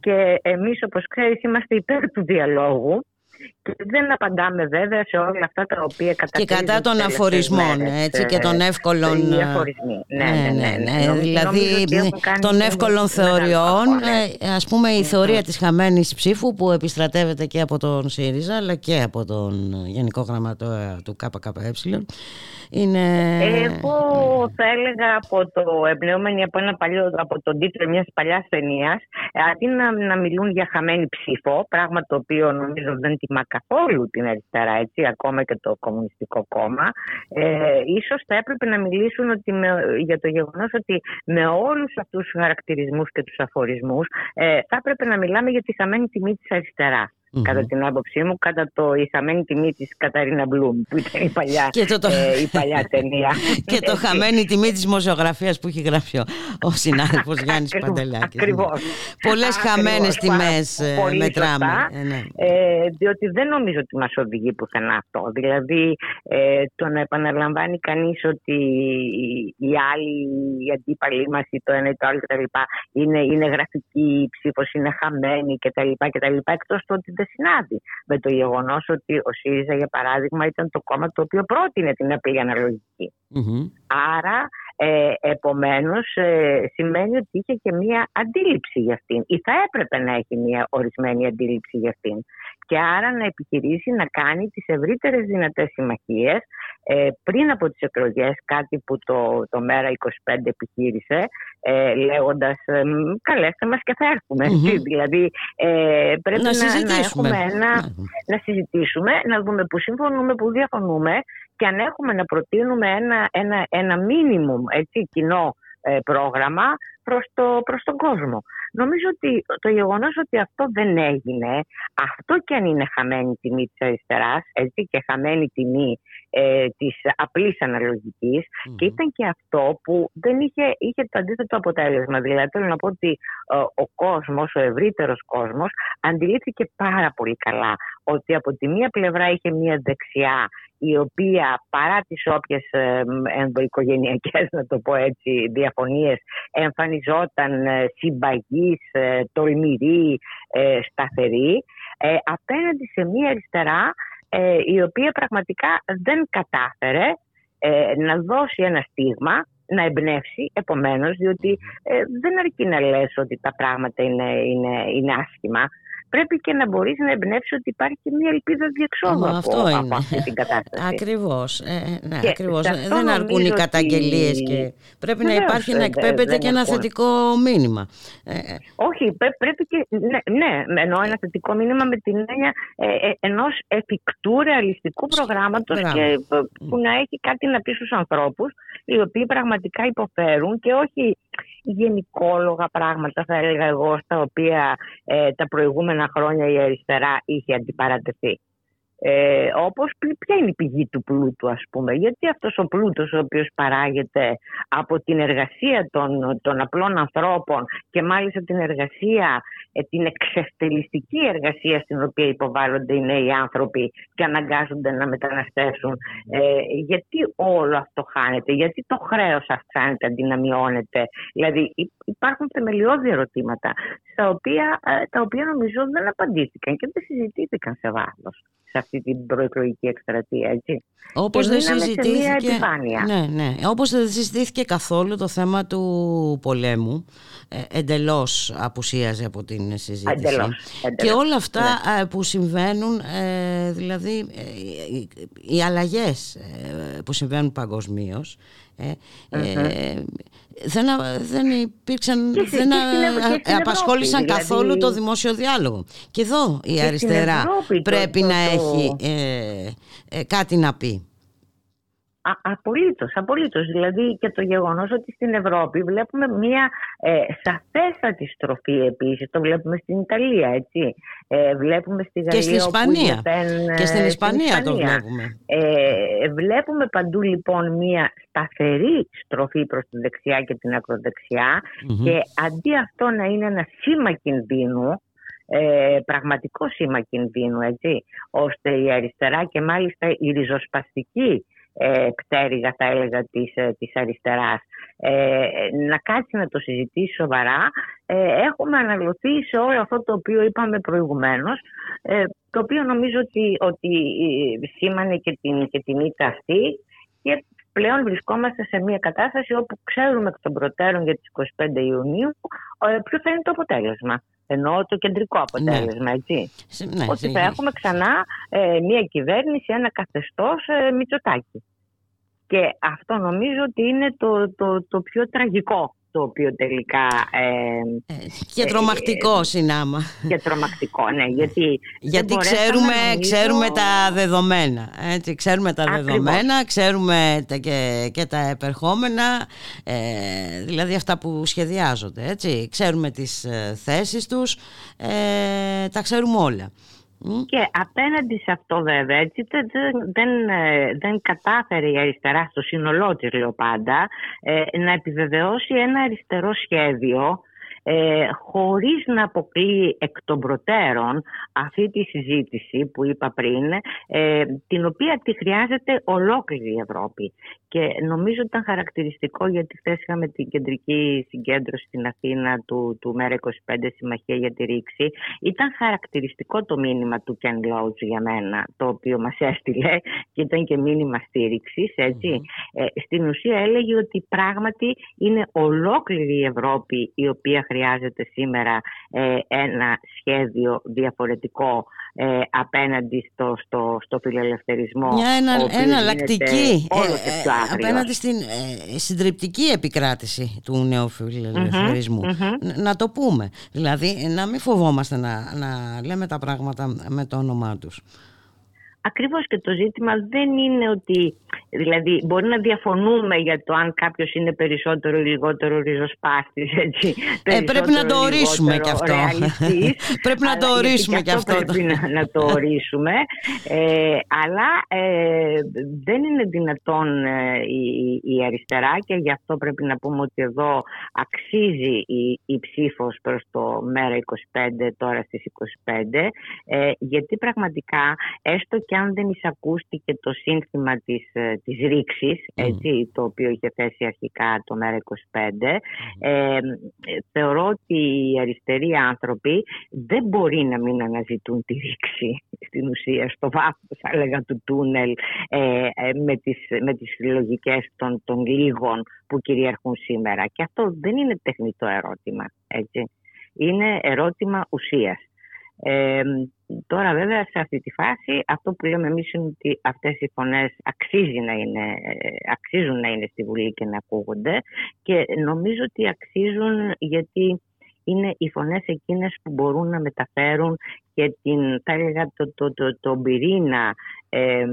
και εμείς όπως ξέρεις είμαστε υπέρ του διαλόγου και δεν απαντάμε βέβαια σε όλα αυτά τα οποία κατακρίνουν. Και κατά των αφορισμών έτσι, και των εύκολων. Οι αφορισμοί. Ναι, ναι, ναι. ναι, ναι. Δηλαδή των εύκολων θεωριών. Ε, ας πούμε η θεωρία της χαμένης ψήφου που επιστρατεύεται και από τον ΣΥΡΙΖΑ αλλά και από τον Γενικό Γραμματέα του ΚΚΕ είναι... Εγώ θα έλεγα από το εμπνεόμενοι από, ένα παλιό, από τον τίτλο μιας παλιάς ταινίας, αντί να, να μιλούν για χαμένη ψήφο, πράγμα το οποίο νομίζω δεν τιμά καθόλου την αριστερά, έτσι, ακόμα και το Κομμουνιστικό Κόμμα, ε, ίσως θα έπρεπε να μιλήσουν ότι για το γεγονός ότι με όλους αυτούς τους χαρακτηρισμούς και τους αφορισμούς ε, θα έπρεπε να μιλάμε για τη χαμένη τιμή της αριστεράς mm κατά την άποψή μου, κατά το «Η χαμένη τιμή της Καταρίνα Μπλουμ» που ήταν η παλιά, και το, ε, η παλιά ταινία. και το χαμένη τιμή της μοζεογραφίας που έχει γράψει ο, ο συνάδελφος Γιάννης Παντελάκης. Ακριβώς. Πολλές χαμένες τιμές ε, μετράμε. Ε, ναι. ε, διότι δεν νομίζω ότι μας οδηγεί πουθενά αυτό. Δηλαδή ε, το να επαναλαμβάνει κανείς ότι οι άλλοι, οι αντίπαλοι μας ή το ένα ή το άλλο κτλ. Είναι, είναι γραφική, η ψήφος είναι χαμένη κτλ. Εκτός του ότι δεν συνάδει με το γεγονός ότι ο ΣΥΡΙΖΑ, για παράδειγμα, ήταν το κόμμα το οποίο πρότεινε την απλή Άρα, ε, επομένως, ε, σημαίνει ότι είχε και μία αντίληψη για αυτήν ή θα έπρεπε να έχει μία ορισμένη αντίληψη για αυτήν. Και άρα να επιχειρήσει να κάνει τις ευρύτερες δυνατές συμμαχίες. Ε, πριν από τις εκλογές, κάτι που το, το ΜΕΡΑ25 επιχείρησε, ε, λέγοντας ε, καλέστε μας και θα ερχουμε Δηλαδή ε, πρέπει να, να, έχουμε ένα, να συζητήσουμε, να δούμε που συμφωνούμε, που διαφωνούμε και αν έχουμε να προτείνουμε ένα, ένα, ένα μίνιμουμ έτσι, κοινό ε, πρόγραμμα προς, το, προς τον κόσμο. Νομίζω ότι το γεγονός ότι αυτό δεν έγινε, αυτό και αν είναι χαμένη τιμή της αριστεράς, έτσι και χαμένη τιμή ε, της απλής και ήταν και αυτό που δεν είχε, είχε το αντίθετο αποτέλεσμα. Δηλαδή, θέλω να πω ότι ε, ο κόσμος, ο ευρύτερος κόσμος, αντιλήφθηκε πάρα πολύ καλά ότι από τη μία πλευρά είχε μία δεξιά η οποία παρά τις όποιες ενδοοικογενειακές, να το πω έτσι, διαφωνίες εμφανιζόταν ε, συμπαγής, ε, τολμηρή, ε, σταθερή απέναντι σε μια αριστερά η οποία πραγματικά δεν κατάφερε να δώσει ένα στίγμα να εμπνεύσει, επομένως, διότι δεν αρκεί να λες ότι τα πράγματα είναι, είναι, είναι άσχημα πρέπει και να μπορείς να εμπνεύσεις ότι υπάρχει και μια ελπίδα διεξόδου από, αυτό από αυτή την κατάσταση. Ακριβώς. Ε, ναι, ακριβώς. Δεν αρκούν οι καταγγελίες και πρέπει να υπάρχει να εκπέμπεται και ένα θετικό μήνυμα. Ε, ε. Όχι, πρέπει και, ναι, ναι, εννοώ ένα θετικό μήνυμα με την έννοια ε, ε, ενός εφικτού ρεαλιστικού προγράμματος και, που να έχει κάτι να πει στους ανθρώπους οι οποίοι πραγματικά υποφέρουν και όχι γενικόλογα πράγματα θα έλεγα εγώ στα οποία ε, τα προηγούμενα χρόνια η αριστερά είχε αντιπαρατεθεί. Ε, όπως ποια είναι η πηγή του πλούτου ας πούμε. Γιατί αυτός ο πλούτος ο οποίος παράγεται από την εργασία των, των απλών ανθρώπων και μάλιστα την εργασία ε, την εξευτελιστική εργασία στην οποία υποβάλλονται οι νέοι άνθρωποι και αναγκάζονται να μεταναστεύσουν ε, γιατί όλο αυτό χάνεται γιατί το χρέος αυξάνεται αντί να μειώνεται. Δηλαδή υπάρχουν θεμελιώδη ερωτήματα στα οποία, ε, τα οποία νομίζω δεν απαντήθηκαν και δεν συζητήθηκαν σε βάθος σε αυτή την προεκλογική εκστρατεία, έτσι. Όπως δεν συζητήθηκε, ναι, ναι. Όπως δεν συζητήθηκε καθόλου το θέμα του πολέμου, ε, εντελώς απουσίαζε από την συζήτηση. Εντελώς, Και όλα αυτά ναι. ε, που συμβαίνουν, ε, δηλαδή ε, οι αλλαγές που συμβαίνουν παγκοσμίως. Δεν, δεν υπήρξαν, δεν απασχόλησαν καθόλου δηλαδή- το δημόσιο διάλογο. Και εδώ η αριστερά πρέπει να έχει κάτι να πει. Απολύτως, απολύτως. Δηλαδή και το γεγονός ότι στην Ευρώπη βλέπουμε μια ε, σαφέστατη στροφή επίσης. Το βλέπουμε στην Ιταλία, έτσι. Ε, βλέπουμε στη Γαλλία. Και στην Ισπανία. και στην Ισπανία, το βλέπουμε. Ε, βλέπουμε παντού λοιπόν μια σταθερή στροφή προς τη δεξιά και την ακροδεξια και αντί αυτό να είναι ένα σήμα κινδύνου, ε, πραγματικό σήμα κινδύνου, έτσι, ώστε η αριστερά και μάλιστα η ριζοσπαστική ε, πτέρυγα θα έλεγα της, ε, της αριστεράς. Ε, να κάτσει να το συζητήσει σοβαρά. Ε, έχουμε αναλωθεί σε όλο αυτό το οποίο είπαμε προηγουμένως ε, το οποίο νομίζω ότι, ότι σήμανε και την, και την ήττα αυτή. Και πλέον βρισκόμαστε σε μια κατάσταση όπου ξέρουμε εκ των προτέρων για τις 25 Ιουνίου ποιο θα είναι το αποτέλεσμα. Εννοώ το κεντρικό αποτέλεσμα, ναι. έτσι. Ναι, ότι θα έχουμε ξανά ε, μια κυβέρνηση, ένα καθεστώς ε, Και αυτό νομίζω ότι είναι το, το, το πιο τραγικό το οποίο τελικά... Ε, και ε, τρομακτικό ε, συνάμα. Και τρομακτικό, ναι, γιατί... Γιατί ξέρουμε, ξέρουμε τα δεδομένα, έτσι, ξέρουμε τα δεδομένα, ξέρουμε τα, και, και τα επερχόμενα, ε, δηλαδή αυτά που σχεδιάζονται, έτσι, ξέρουμε τις θέσεις τους, ε, τα ξέρουμε όλα. Και απέναντι σε αυτό βέβαια έτσι, δεν, δεν, ε, δεν κατάφερε η αριστερά στο σύνολό της λέω πάντα ε, να επιβεβαιώσει ένα αριστερό σχέδιο ε, χωρίς να αποκλεί εκ των προτέρων αυτή τη συζήτηση που είπα πριν, ε, την οποία τη χρειάζεται ολόκληρη η Ευρώπη. Και νομίζω ότι ήταν χαρακτηριστικό γιατί χθες είχαμε την κεντρική συγκέντρωση στην Αθήνα του, του ΜΕΡΑ25 Συμμαχία για τη Ρήξη. Ήταν χαρακτηριστικό το μήνυμα του Ken Loach για μένα, το οποίο μας έστειλε και ήταν και μήνυμα στήριξης. Ε, στην ουσία έλεγε ότι πράγματι είναι ολόκληρη η Ευρώπη η οποία χρειάζεται σήμερα ε, ένα σχέδιο διαφορετικό ε, απέναντι στο, στο, στο φιλελευθερισμό. Μια ενα, εναλλακτική ε, απέναντι στην συντριπτική επικράτηση του νέου φιλελευθερισμού. Να το πούμε. Δηλαδή να μην φοβόμαστε να, να λέμε τα πράγματα με το όνομά τους. Ακριβώς και το ζήτημα δεν είναι ότι, δηλαδή μπορεί να διαφωνούμε για το αν κάποιος είναι περισσότερο ή λιγότερο ριζοσπάστης, έτσι. Ε, πρέπει να το ορίσουμε και αυτό. πρέπει να το ορίσουμε και αυτό. Πρέπει να, να το ορίσουμε. Ε, αλλά ε, δεν είναι δυνατόν ε, η, η, αριστερά και γι' αυτό πρέπει να πούμε ότι εδώ αξίζει η, η ψήφος προς το ΜΕΡΑ25 τώρα στις 25 ε, γιατί πραγματικά έστω και και αν δεν εισακούστηκε το σύνθημα της, ε, της ρήξης, έτσι, το οποίο είχε θέσει αρχικά το ΜΕΡΑ25, ε, θεωρώ ότι οι αριστεροί άνθρωποι δεν μπορεί να μην αναζητούν τη ρήξη στην ουσία, στο βάθος, θα έλεγα, του τούνελ ε, ε, με, τις, με τις λογικές των, των λίγων που κυριαρχούν σήμερα. Και αυτό δεν είναι τεχνητό ερώτημα, έτσι. Είναι ερώτημα ουσίας. Ε, τώρα βέβαια σε αυτή τη φάση αυτό που λέμε εμείς είναι ότι αυτές οι φωνές αξίζει να είναι, αξίζουν να είναι στη Βουλή και να ακούγονται και νομίζω ότι αξίζουν γιατί είναι οι φωνές εκείνες που μπορούν να μεταφέρουν και την, θα έλεγα, το, το, το, το πυρήνα ε,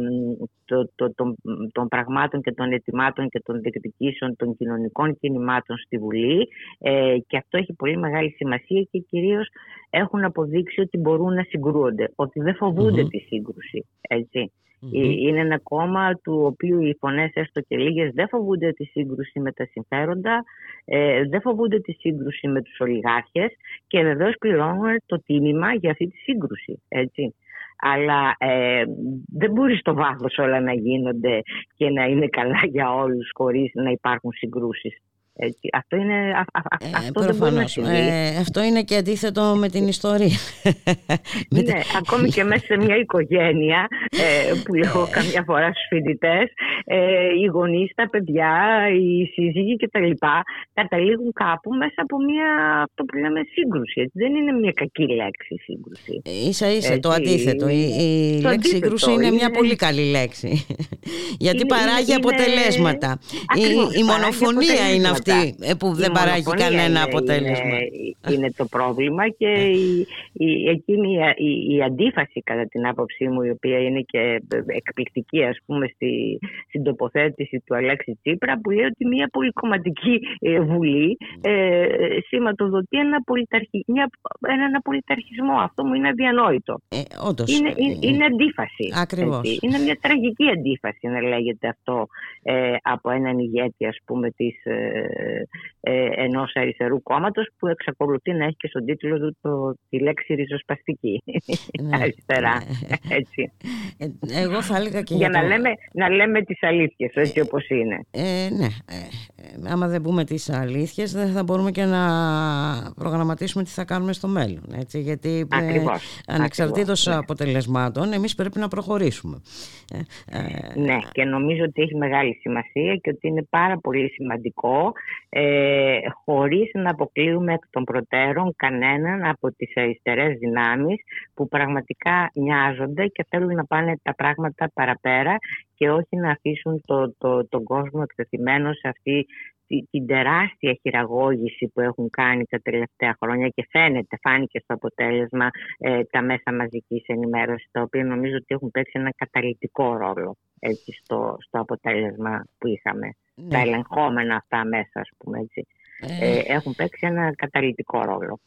το, το, το, των πραγμάτων και των ετοιμάτων και των διεκδικήσεων των κοινωνικών κινημάτων στη Βουλή ε, και αυτό έχει πολύ μεγάλη σημασία και κυρίως έχουν αποδείξει ότι μπορούν να συγκρούονται, ότι δεν φοβούνται τη σύγκρουση. Έτσι. Είναι ένα κόμμα του οποίου οι φωνές, έστω και λίγες, δεν φοβούνται τη σύγκρουση με τα συμφέροντα, ε, δεν φοβούνται τη σύγκρουση με τους ολιγάρχες και βεβαίως πληρώνουν το τίμημα για αυτή τη σύγκρουση. Έτσι. Αλλά ε, δεν μπορεί στο βάθος όλα να γίνονται και να είναι καλά για όλους χωρίς να υπάρχουν συγκρούσεις. Έτσι, αυτό είναι, ε, αυτό δεν μπορεί να ε, αυτό είναι και αντίθετο με την ιστορία. ναι, ακόμη και μέσα σε μια οικογένεια ε, που λέω καμιά φορά στους φοιτητές, ε, οι γονείς, τα παιδιά, οι σύζυγοι κτλ. καταλήγουν κάπου μέσα από μια αυτό που λέμε σύγκρουση. Έτσι. Δεν είναι μια κακή λέξη σύγκρουση. Ίσα ίσα το αντίθετο. Η, η λέξη σύγκρουση είναι, μια πολύ καλή λέξη. Γιατί παράγει αποτελέσματα. η, η μονοφωνία είναι αυτή ε, που δεν παράγει κανένα αποτέλεσμα. Είναι, το πρόβλημα και η, η, εκείνη η, η, αντίφαση κατά την άποψή μου η οποία είναι και εκπληκτική ας πούμε στη, στην τοποθέτηση του Αλέξη Τσίπρα που λέει ότι μια πολυκομματική ε, βουλή ε, σηματοδοτεί ένα πολιταρχι, μια, έναν απολυταρχισμό. Αυτό μου είναι αδιανόητο. Ε, όντως, είναι, είναι, είναι αντίφαση. Ακριβώς. Είναι μια τραγική αντίφαση να λέγεται αυτό ε, από έναν ηγέτη ας πούμε της, ε, ενός αριστερού κόμματος που εξακολουθεί να έχει και στον τίτλο του το, τη λέξη ριζοσπαστική ναι, αριστερά. Ναι. Έτσι. Ε, εγώ θα έλεγα και για, να, λέμε, να λέμε τις αλήθειες έτσι ε, όπως είναι. Ε, ναι. Ε, άμα δεν πούμε τις αλήθειες δεν θα μπορούμε και να προγραμματίσουμε τι θα κάνουμε στο μέλλον. Έτσι, γιατί ακριβώς, ανεξαρτήτως ακριβώς, αποτελεσμάτων εμείς πρέπει να προχωρήσουμε. Ναι και νομίζω ότι έχει μεγάλη σημασία και ότι είναι πάρα πολύ σημαντικό ε, χωρίς να αποκλείουμε εκ των προτέρων κανέναν από τις αριστερές δυνάμεις που πραγματικά νοιάζονται και θέλουν να πάνε τα πράγματα παραπέρα και όχι να αφήσουν το, το, τον κόσμο εκτεθειμένο σε αυτή την τεράστια χειραγώγηση που έχουν κάνει τα τελευταία χρόνια και φαίνεται, φάνηκε στο αποτέλεσμα ε, τα μέσα μαζικής ενημέρωσης τα οποία νομίζω ότι έχουν παίξει ένα καταλητικό ρόλο έτσι, στο, στο αποτέλεσμα που είχαμε. Ναι. Τα ελεγχόμενα αυτά μέσα ας πούμε έτσι. Ε. ε έχουν παίξει ένα καταλητικό ρόλο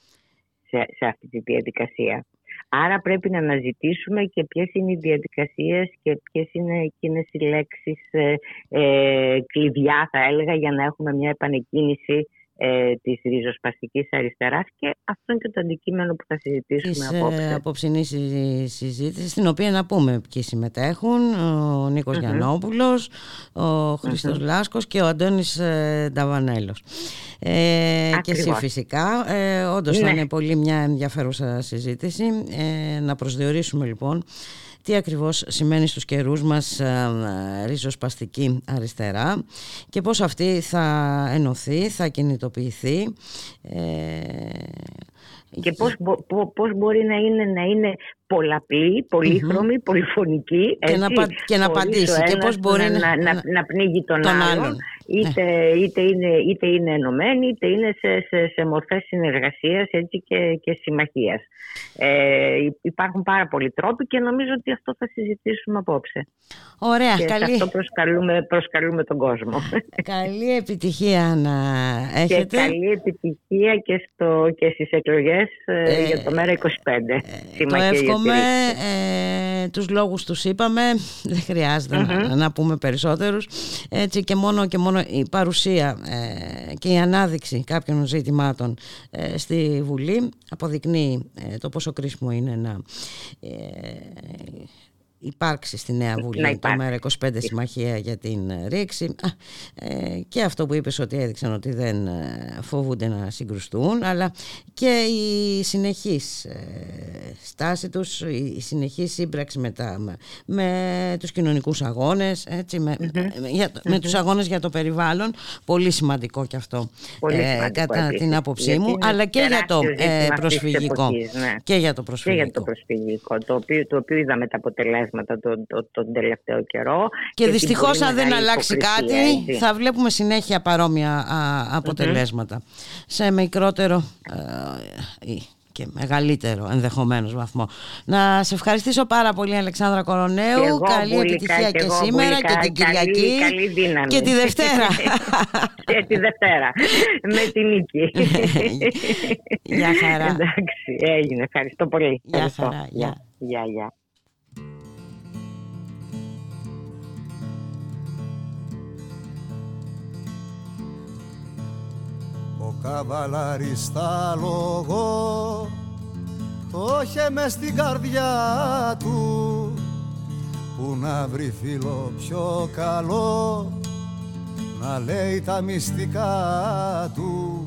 σε, σε αυτή τη διαδικασία. Άρα πρέπει να αναζητήσουμε και ποιες είναι οι διαδικασίες και ποιες είναι εκείνες οι λέξεις ε, ε, κλειδιά θα έλεγα για να έχουμε μια επανεκκίνηση ε, της ριζοσπαστικής αριστεράς και αυτό είναι και το αντικείμενο που θα συζητήσουμε της, ε, απόψε. απόψινή συζήτησης στην οποία να πούμε ποιοι συμμετέχουν ο Νίκος mm Γιαννόπουλος ο Χριστός Λάσκος και ο Αντώνης ε, Νταβανέλος. Ε, και εσύ φυσικά. Ε, όντως θα ναι. είναι πολύ μια ενδιαφέρουσα συζήτηση. Ε, να προσδιορίσουμε λοιπόν τι ακριβώς σημαίνει στους καιρούς μας ε, ριζοσπαστική αριστερά και πώς αυτή θα ενωθεί, θα κινητοποιηθεί ε, και πώς, πώς μπορεί να είναι, να είναι πολλαπλή, πολύχρωμη, mm-hmm. πολυφωνική. Έτσι, και να, και να απαντήσει. Και πώς μπορεί να, να, να, να πνίγει τον, τον άλλον. άλλον. Είτε, ναι. είτε, είναι, είτε είναι ενωμένοι, είτε είναι σε, σε, σε μορφές συνεργασίας έτσι, και, και συμμαχίας. Ε, υπάρχουν πάρα πολλοί τρόποι και νομίζω ότι αυτό θα συζητήσουμε απόψε. Ωραία, και καλή. Σε αυτό προσκαλούμε, προσκαλούμε τον κόσμο. Καλή επιτυχία να έχετε. Και καλή επιτυχία και, στο, και στις εκλογές ε, ε για το ΜΕΡΑ 25. Ε, το εύχομαι. Ε, τους λόγους τους είπαμε. Δεν χρειάζεται να, να, πούμε περισσότερους. Έτσι και μόνο και μόνο η παρουσία ε, και η ανάδειξη κάποιων ζητημάτων ε, στη Βουλή αποδεικνύει ε, το πόσο κρίσιμο είναι να υπάρξει στη Νέα Βουλή το ΜΕΡΑ25 Συμμαχία για την ε, ρήξη. Ε, και αυτό που είπες ότι έδειξαν ότι δεν ε, φοβούνται να συγκρουστούν αλλά και η συνεχής στάση τους, η συνεχής σύμπραξη με, τα, με τους κοινωνικούς αγώνες έτσι, με, για, με τους αγώνες για το περιβάλλον. Πολύ σημαντικό και αυτό κατά την άποψή μου αλλά και για το προσφυγικό. ναι. και για το προσφυγικό και για το προσφυγικό το οποίο, το οποίο είδαμε τα αποτελέσματα τον, τον, τον τελευταίο καιρό. Και, και δυστυχώς αν δεν αλλάξει κάτι θα βλέπουμε συνέχεια παρόμοια αποτελέσματα. Σε μικρότερο και μεγαλύτερο ενδεχομένως βαθμό. Να σε ευχαριστήσω πάρα πολύ Αλεξάνδρα Κορονέου. καλή επιτυχία και, σήμερα και την Κυριακή. Καλή, δύναμη. Και τη Δευτέρα. και τη Δευτέρα. Με τη νίκη. Γεια χαρά. Εντάξει, έγινε. Ευχαριστώ πολύ. Γεια χαρά. Γεια, γεια. Καβαλαριστά λόγο το είχε μες στην καρδιά του που να βρει φίλο πιο καλό. Να λέει τα μυστικά του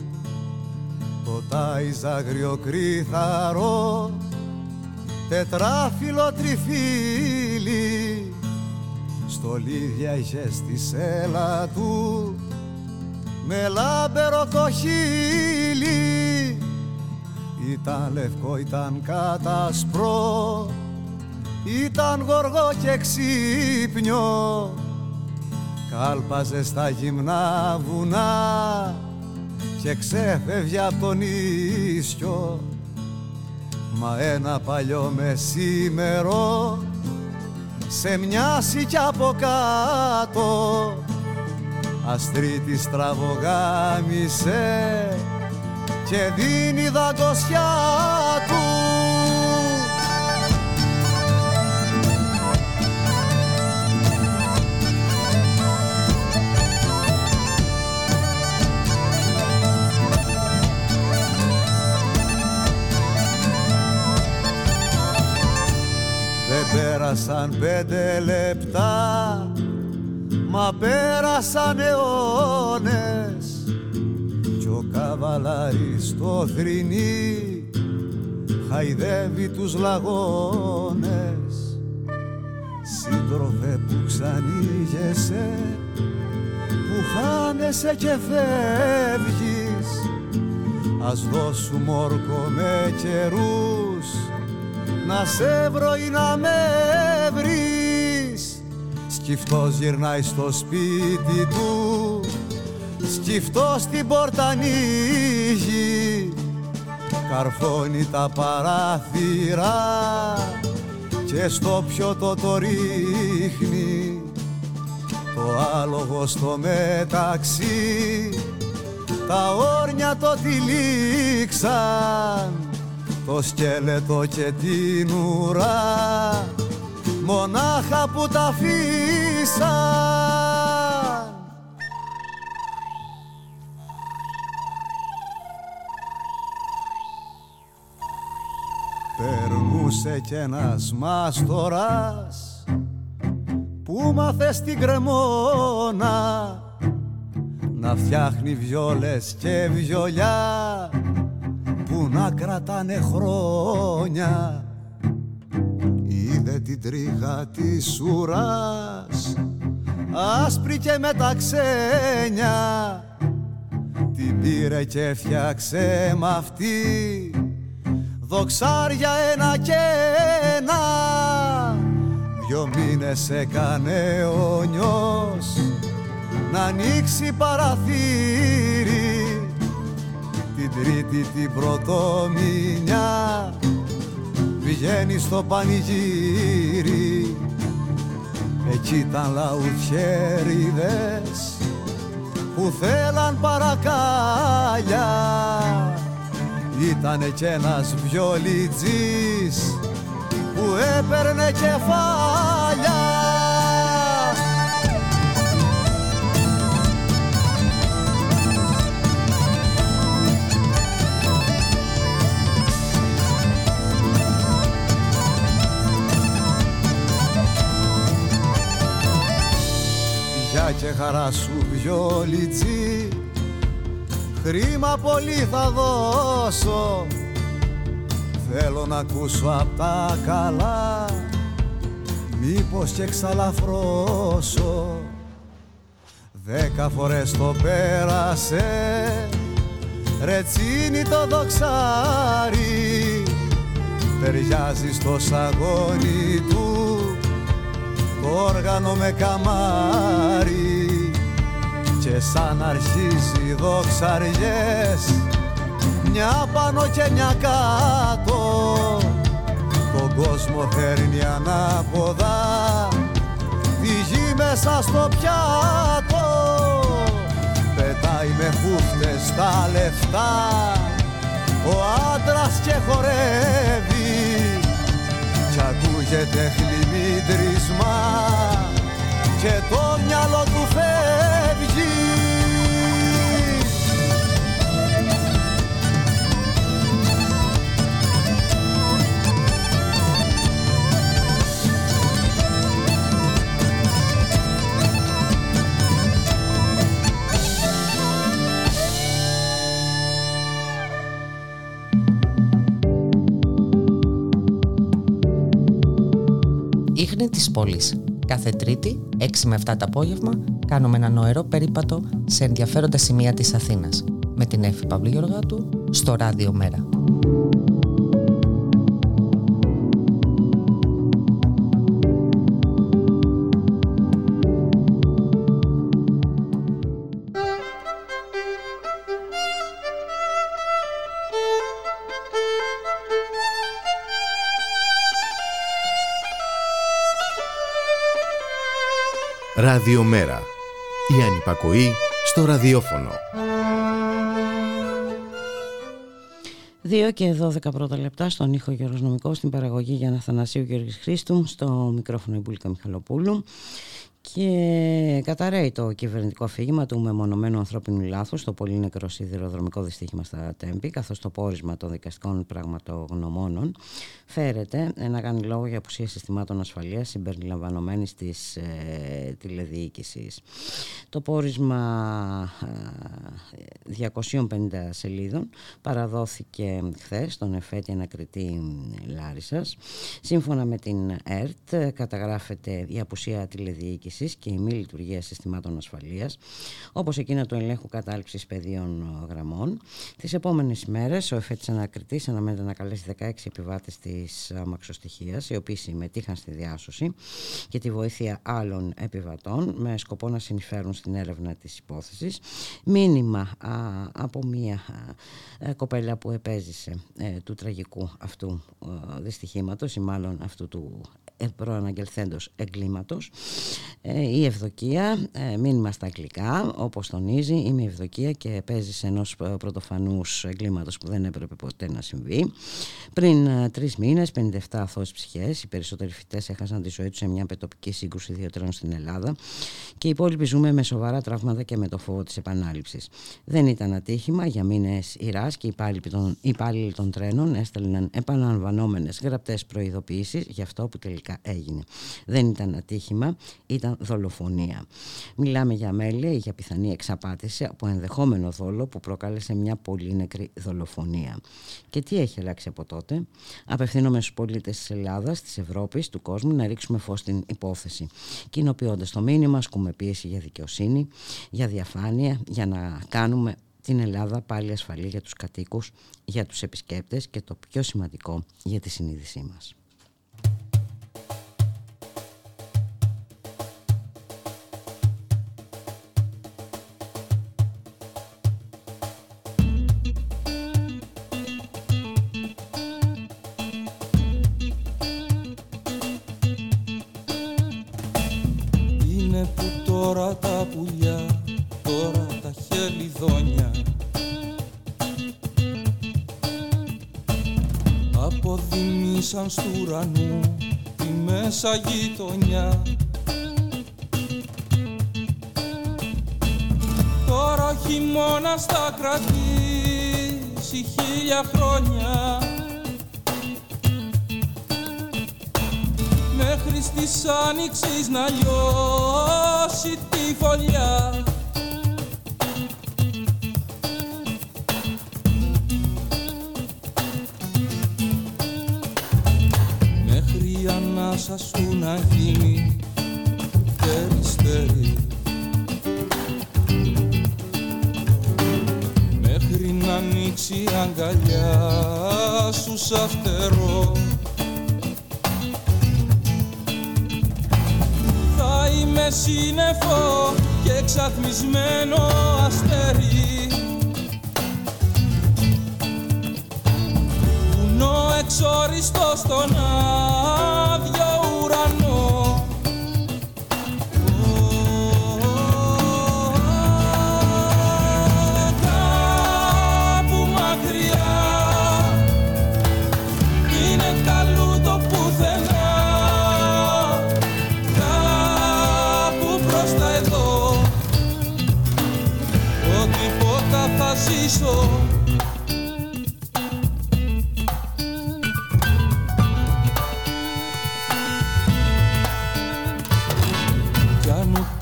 το τάιζ αγριοκρίθαρο τετράφυλλο τριφύλι στολίδια είχε στη σέλα του με λάμπερο το χείλι ήταν λευκό, ήταν κατασπρό ήταν γοργό και ξύπνιο. Κάλπαζε στα γυμνά βουνά και ξέφευγε από τον ίσιο. Μα ένα παλιό μεσήμερο σε μοιάσει κι από κάτω αστρίτη στραβογάμισε και δίνει δαγκωσιά του. Δεν πέρασαν πέντε λεπτά Μα πέρασαν αιώνες κι ο καβαλάρης στο θρηνί χαϊδεύει τους λαγώνες. Σύντροφε που ξανήγεσαι που χάνεσαι και φεύγεις. Ας δώσουμε όρκο με καιρούς να σε βρω ή να με βρεις Σκυφτός γυρνάει στο σπίτι του. Σκυφτός στην πόρτα ανοίγει καρφώνει τα παράθυρα και στο πιωτό το ρίχνει. Το άλογο στο μεταξύ τα όρνια το τυλίξαν το σκέλετο και την ουρά μονάχα που τα αφήσαν. Περνούσε κι ένας μάστορας που μάθε στην κρεμόνα να φτιάχνει βιόλες και βιολιά που να κρατάνε χρόνια. είδε την τρίχα της ουράς άσπρη και με τα ξένια. Την πήρε και φτιάξε μ' αυτή δοξάρια ένα και ένα. Δυο μήνες έκανε ο νιός να ανοίξει παραθύρι. Την τρίτη την πρωτομηνιά βγαίνει στο πανηγύρι. Εκεί ήταν λαουθιέριδες που θέλαν παρακάλια. Ήτανε κι ένας βιολιτζής που έπαιρνε κεφάλια Για και χαρά σου βιολιτζή Χρήμα πολύ θα δώσω. Θέλω να ακούσω απ' τα καλά. Μήπως και ξαλαφρώσω Δέκα φορές το πέρασε. Ρετσίνι το δοξάρι. Ταιριάζει στο σαγόνι του. Το όργανο με καμάρι. Και σαν αρχίζει δοξαριές μια πάνω και μια κάτω. Τον κόσμο φέρνει ανάποδα τη γη μέσα στο πιάτο. Πετάει με χούφτες τα λεφτά ο άντρας και χορεύει κι ακούγεται χλιμίτρισμα και το μυαλό του φεύγει Ίχνη της πόλης Κάθε Τρίτη, 6 με 7 το απόγευμα, κάνουμε ένα νοερό περίπατο σε ενδιαφέροντα σημεία της Αθήνας με την Εφη Παυλή Γεωργάτου στο Ράδιο Μέρα. Ραδιομέρα. Η ανυπακοή στο ραδιόφωνο. 2 και 12 πρώτα λεπτά στον ήχο Γεροσνομικό, στην παραγωγή Γιάννα Θανασίου Γιώργης Χρήστου, στο μικρόφωνο Ιμπούλικα Μιχαλοπούλου και καταραίει το κυβερνητικό αφήγημα του μεμονωμένου ανθρώπινου λάθους στο πολύ νεκρό σιδηροδρομικό δυστύχημα στα Τέμπη καθώς το πόρισμα των δικαστικών πραγματογνωμόνων φέρεται να κάνει λόγο για απουσία συστημάτων ασφαλείας συμπεριλαμβανομένης της ε, τηλεδιοίκησης. Το πόρισμα 250 ε, σελίδων παραδόθηκε χθες στον εφέτη ανακριτή Λάρισας. Σύμφωνα με την ΕΡΤ καταγράφεται η απουσία τηλεδιοίκησης επίσης και η μη λειτουργία συστημάτων ασφαλείας, όπως εκείνα του ελέγχου κατάληψης πεδίων γραμμών. Τις επόμενες μέρες ο εφέτης ανακριτής αναμένεται να καλέσει 16 επιβάτες της αμαξοστοιχίας, οι οποίοι συμμετείχαν στη διάσωση και τη βοήθεια άλλων επιβατών με σκοπό να συνεισφέρουν στην έρευνα της υπόθεσης. Μήνυμα από μία κοπέλα που επέζησε ε, του τραγικού αυτού ε, δυστυχήματος ή μάλλον αυτού του προαναγγελθέντος εγκλήματος. Ε, η ευδοκία ε, μήνυμα στα αγγλικά όπως τονίζει είμαι η ευδοκία και παίζει σε ενός πρωτοφανούς εγκλήματος που δεν έπρεπε ποτέ να συμβεί. Πριν ε, τρεις μήνες 57 αθώες ψυχές οι περισσότεροι φοιτές έχασαν τη ζωή τους σε μια πετοπική σύγκρουση δύο τρένων στην Ελλάδα και οι υπόλοιποι ζούμε με σοβαρά τραύματα και με το φόβο της επανάληψης. Δεν ήταν ατύχημα για μήνες Ιράς και οι υπάλληλοι των, τρένων έστελναν επαναλαμβανόμενες γραπτές προειδοποιήσεις για αυτό που τελικά έγινε. Δεν ήταν ατύχημα, ήταν δολοφονία. Μιλάμε για μέλη ή για πιθανή εξαπάτηση από ενδεχόμενο δόλο που προκάλεσε μια πολύ νεκρή δολοφονία. Και τι έχει αλλάξει από τότε; Απευθύνομαι στους πολίτες της Ελλάδας, της Ευρώπης, του κόσμου να ρίξουμε φως στην υπόθεση. Κοινοποιώντας το μήνυμα, ασκούμε πίεση για δικαιοσύνη, για διαφάνεια, για να κάνουμε την Ελλάδα πάλι ασφαλή για τους κατοίκους, για τους επισκέπτες και το πιο σημαντικό για τη συνείδησή μας. Στις άνοιξης να λιώσεις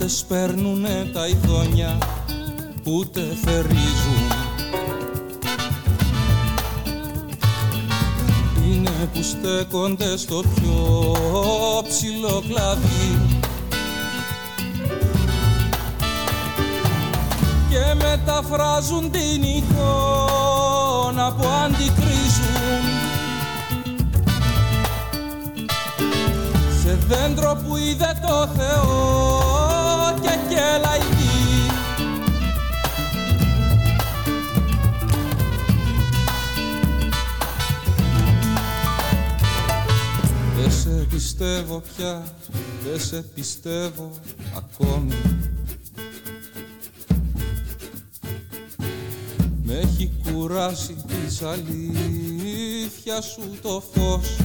σπέρνουνε τα ειδόνια ούτε θερίζουν. Είναι που στέκονται στο πιο ψηλό κλαδί. Και μεταφράζουν την εικόνα που αντικρίζουν. Σε δέντρο που είδε το Θεό και λαϊκή Δεν σε πιστεύω πια, δεν σε πιστεύω ακόμη. Με έχει κουράσει της αλήθειας σου το φως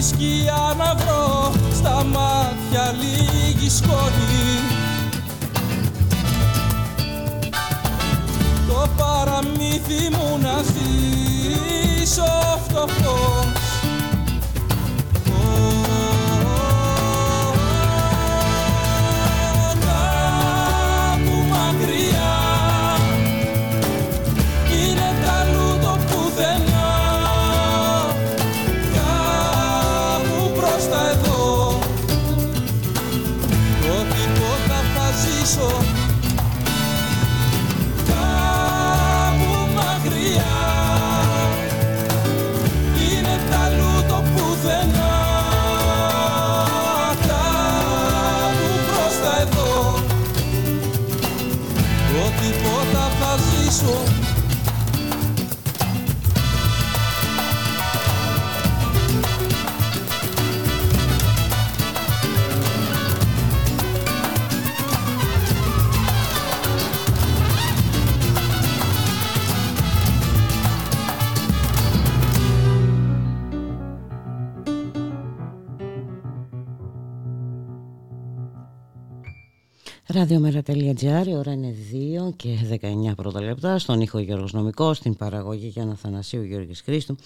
Λίγη σκιά να βρω στα μάτια λίγη σκόνη. Το παραμύθι μου να ζήσω φτωχός Ραδιομέρα.gr, η ώρα είναι 2 και 19 πρώτα λεπτά. Στον ήχο Γιώργος Νομικός, στην παραγωγή Γιάννα Θανασίου Γιώργης Χρήστου.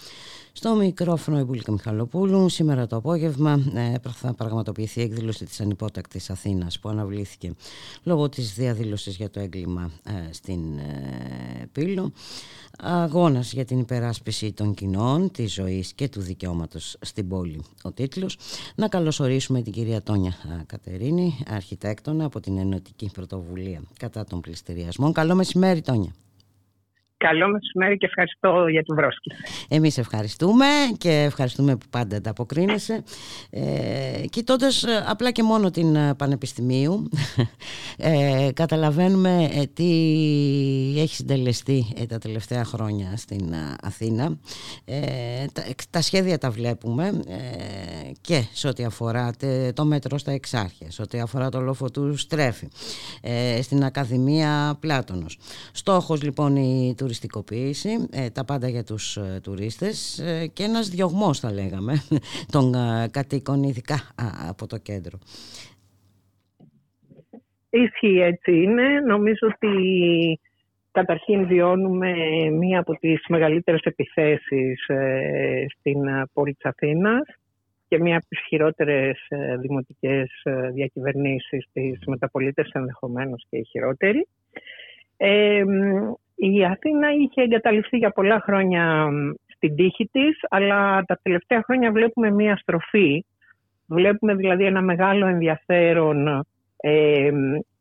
Στο μικρόφωνο η Μπουλίκα Μιχαλοπούλου. Σήμερα το απόγευμα ε, θα πραγματοποιηθεί η έκδηλωση της ανυπότακτης Αθήνας που αναβλήθηκε λόγω της διαδήλωσης για το έγκλημα ε, στην ε, Πύλο. Αγώνας για την υπεράσπιση των κοινών, της ζωής και του δικαιώματος στην πόλη ο τίτλος. Να καλωσορίσουμε την κυρία Τόνια Κατερίνη, αρχιτέκτονα από την Ενωτική Πρωτοβουλία κατά των πληστηριασμών. Καλό μεσημέρι Τόνια. Καλό μεσημέρι και ευχαριστώ για την πρόσκληση. Εμείς ευχαριστούμε και ευχαριστούμε που πάντα αποκρίνεσαι. Ε, κοιτώντας ε, απλά και μόνο την ε, Πανεπιστημίου, ε, καταλαβαίνουμε ε, τι έχει συντελεστεί τα τελευταία χρόνια στην Αθήνα. Τα, τα, σχέδια τα βλέπουμε και σε ό,τι αφορά το μέτρο στα εξάρχεια, σε ό,τι αφορά το λόφο του Στρέφη, στην Ακαδημία Πλάτωνος. Στόχος λοιπόν η τουριστικοποίηση, ε, τα πάντα για τους ε, τουρίστες ε, και ένας διωγμός θα λέγαμε των κατοίκων ειδικά από το κέντρο. Ισχύει έτσι είναι. Νομίζω ότι καταρχήν βιώνουμε μία από τις μεγαλύτερες επιθέσεις στην πόλη της Αθήνας και μία από τις χειρότερες δημοτικές διακυβερνήσεις της μεταπολίτες ενδεχομένως και η χειρότερη. Η Αθήνα είχε εγκαταλειφθεί για πολλά χρόνια στην τύχη της, αλλά τα τελευταία χρόνια βλέπουμε μία στροφή. Βλέπουμε δηλαδή ένα μεγάλο ενδιαφέρον ε,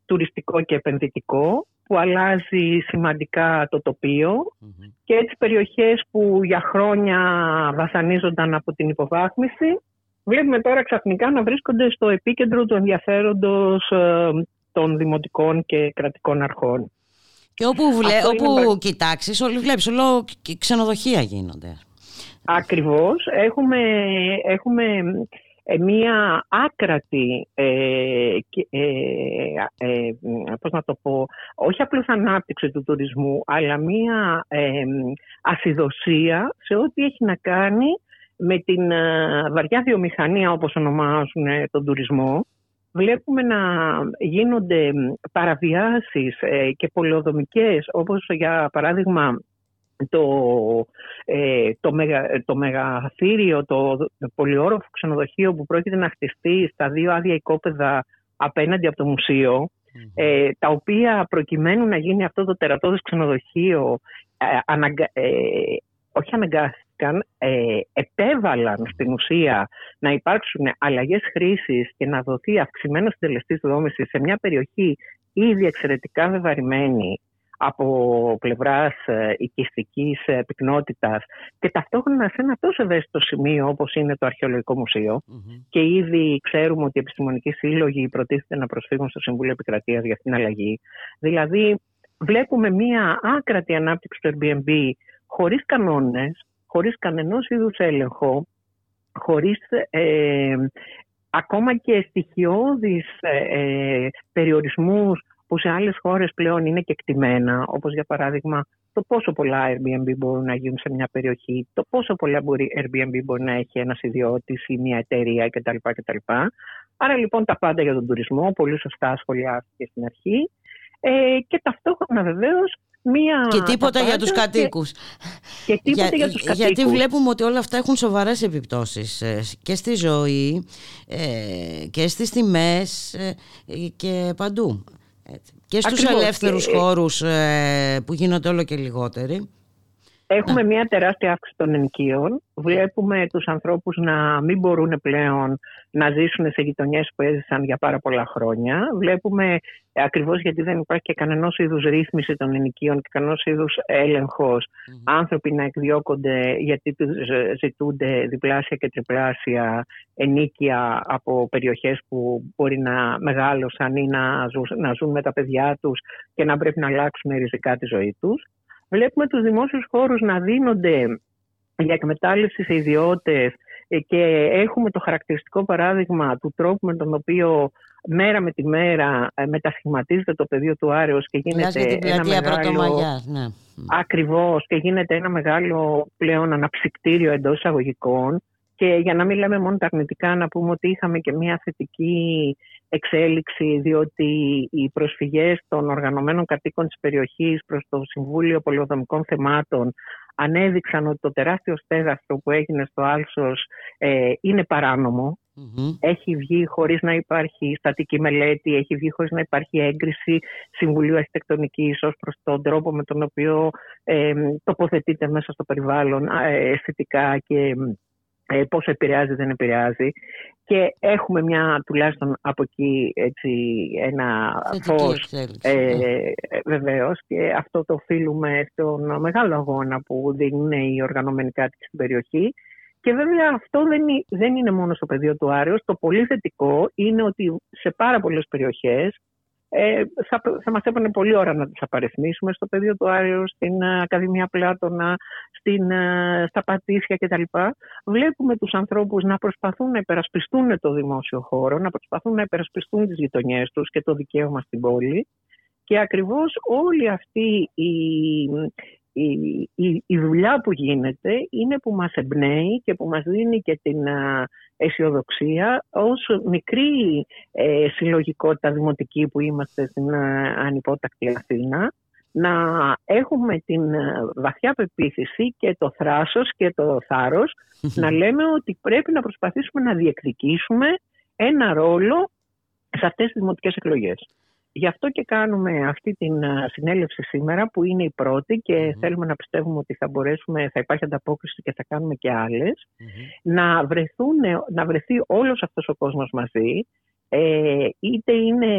τουριστικό και επενδυτικό που αλλάζει σημαντικά το τοπιο και έτσι περιοχές που για χρόνια βασανίζονταν από την υποβάθμιση βλέπουμε τώρα ξαφνικά να βρίσκονται στο επίκεντρο του ενδιαφέροντος ε, των δημοτικών και κρατικών αρχών. Και όπου, βλέ, όπου είναι... κοιτάξεις, όλοι βλέπεις, όλο ξενοδοχεία γίνονται. Ακριβώς. Έχουμε, έχουμε ε, μία άκρατη, ε, ε, ε, πώς να το πω, όχι απλώς ανάπτυξη του τουρισμού, αλλά μία ε, ασυδοσία σε ό,τι έχει να κάνει με την ε, βαριά βιομηχανία, όπως ονομάζουν τον τουρισμό, βλέπουμε να γίνονται παραβιάσεις ε, και πολεοδομικές όπως για παράδειγμα το, ε, το, μεγα, το μεγαθύριο, το πολυόροφο ξενοδοχείο που πρόκειται να χτιστεί στα δύο άδεια οικόπεδα απέναντι από το μουσείο ε, τα οποία προκειμένου να γίνει αυτό το τερατώδες ξενοδοχείο ε, όχι αναγκάστηκαν, ε, επέβαλαν στην ουσία να υπάρξουν αλλαγές χρήσης και να δοθεί αυξημένος συντελεστής δόμησης σε μια περιοχή ήδη εξαιρετικά βεβαρημένη από πλευράς ε, οικιστικής ε, πυκνότητας και ταυτόχρονα σε ένα τόσο ευαίσθητο σημείο όπως είναι το Αρχαιολογικό και ήδη ξέρουμε ότι οι επιστημονικοί σύλλογοι προτίθεται να προσφύγουν στο Συμβούλιο Επικρατείας για αυτήν την αλλαγή. Δηλαδή βλέπουμε μια άκρατη ανάπτυξη του Airbnb χωρίς κανόνες, χωρίς κανενός είδους έλεγχο, χωρίς ε, ακόμα και στοιχειώδεις ε, ε, περιορισμούς που σε άλλες χώρες πλέον είναι και εκτιμένα, όπως για παράδειγμα το πόσο πολλά Airbnb μπορούν να γίνουν σε μια περιοχή, το πόσο πολλά μπορεί Airbnb μπορεί να έχει ένας ιδιώτης ή μια εταιρεία κτλ. κτλ. Άρα λοιπόν τα πάντα για τον τουρισμό, πολύ σωστά σχολιάστηκε στην αρχή. Ε, και ταυτόχρονα βεβαίως μία... Και τίποτα για τους κατοίκους. Και τίποτα για, για τους κατοίκους. Γιατί βλέπουμε ότι όλα αυτά έχουν σοβαρές επιπτώσεις ε, και στη ζωή ε, και στις τιμές ε, και παντού. Και στους Ακριβώς. ελεύθερους χώρους που γίνονται όλο και λιγότεροι. Έχουμε μια τεράστια αύξηση των ενοικίων. Βλέπουμε τους ανθρώπους να μην μπορούν πλέον να ζήσουν σε γειτονιές που έζησαν για πάρα πολλά χρόνια. Βλέπουμε ακριβώς γιατί δεν υπάρχει και κανένας είδους ρύθμιση των ενοικίων και κανένας είδους άνθρωποι να εκδιώκονται γιατί τους ζητούνται διπλάσια και τριπλάσια ενίκια από περιοχές που μπορεί να μεγάλωσαν ή να ζουν, να ζουν με τα παιδιά τους και να πρέπει να αλλάξουν ριζικά τη ζωή τους. Βλέπουμε τους δημόσιους χώρους να δίνονται για εκμετάλλευση σε ιδιώτες ε, και έχουμε το χαρακτηριστικό παράδειγμα του τρόπου με τον οποίο μέρα με τη μέρα ε, μετασχηματίζεται το πεδίο του Άρεως και γίνεται ένα μεγάλο... Ναι. Ακριβώς και γίνεται ένα μεγάλο πλέον αναψυκτήριο εντός εισαγωγικών και για να μην λέμε μόνο τα αρνητικά να πούμε ότι είχαμε και μια θετική εξέλιξη διότι οι προσφυγές των οργανωμένων κατοίκων της περιοχής προς το Συμβούλιο Πολυοδομικών Θεμάτων ανέδειξαν ότι το τεράστιο στέγαστρο που έγινε στο Άλσος ε, είναι Έχει βγει χωρίς να υπάρχει στατική μελέτη, έχει βγει χωρίς να υπάρχει έγκριση Συμβουλίου Αρχιτεκτονικής ως προς τον τρόπο με τον οποίο ε, τοποθετείται μέσα στο περιβάλλον ε, αισθητικά και ε, πώς επηρεάζει, δεν επηρεάζει. Και έχουμε μια τουλάχιστον από εκεί έτσι, ένα φως ε, ναι. βεβαίως και αυτό το οφείλουμε στον μεγάλο αγώνα που δίνουν οι οργανωμένοι κάτοικοι στην περιοχή. Και βέβαια αυτό δεν, δεν είναι μόνο στο πεδίο του Άρεως. Το πολύ θετικό είναι ότι σε πάρα πολλές περιοχές ε, θα, θα μας έπαιρνε πολλή ώρα να τις απαριθμίσουμε στο πεδίο του Άριου, στην ε, Ακαδημία Πλάτωνα, στην, ε, στα Πατήσια κτλ. Βλέπουμε τους ανθρώπους να προσπαθούν να υπερασπιστούν το δημόσιο χώρο, να προσπαθούν να υπερασπιστούν τις γειτονιές τους και το δικαίωμα στην πόλη. Και ακριβώς όλη αυτή η, η, η, η, δουλειά που γίνεται είναι που μας εμπνέει και που μας δίνει και την αισιοδοξία ως μικρή ε, συλλογικότητα δημοτική που είμαστε στην ανυπότακτη Αθήνα να έχουμε την βαθιά πεποίθηση και το θράσος και το θάρρος να λέμε ότι πρέπει να προσπαθήσουμε να διεκδικήσουμε ένα ρόλο σε αυτές τις δημοτικές εκλογές. Γι' αυτό και κάνουμε αυτή την συνέλευση σήμερα που είναι η πρώτη και θέλουμε να πιστεύουμε ότι θα μπορέσουμε, θα υπάρχει ανταπόκριση και θα κάνουμε και αλλες να, βρεθούν, να βρεθεί όλος αυτός ο κόσμος μαζί ε, είτε είναι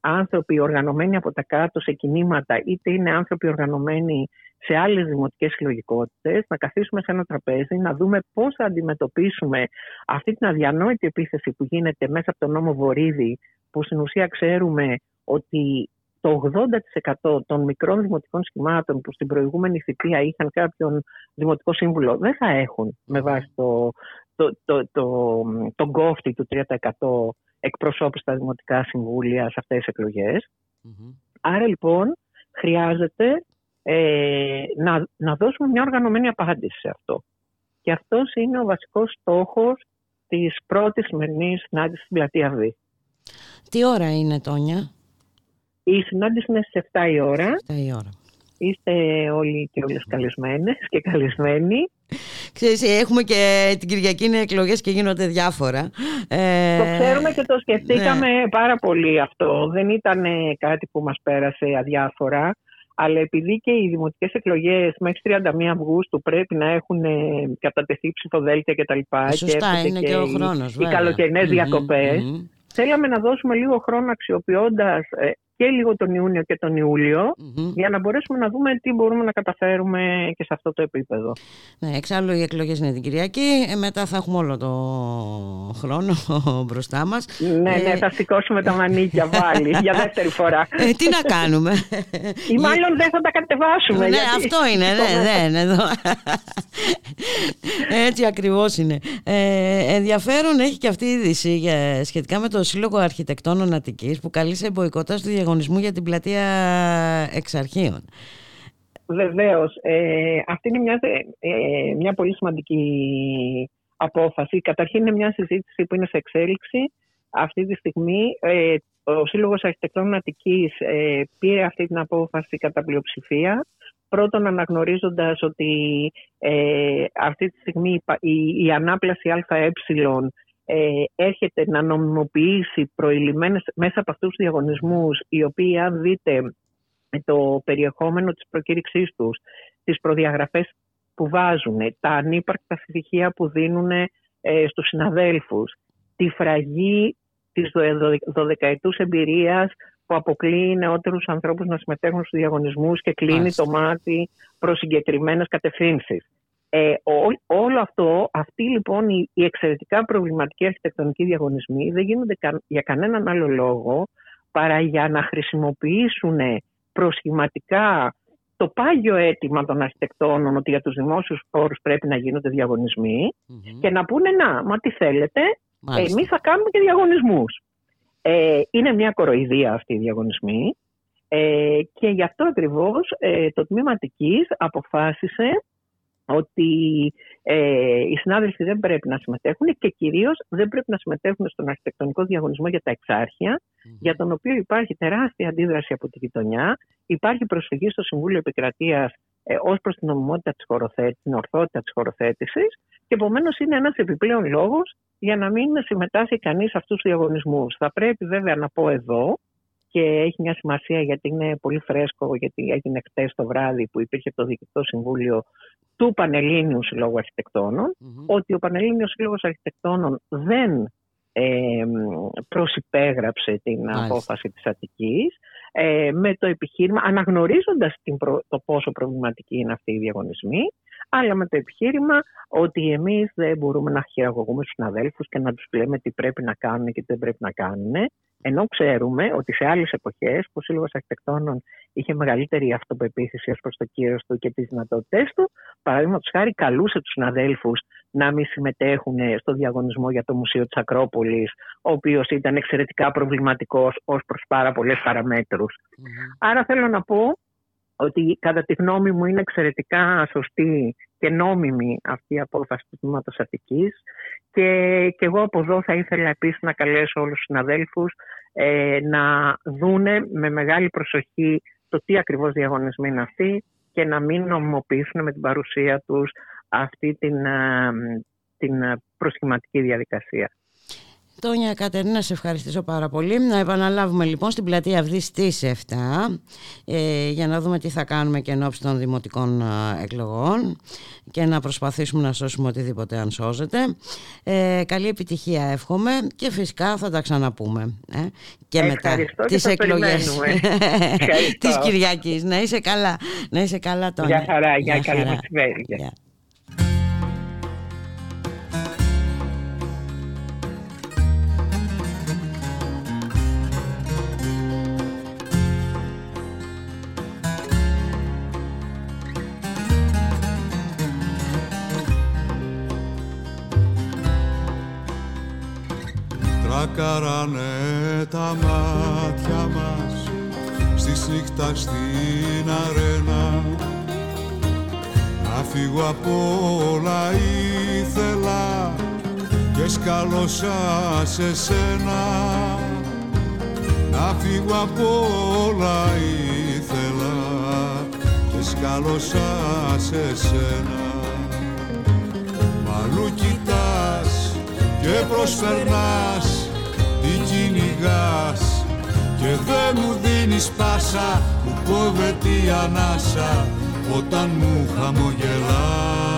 άνθρωποι οργανωμένοι από τα κάτω σε κινήματα είτε είναι άνθρωποι οργανωμένοι σε άλλες δημοτικές συλλογικότητες, να καθίσουμε σε ένα τραπέζι, να δούμε πώς θα αντιμετωπίσουμε αυτή την αδιανόητη επίθεση που γίνεται μέσα από τον νόμο Βορύδη που στην ουσία ξέρουμε ότι το 80% των μικρών δημοτικών σχημάτων που στην προηγούμενη θητεία είχαν κάποιον δημοτικό σύμβουλο δεν θα έχουν με βάση το, το, το, το, τον κόφτη του 3% εκπροσώπους στα δημοτικά συμβούλια σε αυτές τις εκλογες Άρα λοιπόν χρειάζεται ε, να, να δώσουμε μια οργανωμένη απάντηση σε αυτό. Και αυτός είναι ο βασικός στόχος της πρώτης σημερινής συνάντησης στην πλατεία Β. Τι ώρα είναι, Τόνια; Η συνάντηση είναι στις 7 η ώρα. 7 η ώρα. Είστε όλοι και όλες καλεσμένες και καλεσμένοι. Ξέρεις, έχουμε και την Κυριακή είναι εκλογές και γίνονται διάφορα. Ε... Το ξέρουμε και το σκεφτήκαμε ναι. πάρα πολύ αυτό. Δεν ήταν κάτι που μας πέρασε αδιάφορα. Αλλά επειδή και οι δημοτικές εκλογές μέχρι 31 Αυγούστου πρέπει να έχουν κατατεθεί ψηφοδέλτια κτλ. Σωστά, και είναι και, ο χρόνος. Οι καλοκαιρινές διακοπές. Θέλαμε να δώσουμε λίγο χρόνο αξιοποιώντας ε, και λίγο τον Ιούνιο και τον ιουλιο για να μπορέσουμε να δούμε τι μπορούμε να καταφέρουμε και σε αυτό το επίπεδο. Ναι, εξάλλου οι εκλογές είναι την Κυριακή, ε, μετά θα έχουμε όλο το χρόνο μπροστά μας. Ναι, ναι, ε, θα σηκώσουμε τα μανίκια πάλι για δεύτερη φορά. Ε, τι να κάνουμε; Ή μάλλον δεν θα τα κατεβάσουμε. Ναι, αυτό είναι, ναι, ναι, εδώ. Έτσι ακριβώς είναι. Ε, ενδιαφέρον έχει και αυτή η είδηση σχετικά με το Σύλλογο Αρχιτεκτόνων Αττικής που καλεί σε μποϊκότα στο διαγωνισμού για την πλατεία εξαρχείων. Βεβαίως. Ε, αυτή είναι μια, ε, μια πολύ σημαντική απόφαση. Καταρχήν είναι μια συζήτηση που είναι σε εξέλιξη. Αυτή τη στιγμή ε, ο Σύλλογος Αρχιτεκτών Αττικής ε, πήρε αυτή την απόφαση κατά πλειοψηφία. Πρώτον αναγνωρίζοντας ότι ε, αυτή τη στιγμή η, η ανάπλαση ΑΕ ε, έρχεται να νομιμοποιήσει προηλημένες μέσα από αυτούς τους διαγωνισμούς οι οποίοι αν δείτε το περιεχόμενο της προκήρυξής τους, τις προδιαγραφές που βάζουν, τα ανύπαρκτα στοιχεία που δίνουν ε, στους συναδέλφους, τη φραγή της δωδεκαετούς εμπειρίας που αποκλείει νεότερους ανθρώπους να συμμετέχουν στους διαγωνισμούς και κλείνει το μάτι προς συγκεκριμένες κατευθύνσεις. Ε, όλο αυτό, αυτοί λοιπόν οι, οι εξαιρετικά προβληματικοί αρχιτεκτονικοί διαγωνισμοί δεν γίνονται για κανέναν άλλο λόγο παρά για να χρησιμοποιήσουν προσχηματικά το πάγιο αίτημα των αρχιτεκτόνων ότι για τους δημόσιους χώρους πρέπει να γίνονται και να πούνε να, μα τι θέλετε, εμείς θα κάνουμε και διαγωνισμούς. Ε, είναι μια κοροϊδία αυτή οι διαγωνισμοί. Ε, και γι' αυτό ακριβώς ε, το Τμήμα Αττικής αποφάσισε ότι ε, οι συνάδελφοι δεν πρέπει να συμμετέχουν και κυρίως δεν πρέπει να συμμετέχουν στον αρχιτεκτονικό διαγωνισμό για τα εξάρχεια, για τον οποίο υπάρχει τεράστια αντίδραση από τη γειτονιά. Υπάρχει προσφυγή στο Συμβούλιο Επικρατείας ε, ως προς την νομιμότητα της χωροθέτησης, την ορθότητα της χωροθέτησης, και επομένως είναι ένας επιπλέον λόγος για να μην συμμετάσχει κανείς σε αυτούς τους διαγωνισμούς. Θα πρέπει βέβαια να πω εδώ και έχει μια σημασία γιατί είναι πολύ φρέσκο, γιατί έγινε χτες το βράδυ που υπήρχε το Διοικητικό Συμβούλιο του Πανελλήνιου Συλλόγου ότι ο Πανελλήνιος Σύλλογος Αρχιτεκτόνων δεν ε, προσυπέγραψε την απόφαση της Αττικής ε, με το επιχείρημα, αναγνωρίζοντας την το πόσο προβληματική είναι αυτή η διαγωνισμή, αλλά με το επιχείρημα ότι εμείς δεν μπορούμε να χειραγωγούμε στους συναδέλφους και να τους λέμε τι πρέπει να κάνουν και τι δεν πρέπει να κάνουν, ενώ ξέρουμε ότι σε άλλες εποχές που ο Σύλλογος Αρχιτεκτόνων είχε μεγαλύτερη αυτοπεποίθηση ως προς το κύρος του και τις δυνατότητές του, παραδείγματος χάρη καλούσε τους συναδέλφους να μην συμμετέχουν στο διαγωνισμό για το Μουσείο της Ακρόπολης, ο οποίος ήταν εξαιρετικά προβληματικός ως προς πάρα πολλές Άρα θέλω να πω ότι κατά τη γνώμη μου είναι εξαιρετικά σωστή και νόμιμη αυτή η απόφαση του Τμήματος Αττικής και, και εγώ από εδώ θα ήθελα επίσης να καλέσω όλους τους συναδέλφους ε, να δούνε με μεγάλη προσοχή το τι ακριβώς διαγωνισμοί είναι αυτοί και να μην νομιμοποιήσουν με την παρουσία τους αυτή την, ε, την προσχηματική διαδικασία. Τόνια Κατερίνα, σε ευχαριστήσω πάρα πολύ. Να επαναλάβουμε λοιπόν στην πλατεία αυτή στις 7 ε, για να δούμε τι θα κάνουμε και εν των δημοτικών ε, εκλογών και να προσπαθήσουμε να σώσουμε οτιδήποτε αν σώζεται. Ε, καλή επιτυχία εύχομαι και φυσικά θα τα ξαναπούμε. Ε, και μετά τις εκλογές της Κυριακής. Να είσαι καλά, να είσαι καλά Τόνια. Γεια χαρά, για καλή μεσημέρι. Καράνε τα μάτια μας στη νύχτας στην αρένα να φύγω από όλα ήθελα και σκάλωσα σε σένα να φύγω από όλα ήθελα και σκάλωσα σε σένα Μαλού κοιτάς και προσπερνάς κυνηγάς και δεν μου δίνεις πάσα που κόβεται η ανάσα όταν μου χαμογελάς.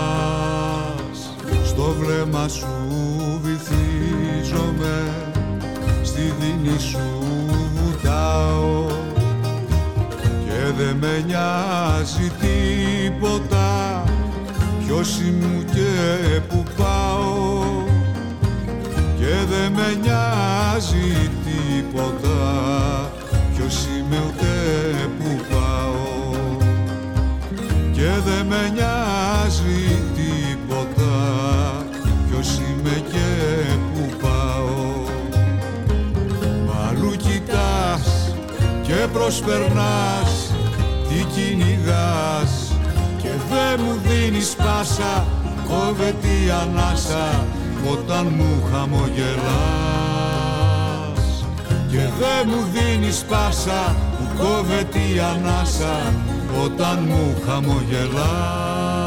Στο βλέμμα σου βυθίζομαι στη δίνη σου βουτάω και δεν με νοιάζει τίποτα ποιος είμαι και που πάω και δεν με νοιάζει τίποτα. Ποιος είμαι ούτε που πάω. Και δεν με νοιάζει τίποτα. Ποιος είμαι και που πάω. Μ' κοιτάς και προσπερνάς τι κυνηγάς. Και δεν μου δίνεις πάσα κόβεται η ανάσα όταν μου χαμογελάς. Και δεν μου δίνεις πάσα που κόβεται η ανάσα όταν μου χαμογελάς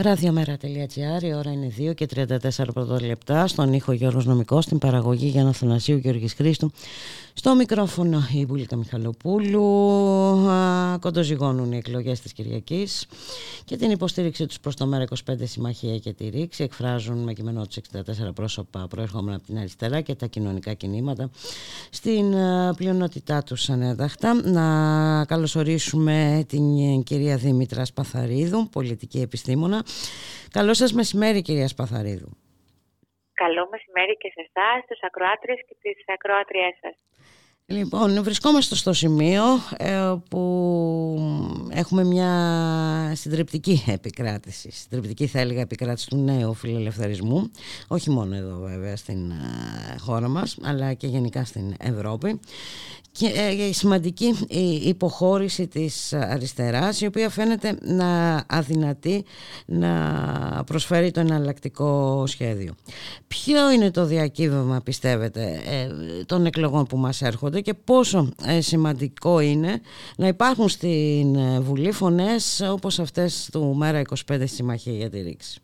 Ραδιομέρα.gr, η ώρα είναι 2 και 34 πρώτα λεπτά. Στον ήχο Γιώργος Νομικός, στην παραγωγή Γιάννα Θανασίου Γιώργης Χρήστου. Στο μικρόφωνο η Μπουλίκα Μιχαλοπούλου. Κοντοζυγώνουν οι εκλογές της Κυριακής και την υποστήριξη τους προς το ΜΕΡΑ25 Συμμαχία και τη Ρήξη. Εκφράζουν με κείμενο τους 64 πρόσωπα προέρχομενα από την αριστερά και τα κοινωνικά κινήματα στην πλειονότητά τους ανέδαχτα. Να καλωσορίσουμε την κυρία Δήμητρα Σπαθαρίδου, πολιτική επιστήμονα Καλό σας μεσημέρι κυρία Σπαθαρίδου. Καλό μεσημέρι και σε εσάς, τους ακροάτριες και τις ακροάτριές σας. Λοιπόν, βρισκόμαστε στο σημείο ε, που έχουμε μια συντριπτική επικράτηση, συντριπτική θα έλεγα επικράτηση του νέου φιλελευθερισμού, όχι μόνο εδώ βέβαια στην ε, χώρα μας, αλλά και γενικά στην Ευρώπη και ε, η σημαντική υποχώρηση της αριστεράς η οποία φαίνεται να αδυνατεί να προσφέρει το εναλλακτικό σχέδιο. Ποιο είναι το διακύβευμα πιστεύετε των εκλογών που μας έρχονται και πόσο ε, σημαντικό είναι να υπάρχουν στην ε, Βουλή φωνές όπως αυτές του ΜΕΡΑ25 Συμμαχία για τη Ρήξη;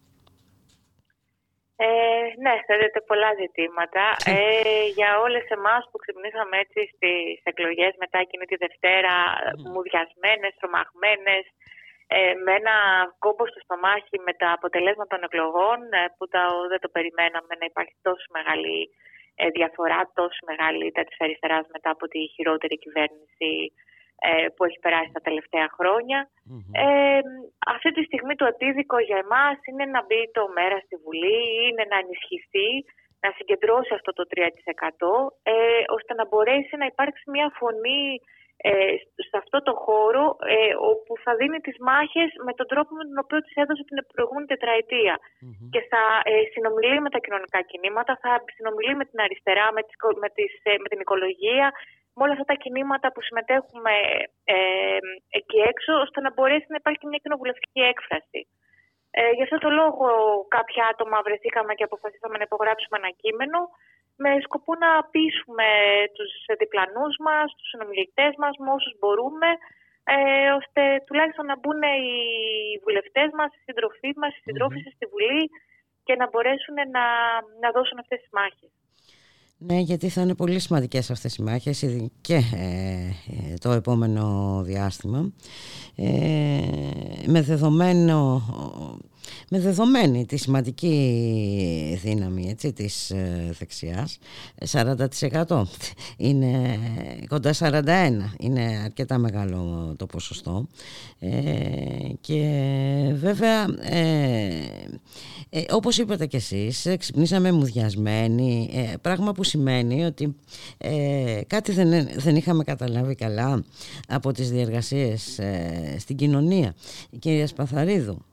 Ε, ναι, θέλετε πολλά ζητήματα. Ε, για όλες εμάς που ξυπνήσαμε έτσι στις εκλογές μετά εκείνη τη Δευτέρα, mm. μουδιασμένες, τρομαγμένες, ε, με ένα κόμπο στο στομάχι με τα αποτελέσματα των εκλογών που τα, δεν το περιμέναμε να υπάρχει τόσο μεγάλη ε, διαφορά τόσο μεγάλη τα της αριστεράς μετά από τη χειρότερη κυβέρνηση ε, που έχει περάσει τα τελευταία Ε, αυτή τη στιγμή το επίδικο για εμάς είναι να μπει το μέρα στη Βουλή, είναι να ενισχυθεί, να συγκεντρώσει αυτό το 3% ε, ώστε να μπορέσει να υπάρξει μια φωνή ε, σε αυτό το χώρο ε, όπου θα δίνει τις μάχες με τον τρόπο με τον οποίο τις έδωσε την προηγούμενη και θα ε, συνομιλεί με τα κοινωνικά κινήματα, θα συνομιλεί με την αριστερά, με, τις, με, τις, ε, με την οικολογία, με όλα αυτά τα κινήματα που συμμετέχουμε ε, εκεί έξω, ώστε να μπορέσει να υπάρχει μια κοινοβουλευτική έκφραση. Ε, γι' αυτό το λόγο κάποια άτομα βρεθήκαμε και αποφασίσαμε να υπογράψουμε ένα κείμενο με σκοπό να πείσουμε τους διπλανούς μας, τους συνομιλητές μας, με όσους μπορούμε, ε, ώστε τουλάχιστον να μπουν οι βουλευτές μας, οι συντροφοί μας, οι συντρόφισσες στη Βουλή και να μπορέσουν να, να δώσουν αυτές τις μάχες. Ναι, γιατί θα είναι πολύ σημαντικές αυτές οι μάχες και ε, το επόμενο διάστημα. Ε, με δεδομένο με δεδομένη τη σημαντική δύναμη έτσι, της ε, δεξιάς 40% είναι κοντά 41 είναι αρκετά μεγάλο το ποσοστό. Ε, και βέβαια ε, ε, όπως είπατε κι εσείς ξυπνήσαμε μουδιασμένοι ε, πράγμα που σημαίνει ότι κάτι δεν, δεν είχαμε καταλάβει καλά από τις διεργασίες στην κοινωνία. Κυρία Σπαθαρίδου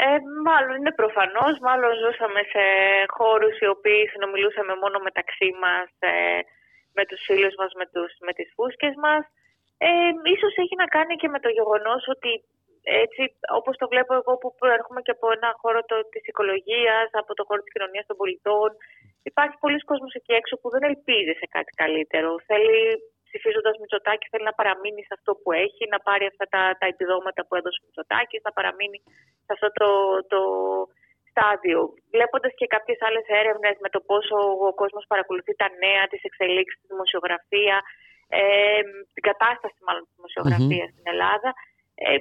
ε, μάλλον είναι προφανώς, μάλλον ζούσαμε σε χώρους οι οποίοι συνομιλούσαμε μόνο μεταξύ μας, ε, με τους φίλους μας, με, τους, με τις φούσκες μας. Ε, ίσως έχει να κάνει και με το γεγονός ότι έτσι όπως το βλέπω εγώ που προέρχομαι και από ένα χώρο το, της οικολογίας, από το χώρο της κοινωνίας των πολιτών, υπάρχει πολλοί κόσμος εκεί έξω που δεν ελπίζει σε κάτι καλύτερο. Θέλει ψηφίζοντας Μητσοτάκη θέλει να παραμείνει σε αυτό που έχει, να πάρει αυτά τα, τα επιδόματα που έδωσε ο Μητσοτάκης, να παραμείνει σε αυτό το, το στάδιο. Βλέποντας και κάποιες άλλες έρευνες με το πόσο ο κόσμος παρακολουθεί τα νέα, τι εξελίξεις, τη δημοσιογραφία, ε, την κατάσταση μάλλον της δημοσιογραφίας στην Ελλάδα. Ε,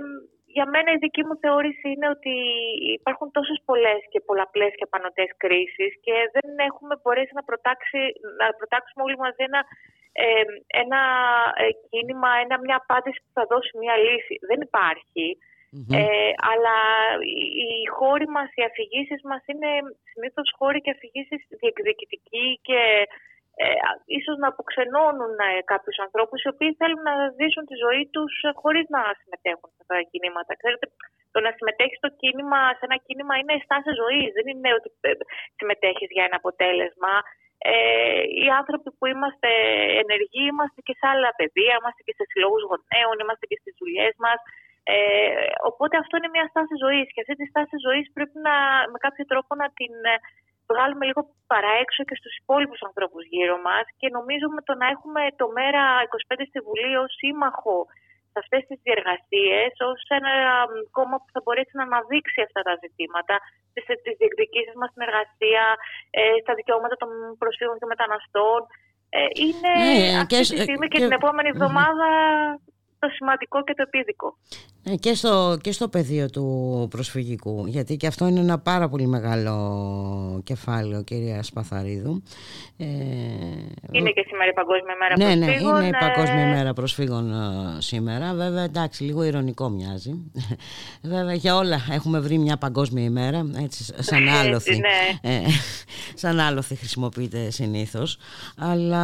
για μένα η δική μου θεώρηση είναι ότι υπάρχουν τόσες πολλές και πολλαπλές και απανοτές κρίσεις και δεν έχουμε μπορέσει να, να προτάξουμε όλοι μαζί ένα ένα ε, κίνημα, ένα, μια απάντηση που θα δώσει μια λύση. Δεν υπαρχει Ε, αλλά οι, χώροι μας, οι αφηγήσεις μας είναι συνήθως χώροι και αφηγήσεις διεκδικητικοί και ε, ίσως να αποξενώνουν ε, κάποιους ανθρώπους οι οποίοι θέλουν να ζήσουν τη ζωή τους ε, χωρίς να συμμετέχουν σε αυτά τα κινήματα. Ξέρετε, το να συμμετέχεις στο κίνημα, σε ένα κίνημα είναι στάση ζωής. Δεν είναι ότι ε, συμμετέχεις για ένα αποτέλεσμα ε, οι άνθρωποι που είμαστε ενεργοί είμαστε και σε άλλα παιδεία, είμαστε και σε συλλόγους γονέων, είμαστε και στις δουλειές μας. Ε, οπότε αυτό είναι μια στάση ζωής και αυτή τη στάση ζωής πρέπει να, με κάποιο τρόπο να την ε, βγάλουμε λίγο παραέξω και στους υπόλοιπους ανθρώπους γύρω μας και νομίζω με το να έχουμε το μέρα 25 στη Βουλή ως σύμμαχο σε αυτές τις διεργασίες ως ένα κόμμα που θα μπορέσει να αναδείξει αυτά τα ζητήματα τις, τις διεκδικήσεις μας στην εργασία, ε, στα δικαιώματα των προσφύγων και μεταναστών. Ε, είναι ναι, αυτή τη στιγμή και, και, την επόμενη εβδομάδα το σημαντικό και το επίδικο. Ε, και, στο, και στο πεδίο του προσφυγικού, γιατί και αυτό είναι ένα πάρα πολύ μεγάλο κεφάλαιο, κυρία Σπαθαρίδου. Ε, είναι και σήμερα η Παγκόσμια Μέρα ναι, ναι Προσφύγων. Ναι, είναι η Παγκόσμια ε, Μέρα Προσφύγων σήμερα. Βέβαια, εντάξει, λίγο ηρωνικό μοιάζει. Βέβαια, για όλα έχουμε βρει μια Παγκόσμια ημέρα, έτσι, σαν άλοθη. ναι. σαν άλοθη χρησιμοποιείται συνήθως. Αλλά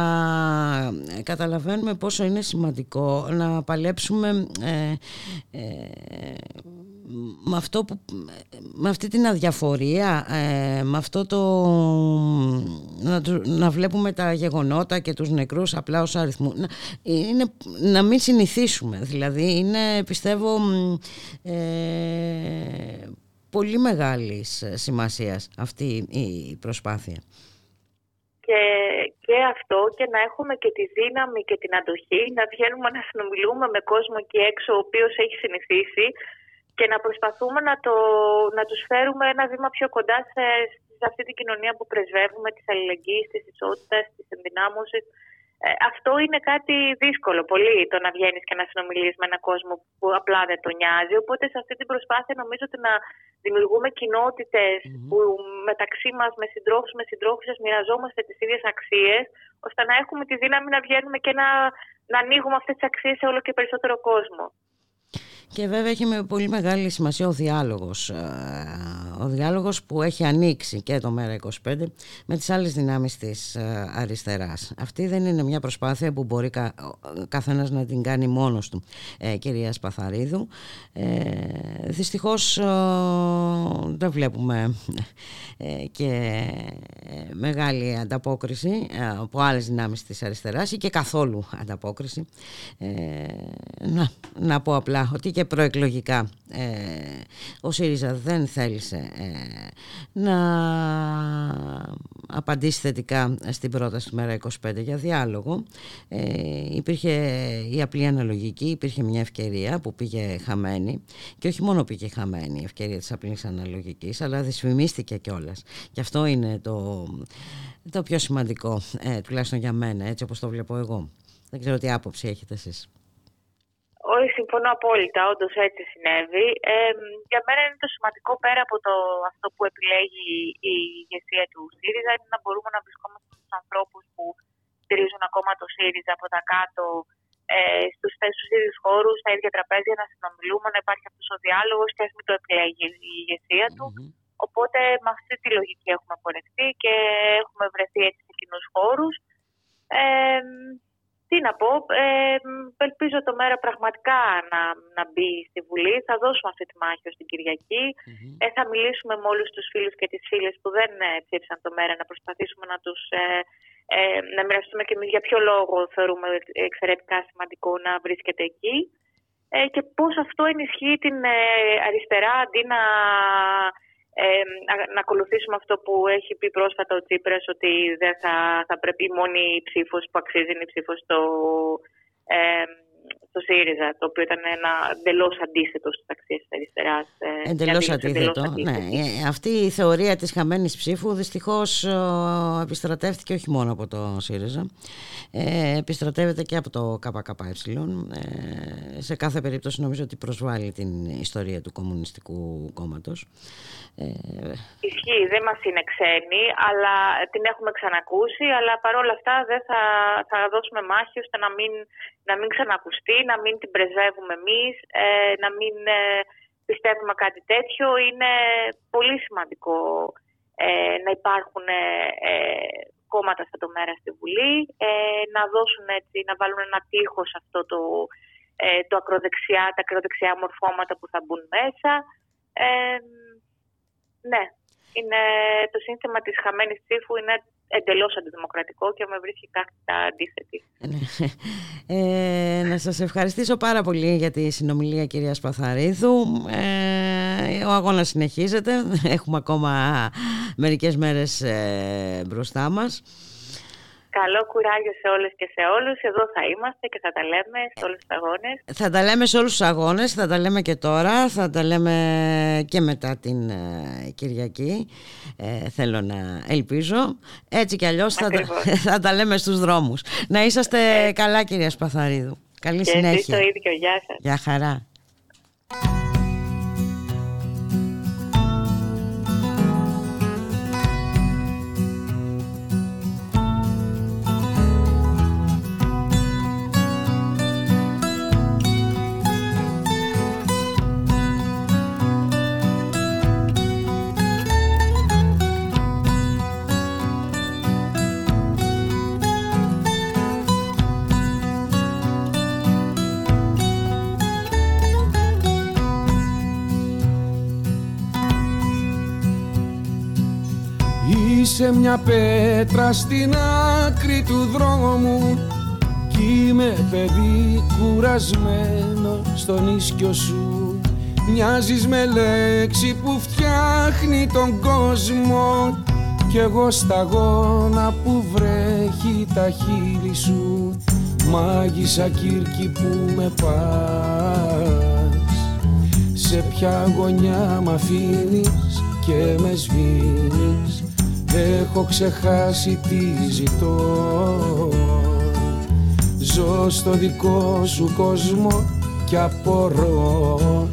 καταλαβαίνουμε πόσο είναι σημαντικό να παλέψουμε με, αυτό που, με αυτή την αδιαφορία, ε, με αυτό το να, να, βλέπουμε τα γεγονότα και τους νεκρούς απλά ως αριθμού να, είναι, να μην συνηθίσουμε. Δηλαδή είναι πιστεύω ε, πολύ μεγάλης σημασίας αυτή η προσπάθεια και, και αυτό και να έχουμε και τη δύναμη και την αντοχή να βγαίνουμε να συνομιλούμε με κόσμο εκεί έξω ο οποίος έχει συνηθίσει και να προσπαθούμε να, το, να τους φέρουμε ένα βήμα πιο κοντά σε, σε αυτή την κοινωνία που πρεσβεύουμε, της αλληλεγγύης, της ισότητας, της ενδυνάμωσης. Ε, αυτό είναι κάτι δύσκολο πολύ το να βγαίνεις και να συνομιλείς με έναν κόσμο που απλά δεν τον νοιάζει. Οπότε σε αυτή την προσπάθεια νομίζω ότι να δημιουργούμε που μεταξύ μας με συντρόφους, με συντρόφους μοιραζόμαστε τις ίδιες αξίες ώστε να έχουμε τη δύναμη να βγαίνουμε και να, να ανοίγουμε αυτές τις αξίες σε όλο και περισσότερο κόσμο. Και βέβαια έχει με πολύ μεγάλη σημασία ο διάλογος. Ε, ο διάλογος που έχει ανοίξει και το ΜΕΡΑ25 με τις άλλες δυνάμεις της ε, αριστεράς. Αυτή δεν είναι μια προσπάθεια που μπορεί κα, καθένας να την κάνει μόνος του, ε, κυρία Σπαθαρίδου. Ε, δυστυχώς δεν βλέπουμε και μεγάλη ανταπόκριση από άλλες δυνάμεις της αριστεράς ή και καθόλου ανταπόκριση. να, να πω απλά ότι και προεκλογικά. Ε, ο ΣΥΡΙΖΑ δεν θέλησε ε, να απαντήσει θετικά στην πρόταση του ΜΕΡΑ25 για διάλογο. Ε, υπήρχε η απλή αναλογική υπήρχε μια ευκαιρία που πήγε χαμένη και όχι μόνο πήγε χαμένη η ευκαιρία της απλής αναλογικής αλλά δυσφημίστηκε κιόλας. και αυτό είναι το, το πιο σημαντικό ε, τουλάχιστον για μένα έτσι όπως το βλέπω εγώ. Δεν ξέρω τι άποψη έχετε εσείς. όχι, συμφωνώ απόλυτα. Όντως έτσι συνέβη. Ε, για μένα είναι το σημαντικό πέρα από το, αυτό που επιλέγει η ηγεσία του ΣΥΡΙΖΑ είναι να μπορούμε να βρισκόμαστε με του ανθρώπους που στηρίζουν ακόμα το ΣΥΡΙΖΑ από τα κάτω ε, στους, στους ίδιους χώρους, στα ίδια τραπέζια, να συνομιλούμε, να υπάρχει αυτός ο διάλογος και ας μην το επιλέγει η ηγεσία του. Οπότε με αυτή τη λογική έχουμε πορευτεί και έχουμε βρεθεί έτσι σε κοινούς χώρους. Ε, τι να πω, ε, ελπίζω το μέρα πραγματικά να, να μπει στη Βουλή. Θα δώσουμε αυτή τη μάχη ως την κυριακη Ε, θα μιλήσουμε με όλους τους φίλους και τις φίλες που δεν ε, ψήφισαν το μέρα, να προσπαθήσουμε να τους... Ε, ε, να μοιραστούμε και εμείς για ποιο λόγο θεωρούμε εξαιρετικά σημαντικό να βρίσκεται εκεί. Ε, και πώς αυτό ενισχύει την ε, αριστερά αντί να να ακολουθήσουμε αυτό που έχει πει πρόσφατα ο Τσίπρας ότι δεν θα, θα πρέπει η μόνη ψήφος που αξίζει είναι η ψήφος στο, ε, στο ΣΥΡΙΖΑ, το οποίο ήταν ένα εντελώς αντίθετο στις αξίες της αριστεράς. Ε, εντελώς αντίθετο. Ναι. Ε, αυτή η θεωρία της χαμένης ψήφου δυστυχώς επιστρατεύτηκε όχι μόνο από το ΣΥΡΙΖΑ, ε, επιστρατεύεται και από το ΚΚΕ. Ε, σε κάθε περίπτωση νομίζω ότι προσβάλλει την ιστορία του Κομμουνιστικού Κόμματος. Ε, Ισχύει, δεν μας είναι ξένη, αλλά την έχουμε ξανακούσει, αλλά παρόλα αυτά δεν θα, θα δώσουμε μάχη ώστε να μην, να μην ξανακουστεί, να μην την πρεσβεύουμε εμείς, ε, να μην ε, πιστεύουμε κάτι τέτοιο. Είναι πολύ σημαντικό ε, να υπάρχουν ε, κόμματα στα τομέα στη Βουλή, να δώσουν έτσι, να βάλουν ένα τείχο σε αυτό το, το ακροδεξιά, τα ακροδεξιά μορφώματα που θα μπουν μέσα. Ναι. Είναι, το σύνθημα της χαμένης ψήφου είναι εντελώς αντιδημοκρατικό και με βρίσκει κάτι αντίθετη. Ναι. Ε, να σας ευχαριστήσω πάρα πολύ για τη συνομιλία κυρία Σπαθαρίδου. Ε, ο αγώνας συνεχίζεται. Έχουμε ακόμα μερικές μέρες ε, μπροστά μας. Καλό κουράγιο σε όλες και σε όλους. Εδώ θα είμαστε και θα τα λέμε σε όλους τους αγώνες. Θα τα λέμε σε όλους τους αγώνες, θα τα λέμε και τώρα, θα τα λέμε και μετά την ε, Κυριακή. Ε, θέλω να ελπίζω. Έτσι κι αλλιώς θα τα, θα τα λέμε στους δρόμους. Να είσαστε καλά κυρία Σπαθαρίδου. Καλή και συνέχεια. Και το ίδιο. Γεια σας. Γεια χαρά. Είσαι μια πέτρα στην άκρη του δρόμου Κι είμαι παιδί κουρασμένο στον ίσκιο σου. Μοιάζεις με λέξη που φτιάχνει τον κόσμο Κι εγώ σταγόνα που βρέχει τα χείλη σου. Μάγισσα Κύρκη που με πας. Σε ποια γωνιά μ' αφήνεις και με σβήνεις Έχω ξεχάσει τι ζητώ. Ζω στο δικό σου κόσμο και απορώ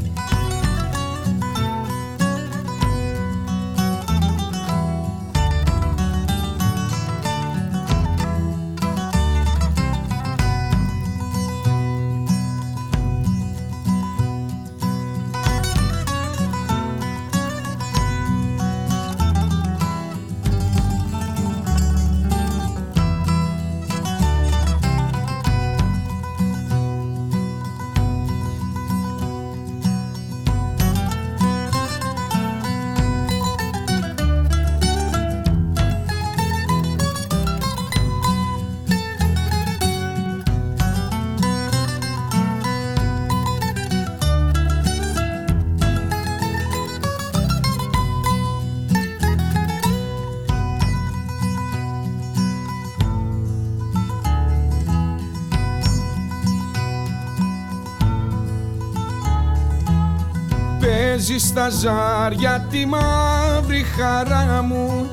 ζάρια τη μαύρη χαρά μου.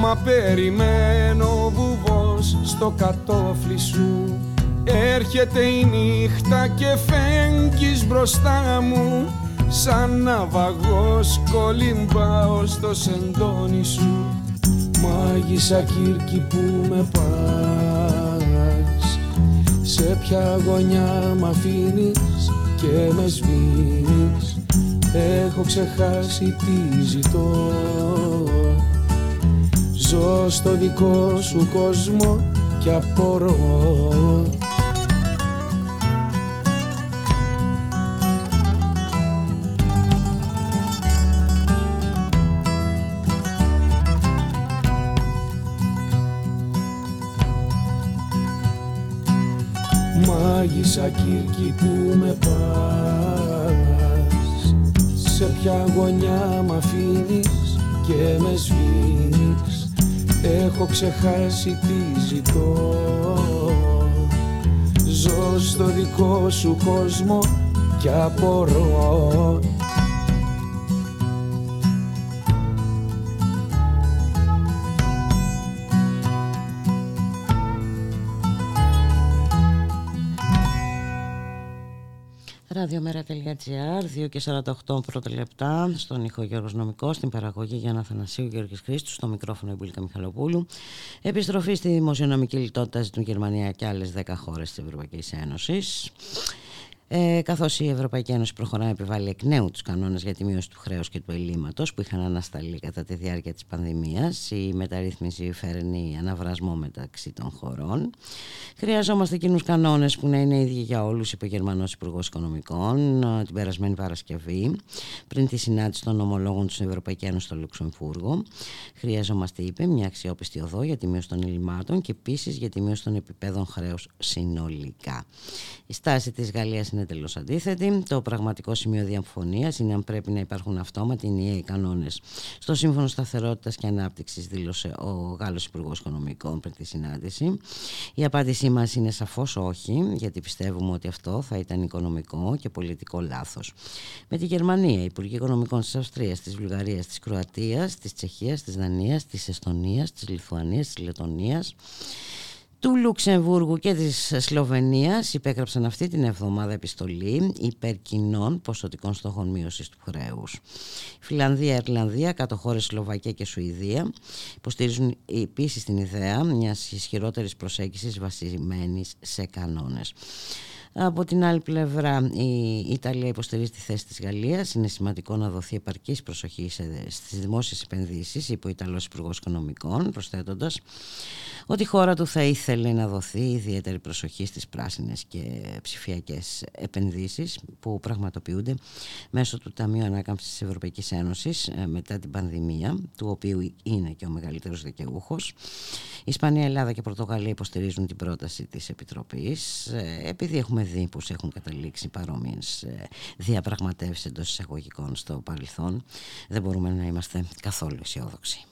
Μα περιμένω βουβός στο κατόφλι σου. Έρχεται η νύχτα και φέγγεις μπροστά μου. Σαν ναυαγός κολυμπάω στο σεντόνι σου. Μάγισσα Κύρκη που με πας. Σε ποια γωνιά μ' αφήνεις και με σβήνεις Έχω ξεχάσει τι ζητώ. Ζω στο δικό σου κόσμο και απορώ γωνιά μ' αφήνεις και με σβήνεις. Έχω ξεχάσει τι ζητώ. Ζω στο δικό σου κόσμο και απορώ radiomera.gr 2 και 48 πρώτα λεπτά στον ήχο Γιώργος Νομικός στην παραγωγή Γιάννα Θανασίου Γιώργης Χρήστου στο μικρόφωνο Ιμπουλίκα Μιχαλοπούλου. Επιστροφή στη δημοσιονομική λιτότητα ζητούν Γερμανία και άλλες 10 χώρες της Ευρωπαϊκής Ένωσης ε, καθώς η Ευρωπαϊκή Ένωση προχωρά να επιβάλλει εκ νέου τους κανόνες για τη μείωση του χρέους και του ελλείμματος που είχαν ανασταλεί κατά τη διάρκεια της πανδημίας η μεταρρύθμιση φέρνει αναβρασμό μεταξύ των χωρών. Χρειαζόμαστε κοινούς κανόνες που να είναι ίδιοι για όλους είπε ο Γερμανός Υπουργός Οικονομικών ε, την περασμένη Παρασκευή πριν τη συνάντηση των ομολόγων τους στην Ευρωπαϊκή Ένωση στο Λουξεμβούργο. Χρειαζόμαστε είπε μια αξιόπιστη οδό για τη μείωση των ελλημάτων και επίσης για τη μείωση των επιπέδων χρέους συνολικά. Η στάση της Γαλλίας είναι τελώς αντίθετη. Το πραγματικό σημείο διαφωνίας είναι αν πρέπει να υπάρχουν αυτόματοι ενιαίοι κανόνες. Στο Σύμφωνο Σταθερότητας και Ανάπτυξης δήλωσε ο Γάλλος Υπουργός Οικονομικών πριν τη συνάντηση. Η απάντησή μας είναι σαφώς όχι, γιατί πιστεύουμε ότι αυτό θα ήταν οικονομικό και πολιτικό λάθος. Με τη Γερμανία, Υπουργοί Οικονομικών της Αυστρίας, της Βουλγαρίας, της Κροατίας, της Τσεχίας, της Δανίας, της Εστονίας, της Λιθουανίας, της Λετωνίας του Λουξεμβούργου και της Σλοβενίας υπέγραψαν αυτή την εβδομάδα επιστολή υπέρ κοινών ποσοτικών στόχων μείωσης του χρέους. Φιλανδία, Ιρλανδία, κάτω χώρες Σλοβακία και Σουηδία υποστηρίζουν επίσης την ιδέα μιας ισχυρότερης προσέγγισης βασισμένης σε κανόνες. Από την άλλη πλευρά η Ιταλία υποστηρίζει τη θέση της Γαλλίας. Είναι σημαντικό να δοθεί επαρκής προσοχή στις δημόσιες επενδύσεις, είπε ο Ιταλός Υπουργός Οικονομικών, προσθέτοντας ότι η χώρα του θα ήθελε να δοθεί ιδιαίτερη προσοχή στις πράσινες και ψηφιακές επενδύσεις που πραγματοποιούνται μέσω του Ταμείου Ανάκαμψης της Ευρωπαϊκής Ένωσης ε, μετά την πανδημία, του οποίου είναι και ο μεγαλύτερος δικαιούχος. Η Ισπανία, Ελλάδα και Πορτογαλία υποστηρίζουν την πρόταση της Επιτροπής ε, επειδή έχουμε δει πως έχουν καταλήξει παρόμοιες ε, διαπραγματεύσεις εντός εισαγωγικών στο παρελθόν δεν μπορούμε να είμαστε καθόλου αισιόδοξοι.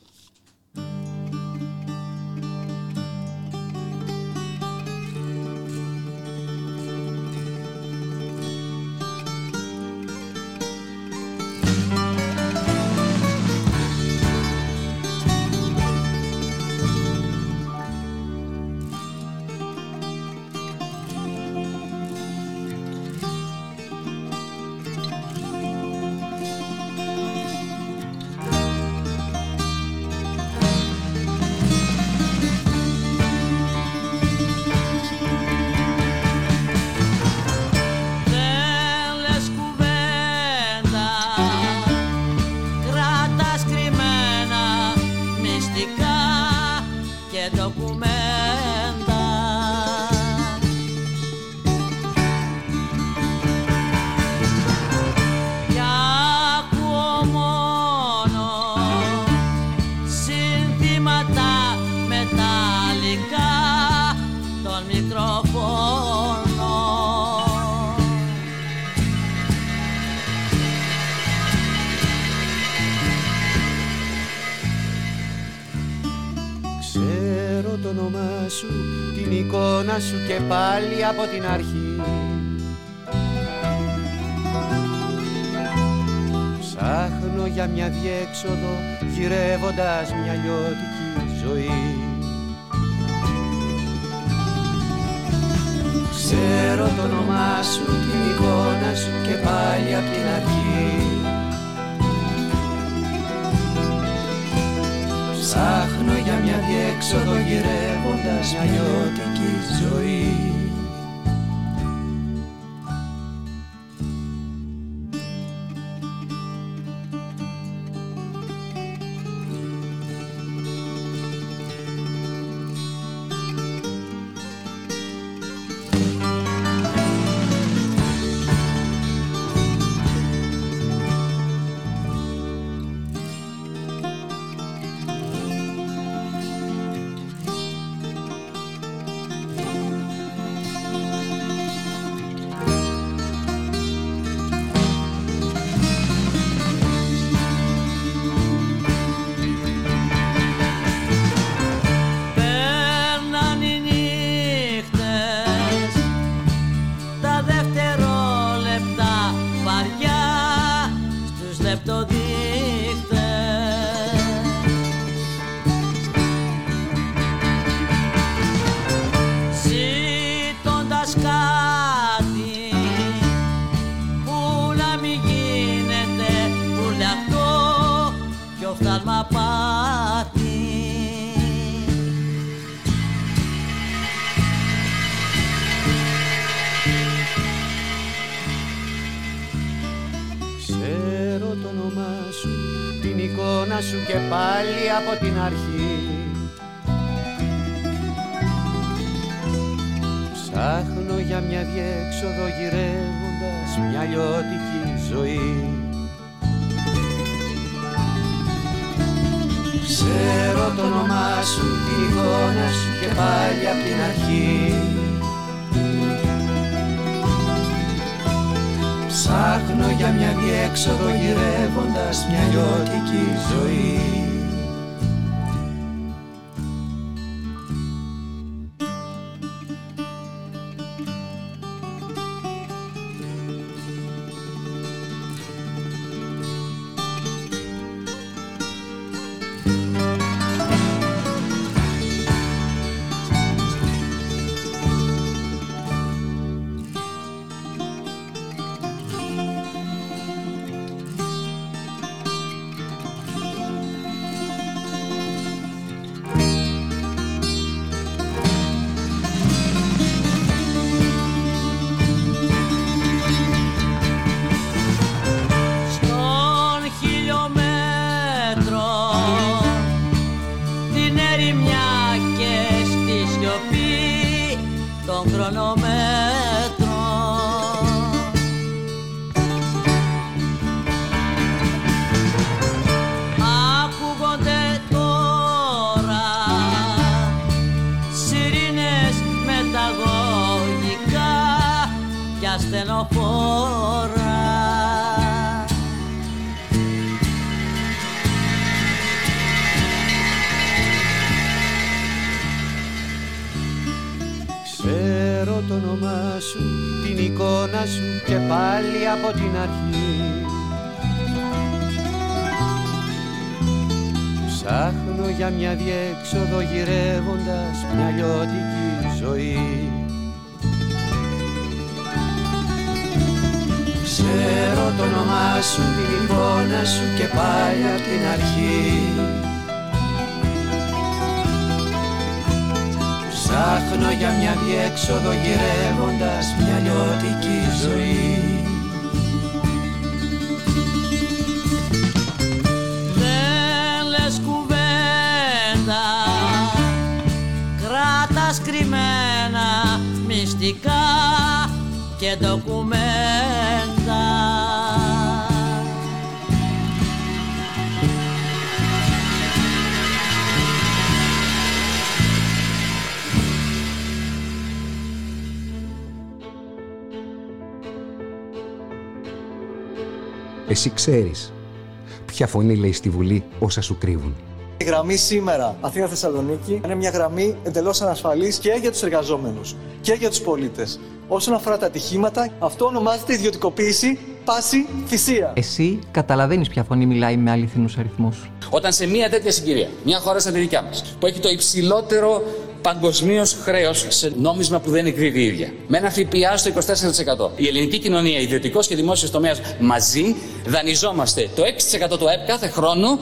Ψάχνω για μια διέξοδο γυρεύοντας μια λιωτική ζωή. Δεν λες κουβέντα Κράτας κρυμμένα μυστικά και ντοκουμέντα Εσύ ξέρεις ποια φωνή λέει στη Βουλή όσα σου κρύβουν. Η γραμμή σήμερα Αθήνα-Θεσσαλονίκη είναι μια γραμμή εντελώς ανασφαλής και για τους εργαζόμενους και για τους πολίτες. Όσον αφορά τα ατυχήματα, αυτό ονομάζεται ιδιωτικοποίηση, πάση, θυσία. Εσύ καταλαβαίνεις ποια φωνή μιλάει με αληθινούς αριθμούς. Όταν σε μια τέτοια συγκυρία, μια χώρα σαν τη δικιά μας, που έχει το υψηλότερο παγκοσμίως χρέος σε νόμισμα που δεν εκδίδει η ίδια. Με ένα ΦΠΑ στο 24%. Η ελληνική κοινωνία, ιδιωτικός και δημόσιος τομέας μαζί, δανειζόμαστε το 6% του ΑΕΠ κάθε χρόνο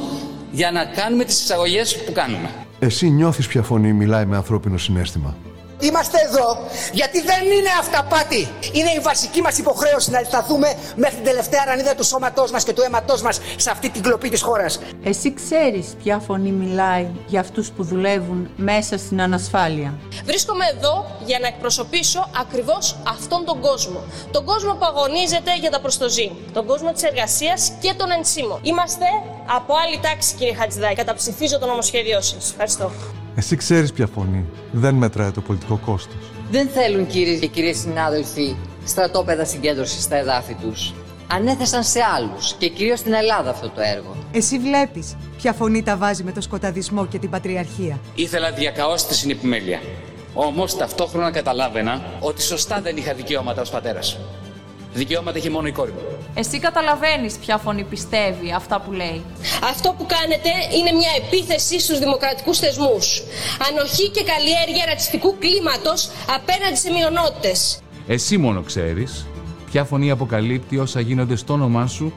για να κάνουμε τις εισαγωγές που κάνουμε. Εσύ νιώθεις ποια φωνή μιλάει με ανθρώπινο συνέστημα; Είμαστε εδώ γιατί δεν είναι αυταπάτη. Είναι η βασική μας υποχρέωση να σταθούμε μέχρι την τελευταία ρανίδα του σώματός μας και του αίματός μας σε αυτή την κλοπή της χώρας. Εσύ ξέρεις ποια φωνή μιλάει για αυτούς που δουλεύουν μέσα στην ανασφάλεια. Βρίσκομαι εδώ για να εκπροσωπήσω ακριβώς αυτόν τον κόσμο. Τον κόσμο που αγωνίζεται για τα προστοζή. Τον κόσμο της εργασίας και των ενσύμων. Είμαστε από άλλη τάξη, κύριε Χατζηδάκη. Καταψηφίζω το νομοσχέδιό σας. Ευχαριστώ. Εσύ ξέρεις ποια φωνή. Δεν μετράει το πολιτικό κόστος. Δεν θέλουν κύριε και κυρίες συνάδελφοι στρατόπεδα συγκέντρωσης στα εδάφη τους. Ανέθεσαν σε άλλους και κυρίως στην Ελλάδα αυτό το έργο. Εσύ βλέπεις ποια φωνή τα βάζει με το σκοταδισμό και την πατριαρχία. Ήθελα διακαώς τη συνεπιμέλεια. Όμως ταυτόχρονα καταλάβαινα ότι σωστά δεν είχα δικαιώματα ως πατέρας. Δικαιώματα έχει μόνο η κόρη μου. Εσύ καταλαβαίνεις ποια φωνή πιστεύει αυτά που λέει. Αυτό που κάνετε είναι μια επίθεση στους δημοκρατικούς θεσμούς. Ανοχή και καλλιέργεια ρατσιστικού κλίματος απέναντι σε μειονότητες. Εσύ μόνο ξέρεις ποια φωνή αποκαλύπτει όσα γίνονται στο όνομά σου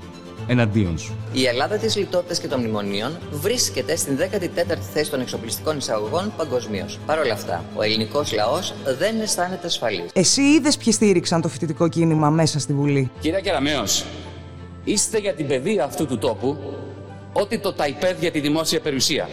εναντίον σου. Η Ελλάδα της λιτότητας και των μνημονίων βρίσκεται στην 14η θέση των εξοπλιστικών εισαγωγών παγκοσμίως. Παρ' όλα αυτά, ο ελληνικός λαός δεν αισθάνεται ασφαλής. Εσύ είδες ποιοι στήριξαν το φοιτητικό κίνημα μέσα στη Βουλή; Κυρία Κεραμέο, είστε για την παιδεία αυτού του τόπου ότι το ταϊπέδ για τη δημόσια περιουσία.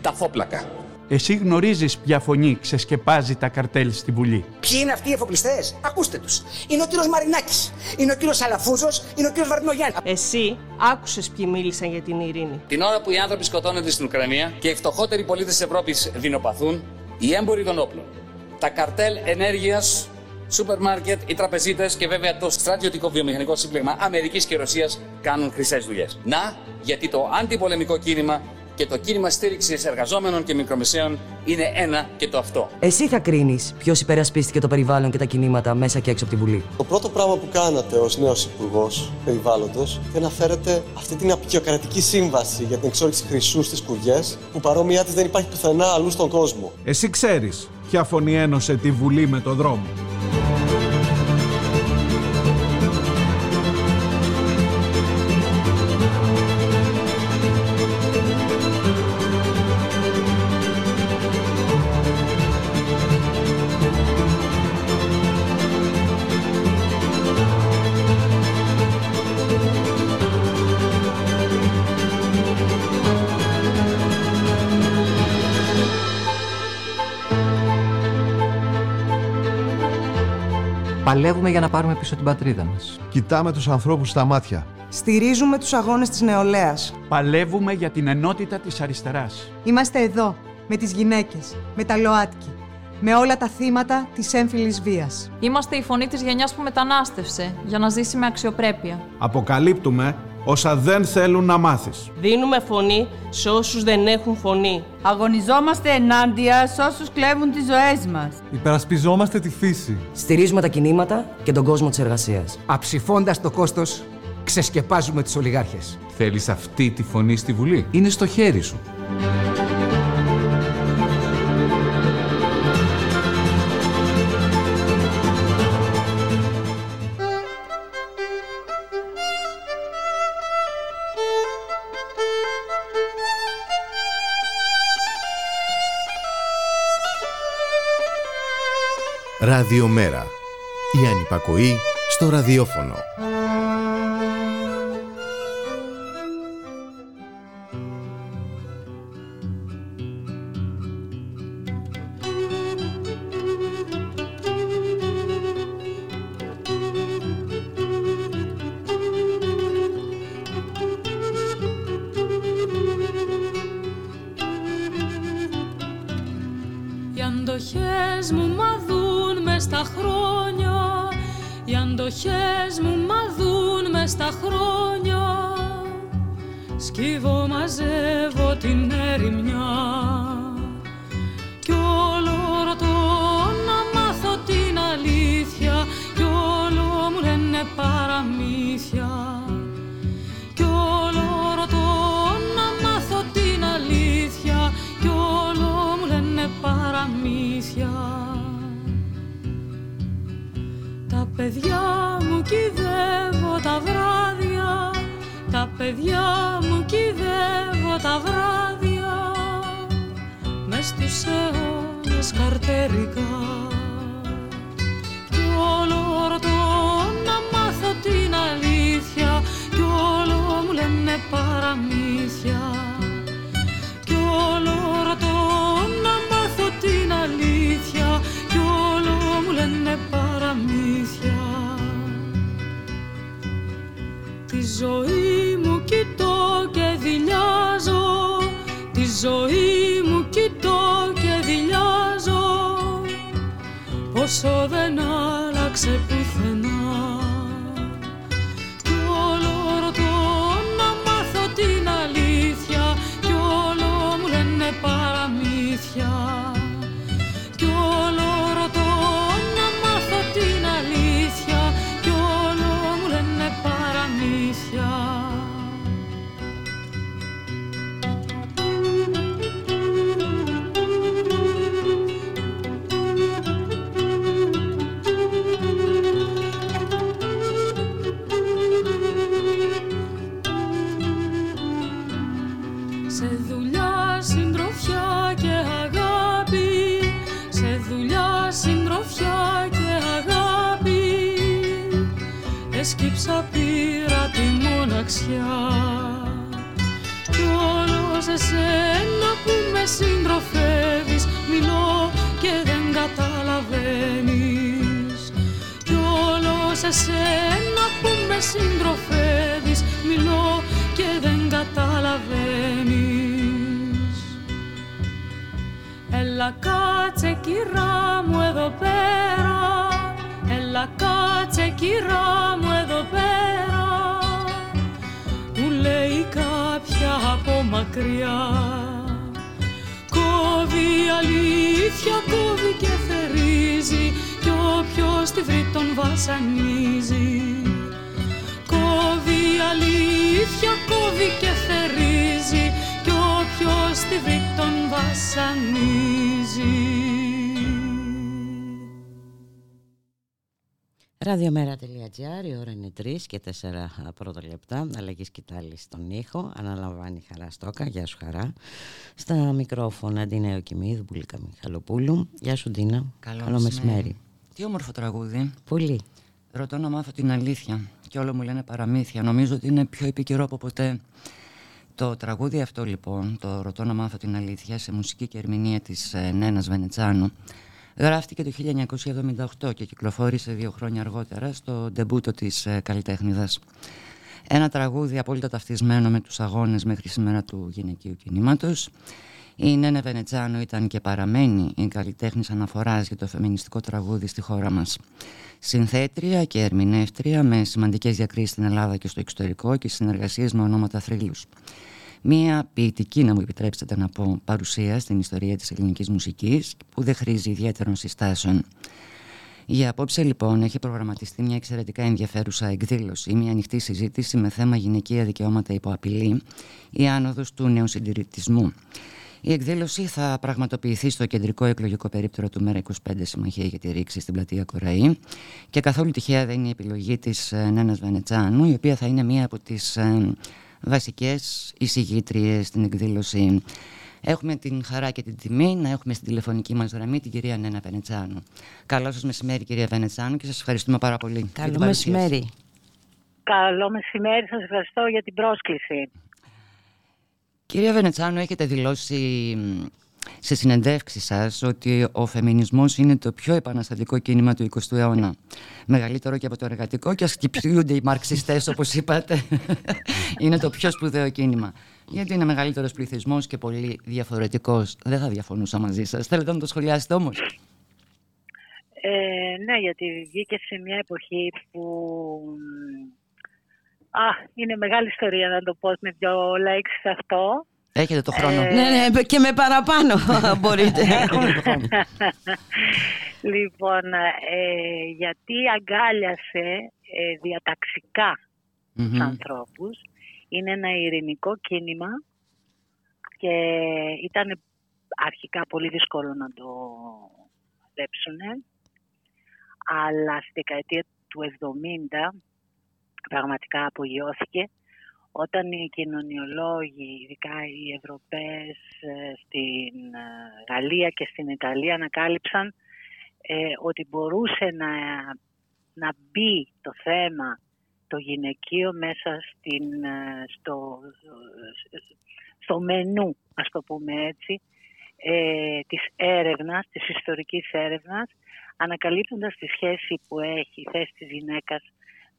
Τα φόπλακα. Εσύ γνωρίζεις ποια φωνή ξεσκεπάζει τα καρτέλ στη Βουλή. Ποιοι είναι αυτοί οι εφοπλιστές; Ακούστε τους. Είναι ο κύριος Μαρινάκης, είναι ο κύριος Αλαφούζος, είναι ο κύριος Βαρδινογιάννη. Εσύ άκουσες ποιοι μίλησαν για την ειρήνη. Την ώρα που οι άνθρωποι σκοτώνονται στην Ουκρανία και οι φτωχότεροι πολίτες της Ευρώπης δεινοπαθούν, οι έμποροι των όπλων, τα καρτέλ ενέργειας σούπερ μάρκετ, οι τραπεζίτες και βέβαια το στρατιωτικό βιομηχανικό σύμπλεγμα Αμερικής και Ρωσίας κάνουν χρυσές δουλειές. Να, γιατί το αντιπολεμικό κίνημα και το κίνημα στήριξης εργαζόμενων και μικρομεσαίων είναι ένα και το αυτό. Εσύ θα κρίνεις ποιος υπερασπίστηκε το περιβάλλον και τα κινήματα μέσα και έξω από τη Βουλή. Το πρώτο πράγμα που κάνατε ως νέος Υπουργός Περιβάλλοντος είναι να φέρετε αυτή την απεικιοκρατική σύμβαση για την εξόριξη χρυσού στις κουριέ, που παρόμοιά της δεν υπάρχει πουθενά αλλού στον κόσμο. Εσύ ξέρεις ποια φωνή ένωσε τη Βουλή με το δρόμο. Παλεύουμε για να πάρουμε πίσω την πατρίδα μας. Κοιτάμε τους ανθρώπους στα μάτια. Στηρίζουμε τους αγώνες της νεολαίας. Παλεύουμε για την ενότητα της αριστεράς. Είμαστε εδώ, με τις γυναίκες, με τα ΛΟΑΤΚΙ, με όλα τα θύματα της έμφυλης βίας. Είμαστε η φωνή της γενιάς που μετανάστευσε για να ζήσει με αξιοπρέπεια. Αποκαλύπτουμε όσα δεν θέλουν να μάθεις. Δίνουμε φωνή σε όσους δεν έχουν φωνή. Αγωνιζόμαστε ενάντια σε όσους κλέβουν τις ζωές μας. Υπερασπιζόμαστε τη φύση. Στηρίζουμε τα κινήματα και τον κόσμο της εργασίας. Αψηφώντας το κόστος, ξεσκεπάζουμε τους ολιγάρχες. Θέλεις αυτή τη φωνή στη Βουλή; Είναι στο χέρι σου. Ραδιομέρα. Η ανυπακοή στο ραδιόφωνο. Οι αντοχές μου μαδούν μες στα χρόνια. Οι αντοχές μου μαδούν μες στα χρόνια. Σκύβω μαζεύω την ερημιά Κι όλο ρωτώ να μάθω την αλήθεια. Κι όλο μου λένε παραμύθια παιδιά μου κυδεύω τα βράδια. Τα παιδιά μου κυδεύω τα βράδια. Μες στους αιώνες καρτερικά. Κι όλο ρωτώ να μάθω την αλήθεια. Κι όλο μου λένε παραμύθια ζωή μου κοιτώ και δειλιάζω Τη ζωή μου κοιτώ και δειλιάζω Όσο δεν άλλαξε πουθενά με συντροφεύεις Μιλώ και δεν καταλαβαίνεις. Έλα κάτσε κυρά μου εδώ πέρα. Έλα κάτσε κυρά μου εδώ πέρα. Μου λέει κάποια από μακριά. Κόβει αλήθεια, κόβει και θερίζει Κι όποιος τη βρει τον βασανίζει Κόβει αλήθεια, κόβει και θερίζει Κι όποιος τη βρει τον βασανίζει Ραδιομέρα.gr, η ώρα είναι 3 και 4 πρώτα λεπτά. Αλλαγή σκητάλη στον ήχο. Αναλαμβάνει Χαρά Στόκα. Γεια σου Χαρά. Στα μικρόφωνα Αντινέο Κιμίδου, Πουλίκα Μιχαλοπούλου. Γεια σου Ντίνα. Καλό, Καλό μεσημέρι. Τι όμορφο τραγούδι. Πολύ. Ρωτώ να μάθω την αλήθεια και όλο μου λένε παραμύθια. Νομίζω ότι είναι πιο επικαιρό από ποτέ. Το τραγούδι αυτό λοιπόν, το Ρωτώ να μάθω την αλήθεια, σε μουσική και ερμηνεία της ε, Νένας Βενετσάνου, Γράφτηκε το 1978 και κυκλοφόρησε δύο χρόνια αργότερα στο ντεμπούτο της ε, καλλιτέχνηδας. Ένα τραγούδι απόλυτα ταυτισμένο με τους αγώνες μέχρι σήμερα του γυναικείου κινήματος. Η Νένε Βενετζάνο ήταν και παραμένει η καλλιτέχνης αναφοράς για το φεμινιστικό τραγούδι στη χώρα μας. Συνθέτρια και ερμηνεύτρια με σημαντικές διακρίσεις στην Ελλάδα και στο εξωτερικό και συνεργασίες με ονόματα θρύλους. Μία ποιητική, να μου επιτρέψετε να πω, παρουσία στην ιστορία της ελληνικής μουσικής που δεν χρήζει ιδιαίτερων συστάσεων. Για απόψε λοιπόν έχει προγραμματιστεί μια εξαιρετικά ενδιαφέρουσα εκδήλωση, μια ανοιχτή συζήτηση με θέμα γυναικεία δικαιώματα υπό απειλή, η άνοδος του νεοσυντηρητισμού. Η εκδήλωση θα πραγματοποιηθεί στο κεντρικό εκλογικό περίπτερο του ΜΕΡΑ 25 Συμμαχία για τη Ρήξη στην πλατεία Κοραή και καθόλου τυχαία δεν είναι η επιλογή της ε, Νένας Βενετσάνου η οποία θα είναι μία από τις ε, βασικές εισηγήτριες στην εκδήλωση. Έχουμε την χαρά και την τιμή να έχουμε στην τηλεφωνική μας γραμμή την κυρία Νένα Βενετσάνου. Καλό σας μεσημέρι κυρία Βενετσάνου και σας ευχαριστούμε πάρα πολύ. Καλό μεσημέρι. Καλό μεσημέρι, σας ευχαριστώ για την πρόσκληση. Κυρία Βενετσάνου, έχετε δηλώσει σε συνεντεύξεις σας ότι ο φεμινισμός είναι το πιο επαναστατικό κίνημα του 20ου αιώνα. Μεγαλύτερο και από το εργατικό και ας χτυπιούνται οι μαρξιστές όπως είπατε. είναι το πιο σπουδαίο κίνημα. Γιατί είναι μεγαλύτερος πληθυσμός και πολύ διαφορετικός. Δεν θα διαφωνούσα μαζί σας. Θέλετε να το σχολιάσετε όμως; Ε, ναι, γιατί βγήκε σε μια εποχή που... Α, είναι μεγάλη ιστορία να το πω με δυο λέξεις αυτό. Έχετε το χρόνο. Ε... Ναι, ναι, και με παραπάνω μπορείτε. λοιπόν, ε, γιατί αγκάλιασε ε, διαταξικά mm-hmm. τους ανθρώπους. Είναι ένα ειρηνικό κίνημα και ήταν αρχικά πολύ δύσκολο να το δέψουν. Αλλά στη δεκαετία του 70 πραγματικά απογειώθηκε. Όταν οι κοινωνιολόγοι, ειδικά οι Ευρωπαίες ε, στην ε, Γαλλία και στην Ιταλία ανακάλυψαν ε, ότι μπορούσε να, να μπει το θέμα το γυναικείο μέσα στην, στο, στο μενού, ας το πούμε έτσι, ε, της έρευνας, της ιστορικής έρευνας, ανακαλύπτοντας τη σχέση που έχει η θέση της γυναίκας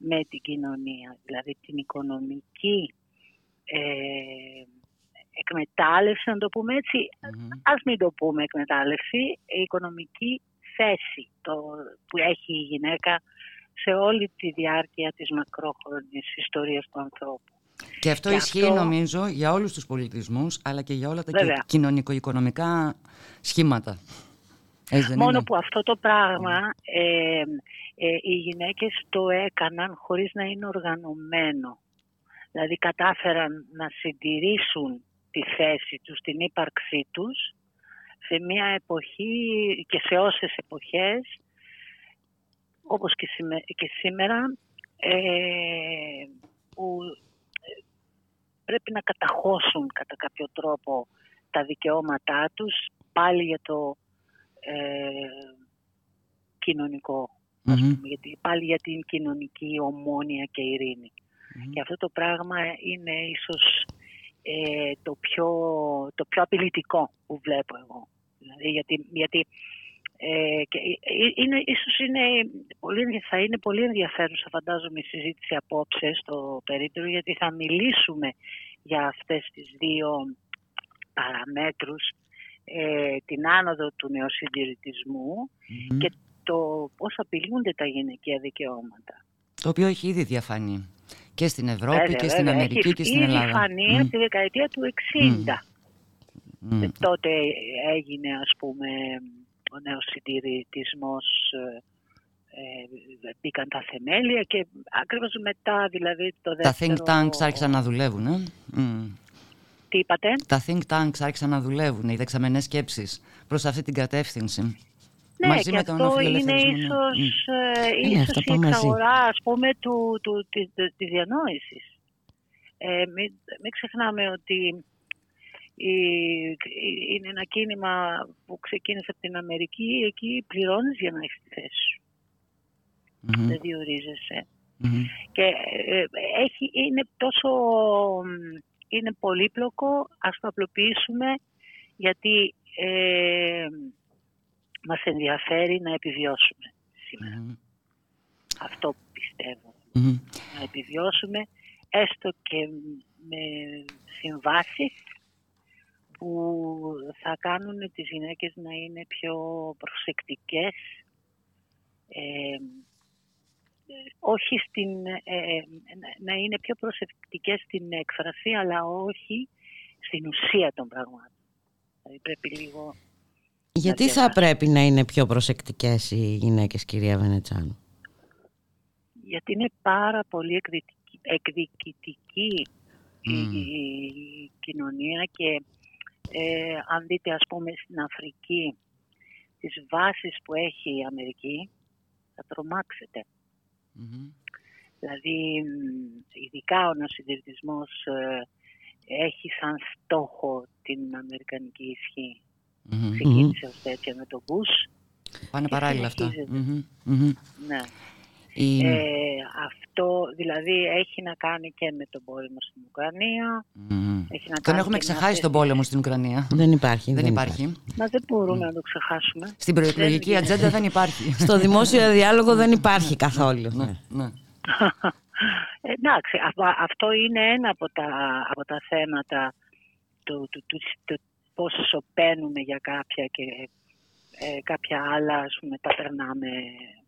με την κοινωνία, δηλαδή την οικονομική ε, εκμετάλλευση, να το πούμε έτσι, ας μην το πούμε εκμετάλλευση, η οικονομική θέση το, που έχει η γυναίκα σε όλη τη διάρκεια της μακρόχρονης ιστορίας του ανθρώπου. Και αυτό ισχύει νομίζω για όλους τους πολιτισμούς αλλά και για όλα τα κοινωνικο-οικονομικά σχήματα. Μόνο που αυτό το πράγμα ε, ε, οι γυναίκες το έκαναν χωρίς να είναι οργανωμένο. Δηλαδή κατάφεραν να συντηρήσουν τη θέση τους, την ύπαρξή τους σε μια εποχή και σε όσες εποχές όπως και, σήμερα ε, που ε, πρέπει να καταχώσουν κατά κάποιο τρόπο τα δικαιώματά τους πάλι για το κοινωνικό γιατί, πάλι για την κοινωνική ομόνια και ειρηνη Και αυτό το πράγμα είναι ίσως ε, το, πιο, το πιο απειλητικό που βλέπω εγώ. Δηλαδή, γιατί, γιατί ε, και ε, είναι, ίσως είναι πολύ, θα είναι πολύ ενδιαφέρουσα φαντάζομαι η συζήτηση απόψε στο περίπτερο γιατί θα μιλήσουμε για αυτές τις δύο παραμέτρους ε, την άνοδο του νεοσυντηρητισμού και το πώς απειλούνται τα γυναικεία δικαιώματα. Το οποίο έχει ήδη διαφανεί και στην Ευρώπη Βέβαια, και στην βέβαια. Αμερική Έχει και στην ήδη Ελλάδα. φανεί Μμ. από τη δεκαετία του 60. Μμ. Ε, Τότε έγινε ας πούμε ο νέος συντηρητισμός ε, ε, μπήκαν τα θεμέλια και ακριβώς μετά δηλαδή το Τα δεύτερο... think tanks άρχισαν να δουλεύουν. Ε; Μμ. Τι είπατε; Τα think tanks άρχισαν να δουλεύουν, οι δεξαμενές σκέψεις προς αυτή την κατεύθυνση. Ναι, Μαζί και με τον αυτό είναι αφιλελευθερισμό, ναι. ίσως, ε, Είναι ίσως αυτά η πάνε μαζί. εξαγορά ας πούμε του, του, της, της διανόησης. Ε, μην, μην ξεχνάμε ότι η, είναι ένα κίνημα που ξεκίνησε από την Αμερική, εκεί πληρώνεις για να έχεις τη θέση σου. Μμμ. Δεν διορίζεσαι. Μμμ. Και ε, έχει, είναι τόσο μ, είναι πολύπλοκο, ας το απλοποιήσουμε, γιατί ε, μας ενδιαφέρει να επιβιώσουμε σήμερα. Αυτό πιστεύω. Μμμ. Να επιβιώσουμε έστω και με συμβάσεις που θα κάνουν τις γυναίκες να είναι πιο προσεκτικές ε, όχι στην, ε, να είναι πιο προσεκτικές στην έκφραση αλλά όχι στην ουσία των πραγμάτων. Δηλαδή πρέπει λίγο Γιατί θα πρέπει να είναι πιο προσεκτικές οι γυναίκες, κυρία Βενετσάνου; γιατί είναι πάρα πολύ εκδικητική, εκδικητική η, η κοινωνία και ε, αν δείτε ας πούμε στην Αφρική τις βάσεις που έχει η Αμερική θα τρομάξετε. Δηλαδή μ, ειδικά ο νοσυντηρητισμός ε, έχει σαν στόχο την Αμερικανική ισχύ. Μμμ. Ξεκίνησε ως τέτοια με τον Μπούς Πάνε και παράλληλα αυτά. συνεχίζεται. Μμμ. Μμμ. Ναι. Η- Ε, αυτό δηλαδή έχει να κάνει και με τον πόλεμο στην Ουκρανία. Μμμ. Έχει να Τον κάνει έχουμε και με ξεχάσει αυτές τον πόλεμο στην Ουκρανία. Δεν υπάρχει. Δεν υπάρχει. Μα δεν μπορούμε να το ξεχάσουμε. Στην προεκλογική Δεν- ατζέντα δεν υπάρχει. Στο δημόσιο διάλογο δεν υπάρχει καθόλου. Ναι, ναι. Εντάξει, αυ- αυτό είναι ένα από τα, από τα θέματα του, του, του, του πώς σωπαίνουμε για κάποια και ε, κάποια άλλα ας πούμε, τα περνάμε ε,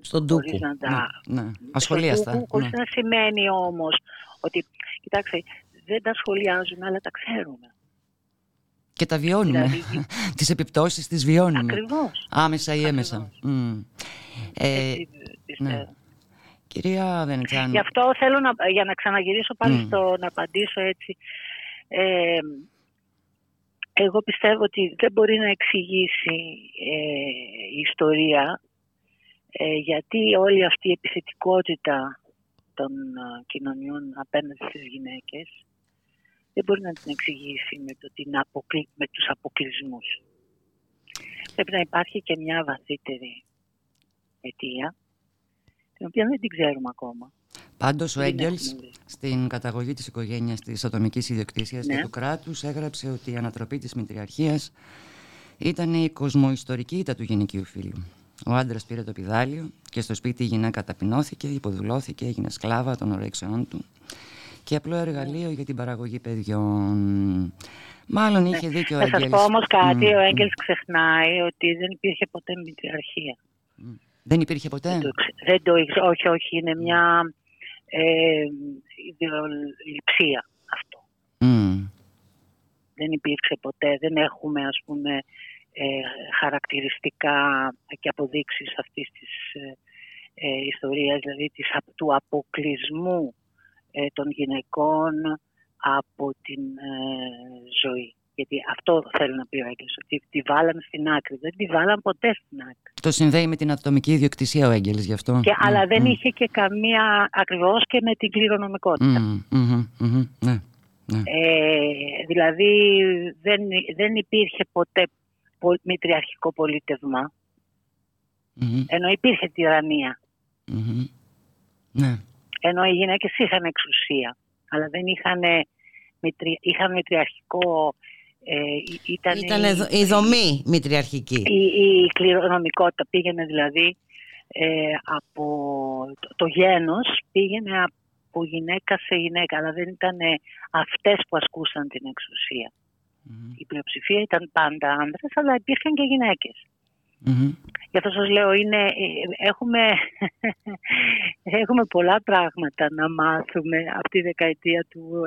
Στον χωρίς τούκου. να τα... Ναι, ναι. Ασχολίαστα. στο τούκου, ναι. χωρίς να σημαίνει όμως ότι, κοιτάξτε, δεν τα σχολιάζουμε αλλά τα ξέρουμε. Και τα βιώνουμε. Δηλαδή- Τις επιπτώσεις τις βιώνουμε. Ακριβώς. Άμεσα ή έμεσα. Μμ. Ε, πιστεύω. ναι. Κυρία Βενετσάνου. Γι' αυτό θέλω να, για να ξαναγυρίσω πάλι Μμ. στο να απαντήσω έτσι. Ε, εγώ πιστεύω ότι δεν μπορεί να εξηγήσει ε, η ιστορία ε, γιατί όλη αυτή η επιθετικότητα των ε, κοινωνιών απέναντι στις γυναίκες δεν μπορεί να την εξηγήσει με, το, την αποκλει, με τους αποκλεισμούς. Πρέπει να υπάρχει και μια βαθύτερη αιτία την οποία δεν την ξέρουμε ακόμα. Πάντως ο Δεν Έγγελς έχουμε βρει. στην καταγωγή της οικογένειας της ατομικής ιδιοκτησίας Ναι. και του κράτους έγραψε ότι η ανατροπή της μητριαρχίας ήταν η κοσμοϊστορική ήττα του γυναικείου φίλου. Ο άντρας πήρε το πιδάλιο και στο σπίτι η γυναίκα ταπεινώθηκε, υποδουλώθηκε, έγινε σκλάβα των ορέξεών του και απλό εργαλείο για την παραγωγή παιδιών. Μάλλον είχε δίκιο ο Θα σας Έγγελς. πω όμως κάτι, Μμ, ο μμ. Έγγελς ξεχνάει ότι δεν υπήρχε ποτέ μητριαρχία. Δεν υπήρχε ποτέ; Δεν το, ξε- δεν το ήξε- όχι, όχι, είναι μια ε, ιδεολειψία αυτό. Μμ. Δεν υπήρξε ποτέ, δεν έχουμε ας πούμε ε, χαρακτηριστικά και αποδείξεις αυτής της ε, ε, ιστορίας, δηλαδή της, απ- του αποκλεισμού ε, των γυναικών από την ε, ζωή. Γιατί αυτό θέλω να πει ο Έγγελς, ότι τη βάλαν στην άκρη. Δεν τη βάλαν ποτέ στην άκρη. Το συνδέει με την ατομική ιδιοκτησία ο Έγγελς γι' αυτό. Και, Μμ, αλλά δεν μμ. είχε και καμία ακριβώς και με την κληρονομικότητα. Μμ, μμμ, μμμ, ναι, ναι. Ε, δηλαδή δεν, δεν υπήρχε ποτέ πο- μητριαρχικό πολίτευμα, Μμμ, ενώ υπήρχε τυραννία. μμμ. Ναι. Ενώ οι γυναίκες είχαν εξουσία, αλλά δεν είχαν, μητρι, είχαν μητριαρχικό... Ε, ή- ήταν Ήταν η, εδω- η δομή μητριαρχική. η, η κληρονομικότητα πήγαινε δηλαδή ε, από το, το γένος πήγαινε από γυναίκα σε γυναίκα αλλά δεν ήταν αυτές που ασκούσαν την εξουσία. Η πλειοψηφία ήταν πάντα άνδρες, αλλά υπήρχαν και γυναίκες. Γι' αυτό σας λέω, είναι, ε, έχουμε, έχουμε πολλά πράγματα να μάθουμε από τη δεκαετία του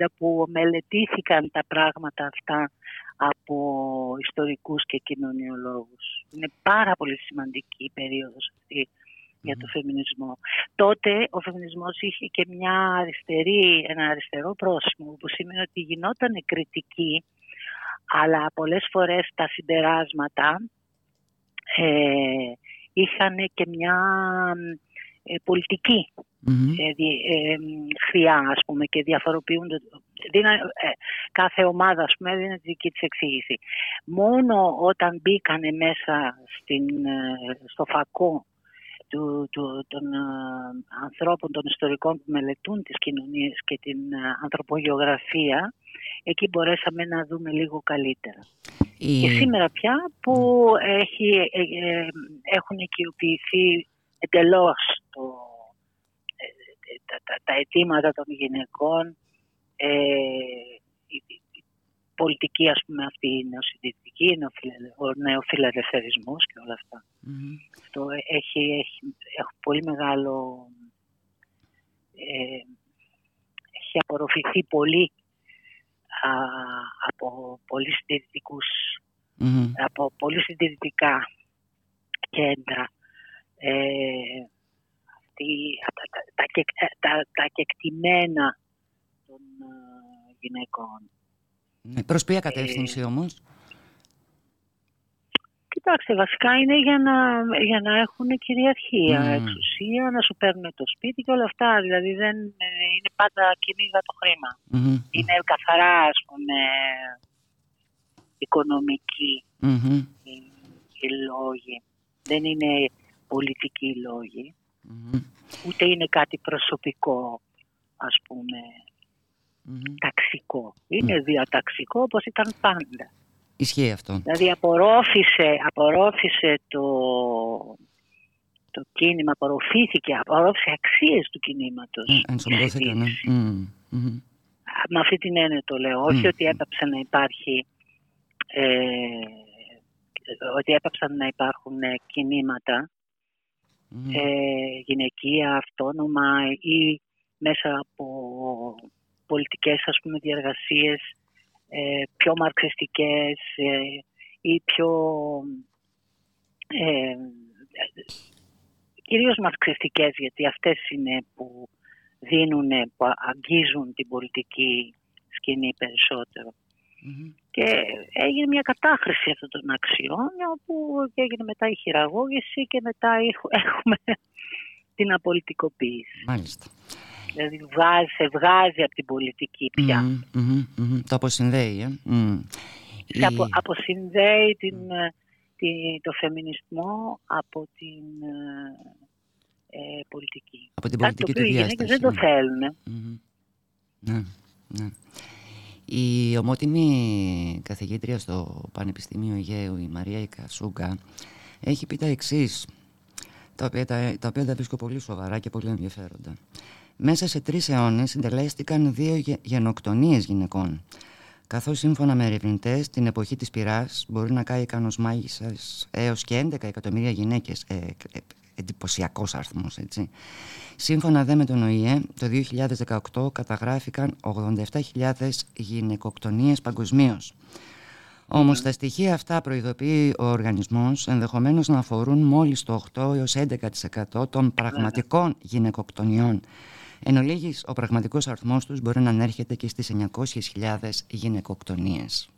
70 που μελετήθηκαν τα πράγματα αυτά από ιστορικούς και κοινωνιολόγους. Είναι πάρα πολύ σημαντική η περίοδος αυτή για το φεμινισμό. Τότε ο φεμινισμός είχε και μια αριστερή, ένα αριστερό πρόσημο που σημαίνει ότι γινόταν κριτική αλλά πολλές φορές τα συμπεράσματα ε, είχαν και μια ε, πολιτική ε, χρειά ας πούμε και διαφοροποιούνται. Κάθε ομάδα ας πούμε δίνει τη δική της εξήγηση. Μόνο όταν μπήκανε μέσα στην, στο φακό του, του, των ανθρώπων, των ιστορικών που μελετούν τις κοινωνίες και την ανθρωπογεωγραφία εκεί μπορέσαμε να δούμε λίγο καλύτερα. Και σήμερα πια που έχει, ε, ε, έχουν οικειοποιηθεί εντελώς το, ε, τα, τα, τα, αιτήματα των γυναικών, ε, η, η, πολιτική ας πούμε αυτή η νεοσυντηρητική, ο νεοφιλελευθερισμός και όλα αυτά. Αυτό έχει, έχει, έχει πολύ μεγάλο... έχει απορροφηθεί πολύ από πολύ από πολύ συντηρητικά κέντρα. Ε, τα, τα, τα, τα, κεκτημένα των ε, γυναικών. Ναι, προς ποια κατεύθυνση ε, όμως; Κοιτάξτε, βασικά είναι για να, για να έχουν κυριαρχία, mm. εξουσία, να σου παίρνουν το σπίτι και όλα αυτά. Δηλαδή δεν είναι πάντα κοινή για το χρημα Είναι καθαρά, ας πούμε, οικονομικοί οι, λόγοι. Δεν είναι πολιτικοί λόγοι. Ούτε είναι κάτι προσωπικό, ας πούμε, ταξικό. Είναι διαταξικό όπως ήταν πάντα. Ισχύει αυτό. Δηλαδή απορρόφησε, απορρόφησε το, το κίνημα, απορροφήθηκε, απορρόφησε αξίες του κινήματος. Ε, ναι. Με αυτή την έννοια το λέω. Όχι ότι έπαψε να υπάρχει ε, ότι έπαψαν να υπάρχουν ε, κινήματα ε, γυναικεία, αυτόνομα ή μέσα από πολιτικές ας πούμε διαργασίες ε, πιο μαρξιστικές ε, ή πιο ε, κυρίως μαρξιστικές γιατί αυτές είναι που δίνουν, που αγγίζουν την πολιτική σκηνή περισσότερο. Και έγινε μια κατάχρηση αυτών των αξιών όπου έγινε μετά η χειραγώγηση και μετά έχουμε την απολυτικοποίηση. Μάλιστα. Δηλαδή βγάζει, σε βγάζει από την πολιτική πια. Το αποσυνδέει. Ε; Η... Απο, αποσυνδέει την, το φεμινισμό από την ε, πολιτική. Από την πολιτική Κάτι το οποίο οι γυναίκες δεν το θέλουν. Ναι, ναι. Η ομότιμη καθηγήτρια στο Πανεπιστήμιο Αιγαίου, η Μαρία Ικασούγκα, έχει πει τα εξής, τα οποία τα, τα οποία τα βρίσκω πολύ σοβαρά και πολύ ενδιαφέροντα. Μέσα σε τρεις αιώνες συντελέστηκαν δύο γενοκτονίες γυναικών, καθώς σύμφωνα με ερευνητές, την εποχή της πυράς μπορεί να κάει κανός μάγισσας έως και 11 εκατομμύρια γυναίκες, ε, ε, εντυπωσιακός αριθμός, έτσι. Σύμφωνα δε με τον ΟΗΕ, το 2018 καταγράφηκαν 87.000 γυναικοκτονίες παγκοσμίως. Όμως τα στοιχεία αυτά προειδοποιεί ο οργανισμός ενδεχομένως να αφορούν μόλις το 8 έως 11% των πραγματικών γυναικοκτονιών. Εν ολίγης, ο πραγματικός αριθμός τους μπορεί να ανέρχεται και στις 900.000 γυναικοκτονίες.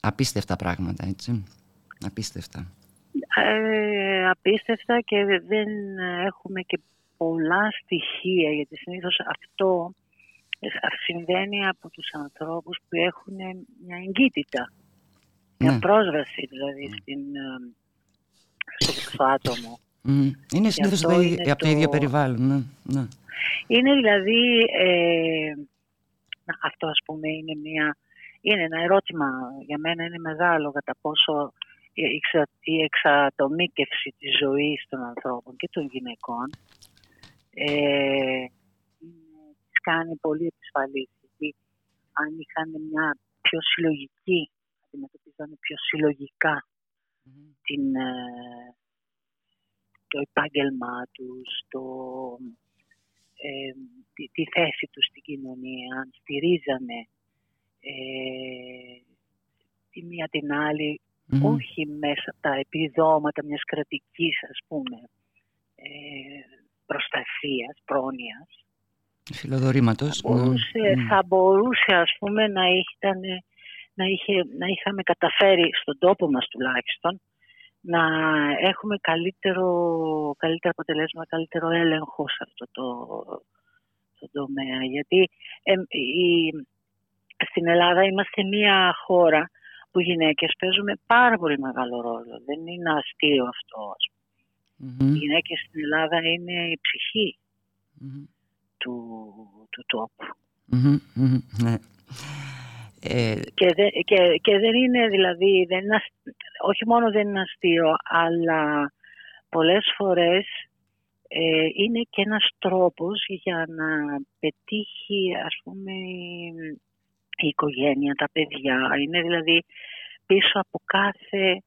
Απίστευτα πράγματα, έτσι. Απίστευτα. Ε, απίστευτα και δεν έχουμε και πολλά στοιχεία γιατί συνήθως αυτό συμβαίνει από τους ανθρώπους που έχουν μια εγκύτητα, μια ναι. πρόσβαση δηλαδή στην, ε, στο άτομο. Είναι συνήθως από το... ίδιο περιβάλλον. Ναι. ναι. Είναι δηλαδή, ε, αυτό ας πούμε είναι, μια, είναι ένα ερώτημα για μένα είναι μεγάλο κατά πόσο η εξατομίκευση της ζωής των ανθρώπων και των γυναικών ε, κάνει πολύ επισφαλής. αν είχαν μια πιο συλλογική, αντιμετωπίζανε πιο συλλογικά την, ε, το επάγγελμά τους, το, ε, τη, τη, θέση τους στην κοινωνία, αν στηρίζανε ε, τη μία την αλλη όχι μέσα από τα επιδόματα μιας κρατικής, ας πούμε, ε, προστασίας, πρόνοιας. Φιλοδορήματος. Θα μπορούσε, θα μπορούσε ας πούμε, να, ήταν, να, είχε, να είχαμε καταφέρει στον τόπο μας τουλάχιστον να έχουμε καλύτερο, καλύτερο αποτελέσμα, καλύτερο έλεγχο σε αυτό το, το τομέα. Γιατί η, στην Ελλάδα είμαστε μια χώρα που οι γυναίκες παίζουμε πάρα πολύ μεγάλο ρόλο. Δεν είναι αστείο αυτό. Οι γυναίκες στην Ελλάδα είναι η ψυχη του, του τόπου. Ναι. Ε... Και, και, και, δεν είναι δηλαδή, δεν είναι, όχι μόνο δεν είναι αστείο, αλλά πολλές φορές ε, είναι και ένας τρόπος για να πετύχει ας πούμε η οικογένεια, τα παιδιά. Είναι δηλαδή πίσω από κάθε...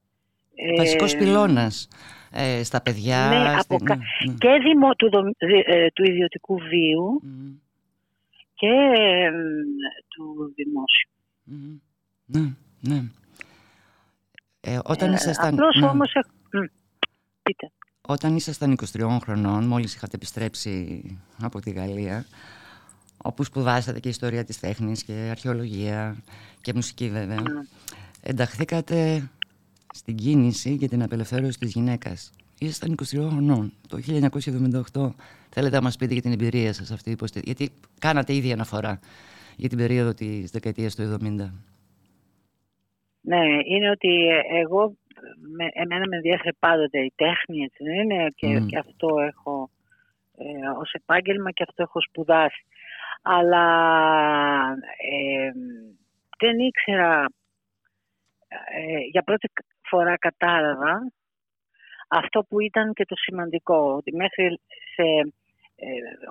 Ε, Βασικός πυλώνας ε, στα παιδιά. Ναι, από ναι, ναι. και δημο, του, ε, του ιδιωτικού βίου και του δημόσιου. Ναι, ναι. Ε, όταν ήσασταν... Απλώς ναι. όμως... Πείτε. Όταν ήσασταν 23 χρονών, μόλις είχατε επιστρέψει από τη Γαλλία, όπου σπουδάσατε και ιστορία της τέχνης και αρχαιολογία και μουσική βέβαια, ενταχθήκατε στην κίνηση για την απελευθέρωση της γυναίκας. Ήσασταν 23 χρονών, το 1978. Θέλετε να μας πείτε για την εμπειρία σας αυτή, γιατί κάνατε ήδη αναφορά για την περίοδο της δεκαετίας του 70. Ναι, είναι ότι εγώ, με, εμένα με ενδιαφέρει πάντοτε η τέχνη, έτσι είναι, και, και αυτό έχω ε, ως επάγγελμα και αυτό έχω σπουδάσει. Αλλά ε, δεν ήξερα, ε, για πρώτη φορά κατάλαβα αυτό που ήταν και το σημαντικό, ότι μέχρι σε ε,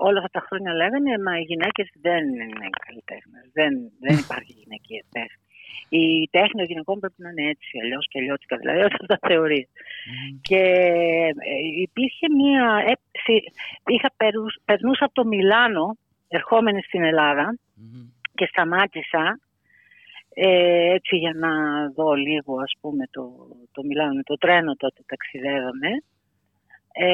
όλα αυτά τα χρόνια λέγανε μα οι γυναίκες δεν είναι καλλιτέχνες, δεν, δεν υπάρχει γυναικεία τέχνη. Η τέχνη των γυναικών πρέπει να είναι έτσι, αλλιώς και αλλιώτικα, δηλαδή όλα αυτά τα θεωρείς. Και ε, υπήρχε μία. είχα περνούσα από το Μιλάνο, ερχόμενη στην Ελλάδα, και σταμάτησα ε, έτσι για να δω λίγο ας πούμε το, το Μιλάνο με το τρένο τότε ταξιδεύαμε ε,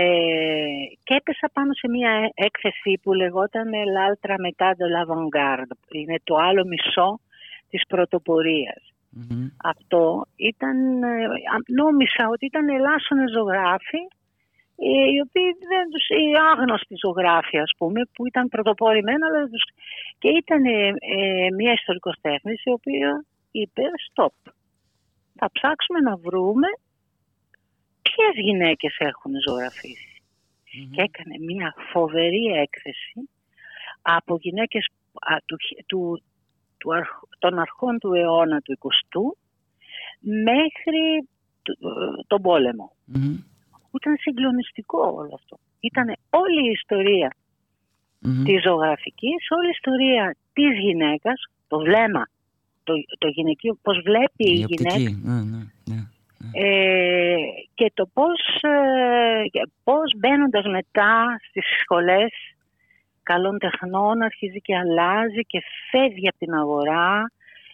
και έπεσα πάνω σε μια έκθεση που λεγόταν «L'altra metà de l'avant-garde». Είναι το άλλο μισό της πρωτοπορίας. Αυτό ήταν, ε, νόμισα ότι ήταν ελάσσονες ζωγράφοι ε, οι οποίοι δεν τους, οι άγνωστοι ζωγράφοι ας πούμε που ήταν πρωτοπόροι μένα αλλά τους, και ήταν ε, μια ιστορικός τέχνης η οποία είπε stop θα ψάξουμε να βρούμε ποιες γυναίκες έχουν και έκανε μια φοβερή έκθεση από γυναίκες του, του, του, των αρχών του αιώνα του 20ου μέχρι τον πολεμο Ήταν συγκλονιστικό όλο αυτό. Ήταν όλη η ιστορία mm-hmm. της ζωγραφικής, όλη η ιστορία της γυναίκας, το βλέμμα, το, το γυναικείο, πώς βλέπει η, η γυναίκα. Ναι, ναι, ναι. Ε, και το πώς, ε, πώς μπαίνοντας μετά στις σχολές καλών τεχνών αρχίζει και αλλάζει και φεύγει από την αγορά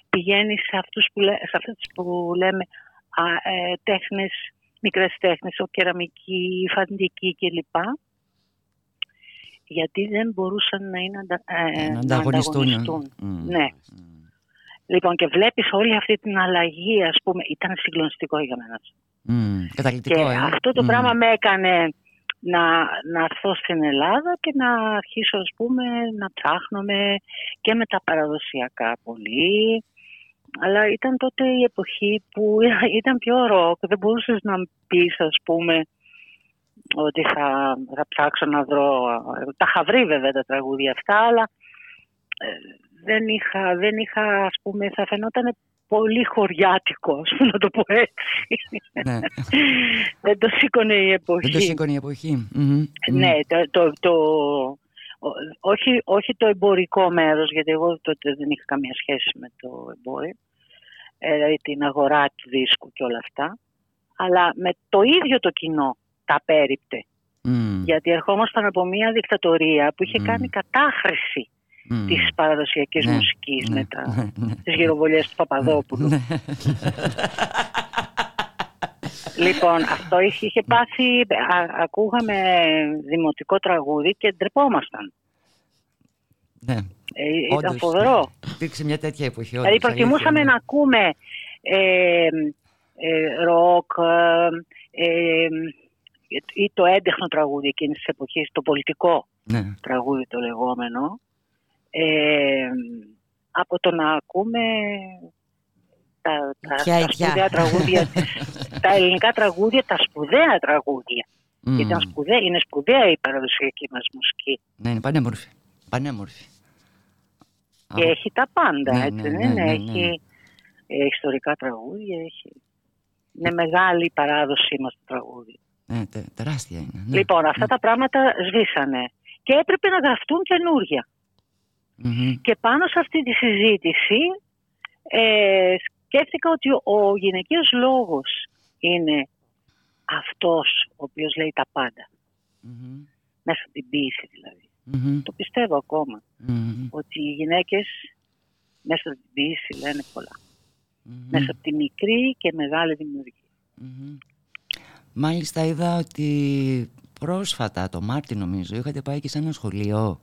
πηγαίνει σε, αυτούς που, σε αυτές που λέμε α, ε, τέχνες, μικρές τέχνες, ο κεραμική, η φαντική κλπ. Γιατί δεν μπορούσαν να, είναι, ε, να ανταγωνιστούν. Ναι. Λοιπόν, και βλέπεις όλη αυτή την αλλαγή, ας πούμε, ήταν συγκλονιστικό για μένα. Mm, καταλητικό, και ε. αυτό το πράγμα με έκανε να, να έρθω στην Ελλάδα και να αρχίσω, ας πούμε, να ψάχνομαι και με τα παραδοσιακά πολύ. Αλλά ήταν τότε η εποχή που ήταν πιο ροκ. Δεν μπορούσες να πεις, ας πούμε, ότι θα, θα ψάξω να βρω... Τα είχα βρει βέβαια τα τραγούδια αυτά, αλλά ε, δεν είχα, δεν είχα, ας πούμε, θα φαινόταν πολύ χωριάτικος, ας πούμε, να το πω έτσι. Ναι. δεν το σήκωνε η εποχή. Δεν το σήκωνε η εποχη Ναι, το, το, το, όχι, όχι το εμπορικό μέρος, γιατί εγώ τότε δεν είχα καμία σχέση με το εμπόριο, ε, δηλαδή την αγορά του δίσκου και όλα αυτά, αλλά με το ίδιο το κοινό τα πέριπτε. Γιατί ερχόμασταν από μια δικτατορία που είχε κάνει κατάχρηση mm. της παραδοσιακής ναι, μουσικής ναι, με τα, ναι, ναι. τις γυροβολιές του Παπαδόπουλου. Ναι. λοιπόν, αυτό είχε, είχε πάθει, ακούγαμε δημοτικό τραγούδι και ντρεπόμασταν. Ναι. Ε, ήταν Όντως, φοβερό. Υπήρξε μια τέτοια εποχή. Δηλαδή προτιμούσαμε να ακούμε ε, ε, ροκ ε, ή το έντεχνο τραγούδι εκείνης της εποχής, το πολιτικό τραγούδι το λεγόμενο, από το να ακούμε τα, τα, τα σπουδαία τραγούδια, τα ελληνικά τραγούδια, τα σπουδαία τραγούδια. Mm. Ήταν σπουδαία, είναι σπουδαία η παραδοσιακή μας μουσική. Ναι, είναι πανέμορφη. πανέμορφη. Και έχει τα πάντα, ναι, έτσι, ναι, ναι, ναι, έχει ιστορικά τραγούδια, έχει... Είναι μεγάλη η παράδοσή μας το τραγούδι. Ναι, τε, τεράστια είναι. Ναι. Λοιπόν, αυτά τα πράγματα σβήσανε και έπρεπε να γραφτούν καινούργια. Και πάνω σε αυτή τη συζήτηση ε, σκέφτηκα ότι ο γυναικείος λόγος είναι αυτός ο οποίος λέει τα πάντα. Μέσα από την ποίηση δηλαδή. Το πιστεύω ακόμα. Ότι οι γυναίκες μέσα από την ποίηση λένε Μέσα από τη μικρή και μεγάλη δημιουργία. Μάλιστα είδα ότι πρόσφατα, το Μάρτι νομίζω, είχατε πάει και σε ένα σχολείο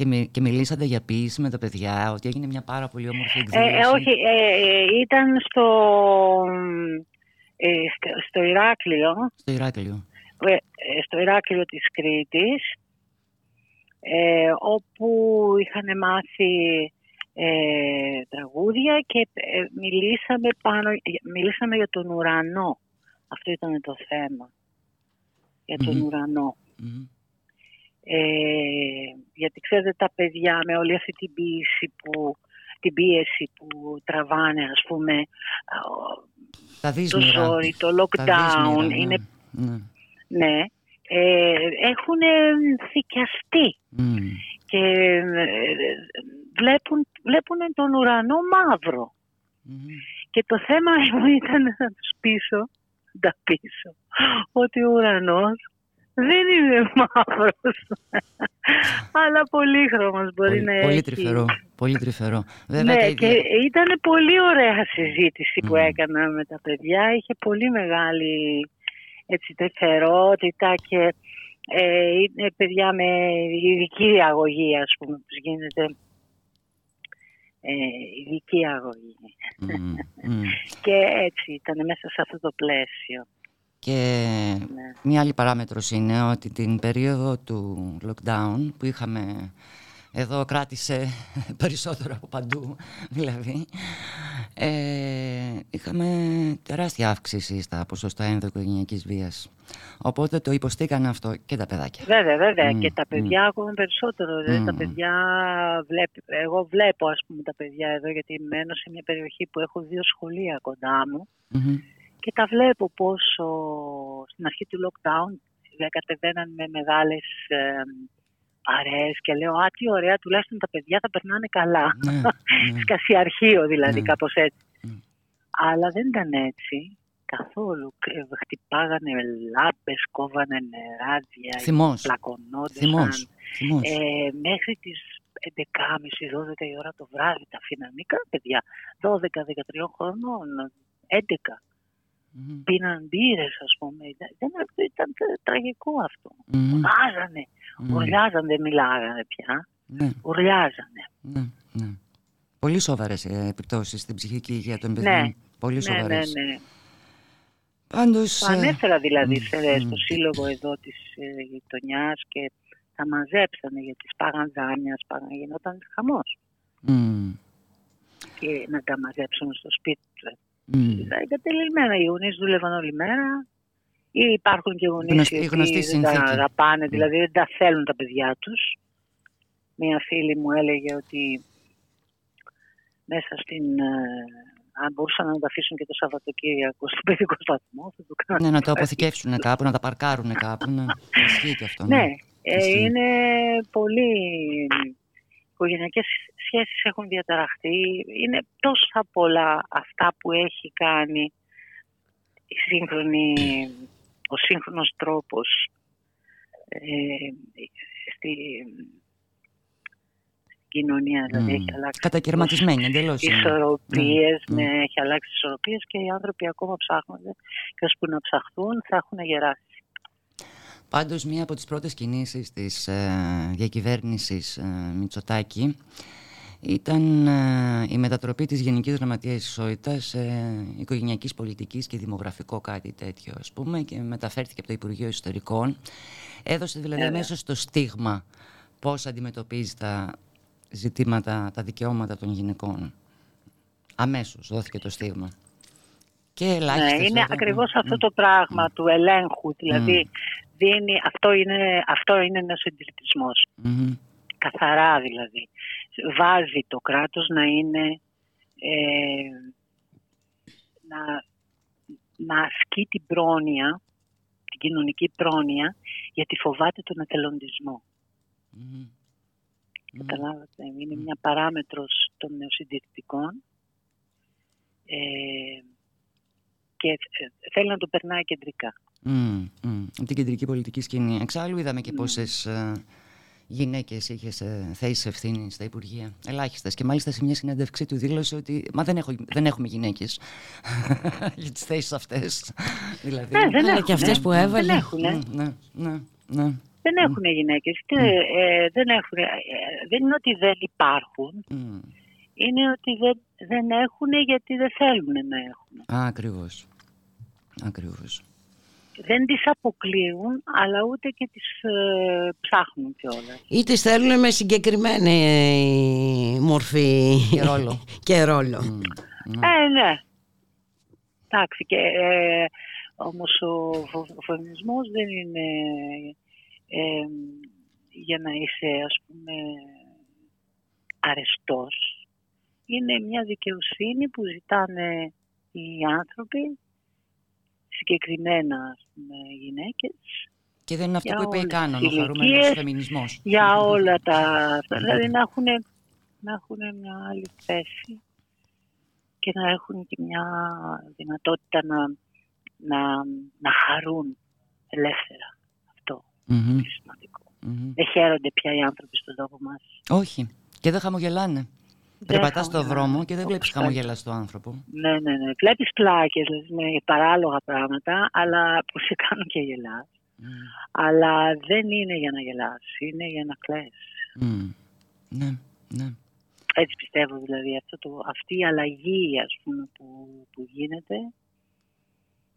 και, και μιλήσατε για ποίηση με τα παιδιά, ότι έγινε μια πάρα πολύ όμορφη ε, εκδήλωση. Ε, όχι, ε, ήταν στο, στο, στο Ηράκλειο. Στο Ηράκλειο. στο Ηράκλειο της Κρήτης, όπου είχαν μάθει τραγούδια και μιλήσαμε, πάνω, μιλήσαμε για τον ουρανό. Αυτό ήταν το θέμα. Για τον ουρανό. Ε, γιατί ξέρετε τα παιδιά με όλη αυτή την πίεση που, την πίεση που τραβάνε ας πούμε τα το ζόρι, το lockdown ναι. είναι, ναι, ναι. Ε, έχουν θικιαστεί και ε, βλέπουν, βλέπουν τον ουρανό και το θέμα μου ήταν να τους πείσω, τα πείσω ότι ο ουρανός δεν είναι μαύρος, αλλά πολύχρωμος μπορεί πολύ, να πολύ έχει. Τρυφερό, πολύ τρυφερό. Βέβαια, ναι, και ήταν πολύ ωραία συζήτηση που έκανα με τα παιδιά. Είχε πολύ μεγάλη έτσι, τρυφερότητα και ε, είναι παιδιά με ειδική αγωγή, ας πούμε, που γίνεται ε, ειδική αγωγή. και έτσι ήταν μέσα σε αυτό το πλαίσιο. Και Ναι. μια άλλη παράμετρος είναι ότι την περίοδο του lockdown που είχαμε εδώ κράτησε περισσότερο από παντού δηλαδή ε, είχαμε τεράστια αύξηση στα ποσοστά ενδοοικογενειακής βίας οπότε το υποστήκαν αυτό και τα παιδάκια Βέβαια, βέβαια. Μμ, και τα παιδιά ακόμα περισσότερο. Δηλαδή, τα Μμ. παιδιά βλέπ, εγώ βλέπω ας πούμε τα παιδιά εδώ γιατί μένω σε μια περιοχή που έχω δύο σχολεία κοντά μου Μμμ. Και τα βλέπω πόσο στην αρχή του lockdown δεν κατεβαίναν με μεγάλες ε, παρέες και λέω «Α, τι ωραία, τουλάχιστον τα παιδιά θα περνάνε καλά». Σκασιαρχείο δηλαδή, κάπως έτσι. Αλλά δεν ήταν έτσι καθόλου. Ε, Χτυπάγανε λάμπες, κόβανε νεράδια, Θυμός. πλακωνόντουσαν. Θυμός. Θυμός. Ε, μέχρι τις 11.30-12 η ώρα το βράδυ τα αφήναν μικρά παιδιά, 12-13 χρονών, 11. Πίναν μπύρες ας πούμε. Δεν, ήταν τραγικό αυτό. Μμμ. Ουρλιάζανε. Μμμ. Ουρλιάζανε, δεν μιλάγανε πια. Ναι. Ουρλιάζανε. Ναι, ναι. Πολύ σοβαρές ε, επιπτώσεις στην ψυχική υγεία των Ναι. παιδιών. Πολύ ναι, ναι, σοβαρές. ναι. Πάντως, Το ε, ανέφερα δηλαδή μ, σε, μ. στο σύλλογο εδώ της ε, γειτονιάς και τα μαζέψανε γιατί σπάγαν δάνεια, σπάγαν, γινόταν χαμός. Μμ. Και να τα μαζέψουν στο σπίτι τους. Μμ. Εγκατελειμμένα. Οι γονείς δούλευαν όλη μέρα. Ή υπάρχουν και γονείς Γνωστή- οι η γνωστή οποίοι δεν τα συνθήκη. αγαπάνε, δηλαδή δεν τα θέλουν τα παιδιά τους. Μία φίλη μου έλεγε ότι μέσα στην... ε, αν μπορούσαν να τα αφήσουν και το Σαββατοκύριακο στον παιδικό σταθμό, θα το κάνουν. Ναι, να το αποθηκεύσουν κάπου, να τα παρκάρουν κάπου. Ναι. Ισχύει και αυτό. Ναι. Ναι, Ε, είναι πολύ... Οι οικογενειακές σχέσεις έχουν διαταραχθεί. Είναι τόσα πολλά αυτά που έχει κάνει η σύγχρονη, ο σύγχρονος τρόπος ε, στη, κοινωνία. Δηλαδή έχει αλλάξει. Κατακαιρματισμένη εντελώς. Ισορροπίες, ναι, έχει αλλάξει ισορροπίες και οι άνθρωποι ακόμα ψάχνονται. Και ώσπου να ψαχθούν θα έχουν γεράσει. Πάντως μία από τις πρώτες κινήσεις της ε, διακυβέρνησης ε, Μητσοτάκη ήταν ε, η μετατροπή της Γενικής Γραμματείας Ισότητας σε οικογενειακής πολιτικής και δημογραφικό κάτι τέτοιο ας πούμε και μεταφέρθηκε από το Υπουργείο Ιστορικών. Έδωσε δηλαδή αμέσω το στίγμα πώς αντιμετωπίζει τα ζητήματα, τα δικαιώματα των γυναικών. Αμέσως δόθηκε το στίγμα. Και ναι, είναι ακριβώς αυτό το πράγμα του ελέγχου, δηλαδή δίνει, αυτό είναι, αυτό είναι ένας συντηρητισμός. Καθαρά δηλαδή. Βάζει το κράτος να είναι, ε, να, να ασκεί την πρόνοια, την κοινωνική πρόνοια, γιατί φοβάται τον εθελοντισμό. Καταλάβατε, είναι μια παράμετρος των νεοσυντηρητικών ε, και ε, θέλει να το περνάει κεντρικά. Mm, mm. Την κεντρική πολιτική σκηνή. Εξάλλου είδαμε και mm. πόσες ε, γυναίκες είχες σε θέσεις ευθύνης στα Υπουργεία. Ελάχιστες. Και μάλιστα σε μια συνέντευξή του δήλωσε ότι μα δεν, έχω, δεν έχουμε γυναίκες για τις θέσεις αυτές. δηλαδή, ναι, δεν έχουν. Και αυτές που έβαλε. Δεν έχουν. Ναι, ναι, ναι, ναι. Δεν έχουν γυναίκες. Mm. Ε, δεν, έχουν, ε, δεν είναι ότι δεν υπάρχουν. Είναι ότι δεν, δεν έχουν γιατί δεν θέλουν να έχουν. Α, ακριβώς. Ακριβώς. Δεν τις αποκλείουν, αλλά ούτε και τις ε, ψάχνουν κιόλας. Ή τις θέλουν με συγκεκριμένη ε, μορφή και ρόλο. και ρόλο. Ε, ναι. Εντάξει, και, ε, όμως ο, ο φεμινισμός δεν είναι ε, για να είσαι ας πούμε αρεστός. Είναι μια δικαιοσύνη που ζητάνε οι άνθρωποι, συγκεκριμένα ας πούμε, γυναίκες. Και δεν είναι αυτό που είπε η Κάνον, ο χαρούμενος φεμινισμός. Για όλα τα... δηλαδή να έχουν, να έχουν μια άλλη θέση και να έχουν και μια δυνατότητα να, να, να χαρούν ελεύθερα. Mm-hmm. σημαντικό. Mm-hmm. Δεν χαίρονται πια οι άνθρωποι στον τόπο μας. Όχι. Και δεν χαμογελάνε. Περπατάς στον δρόμο και δεν βλέπεις χαμογελαστό άνθρωπο. Ναι, ναι, ναι. Βλέπεις πλάκες με παράλογα πράγματα, αλλά που σε κάνουν και γελάς. Mm. Αλλά δεν είναι για να γελάς, είναι για να κλαις. Mm. Ναι, ναι. Έτσι πιστεύω δηλαδή αυτό το, αυτή η αλλαγή ας πούμε, που, που γίνεται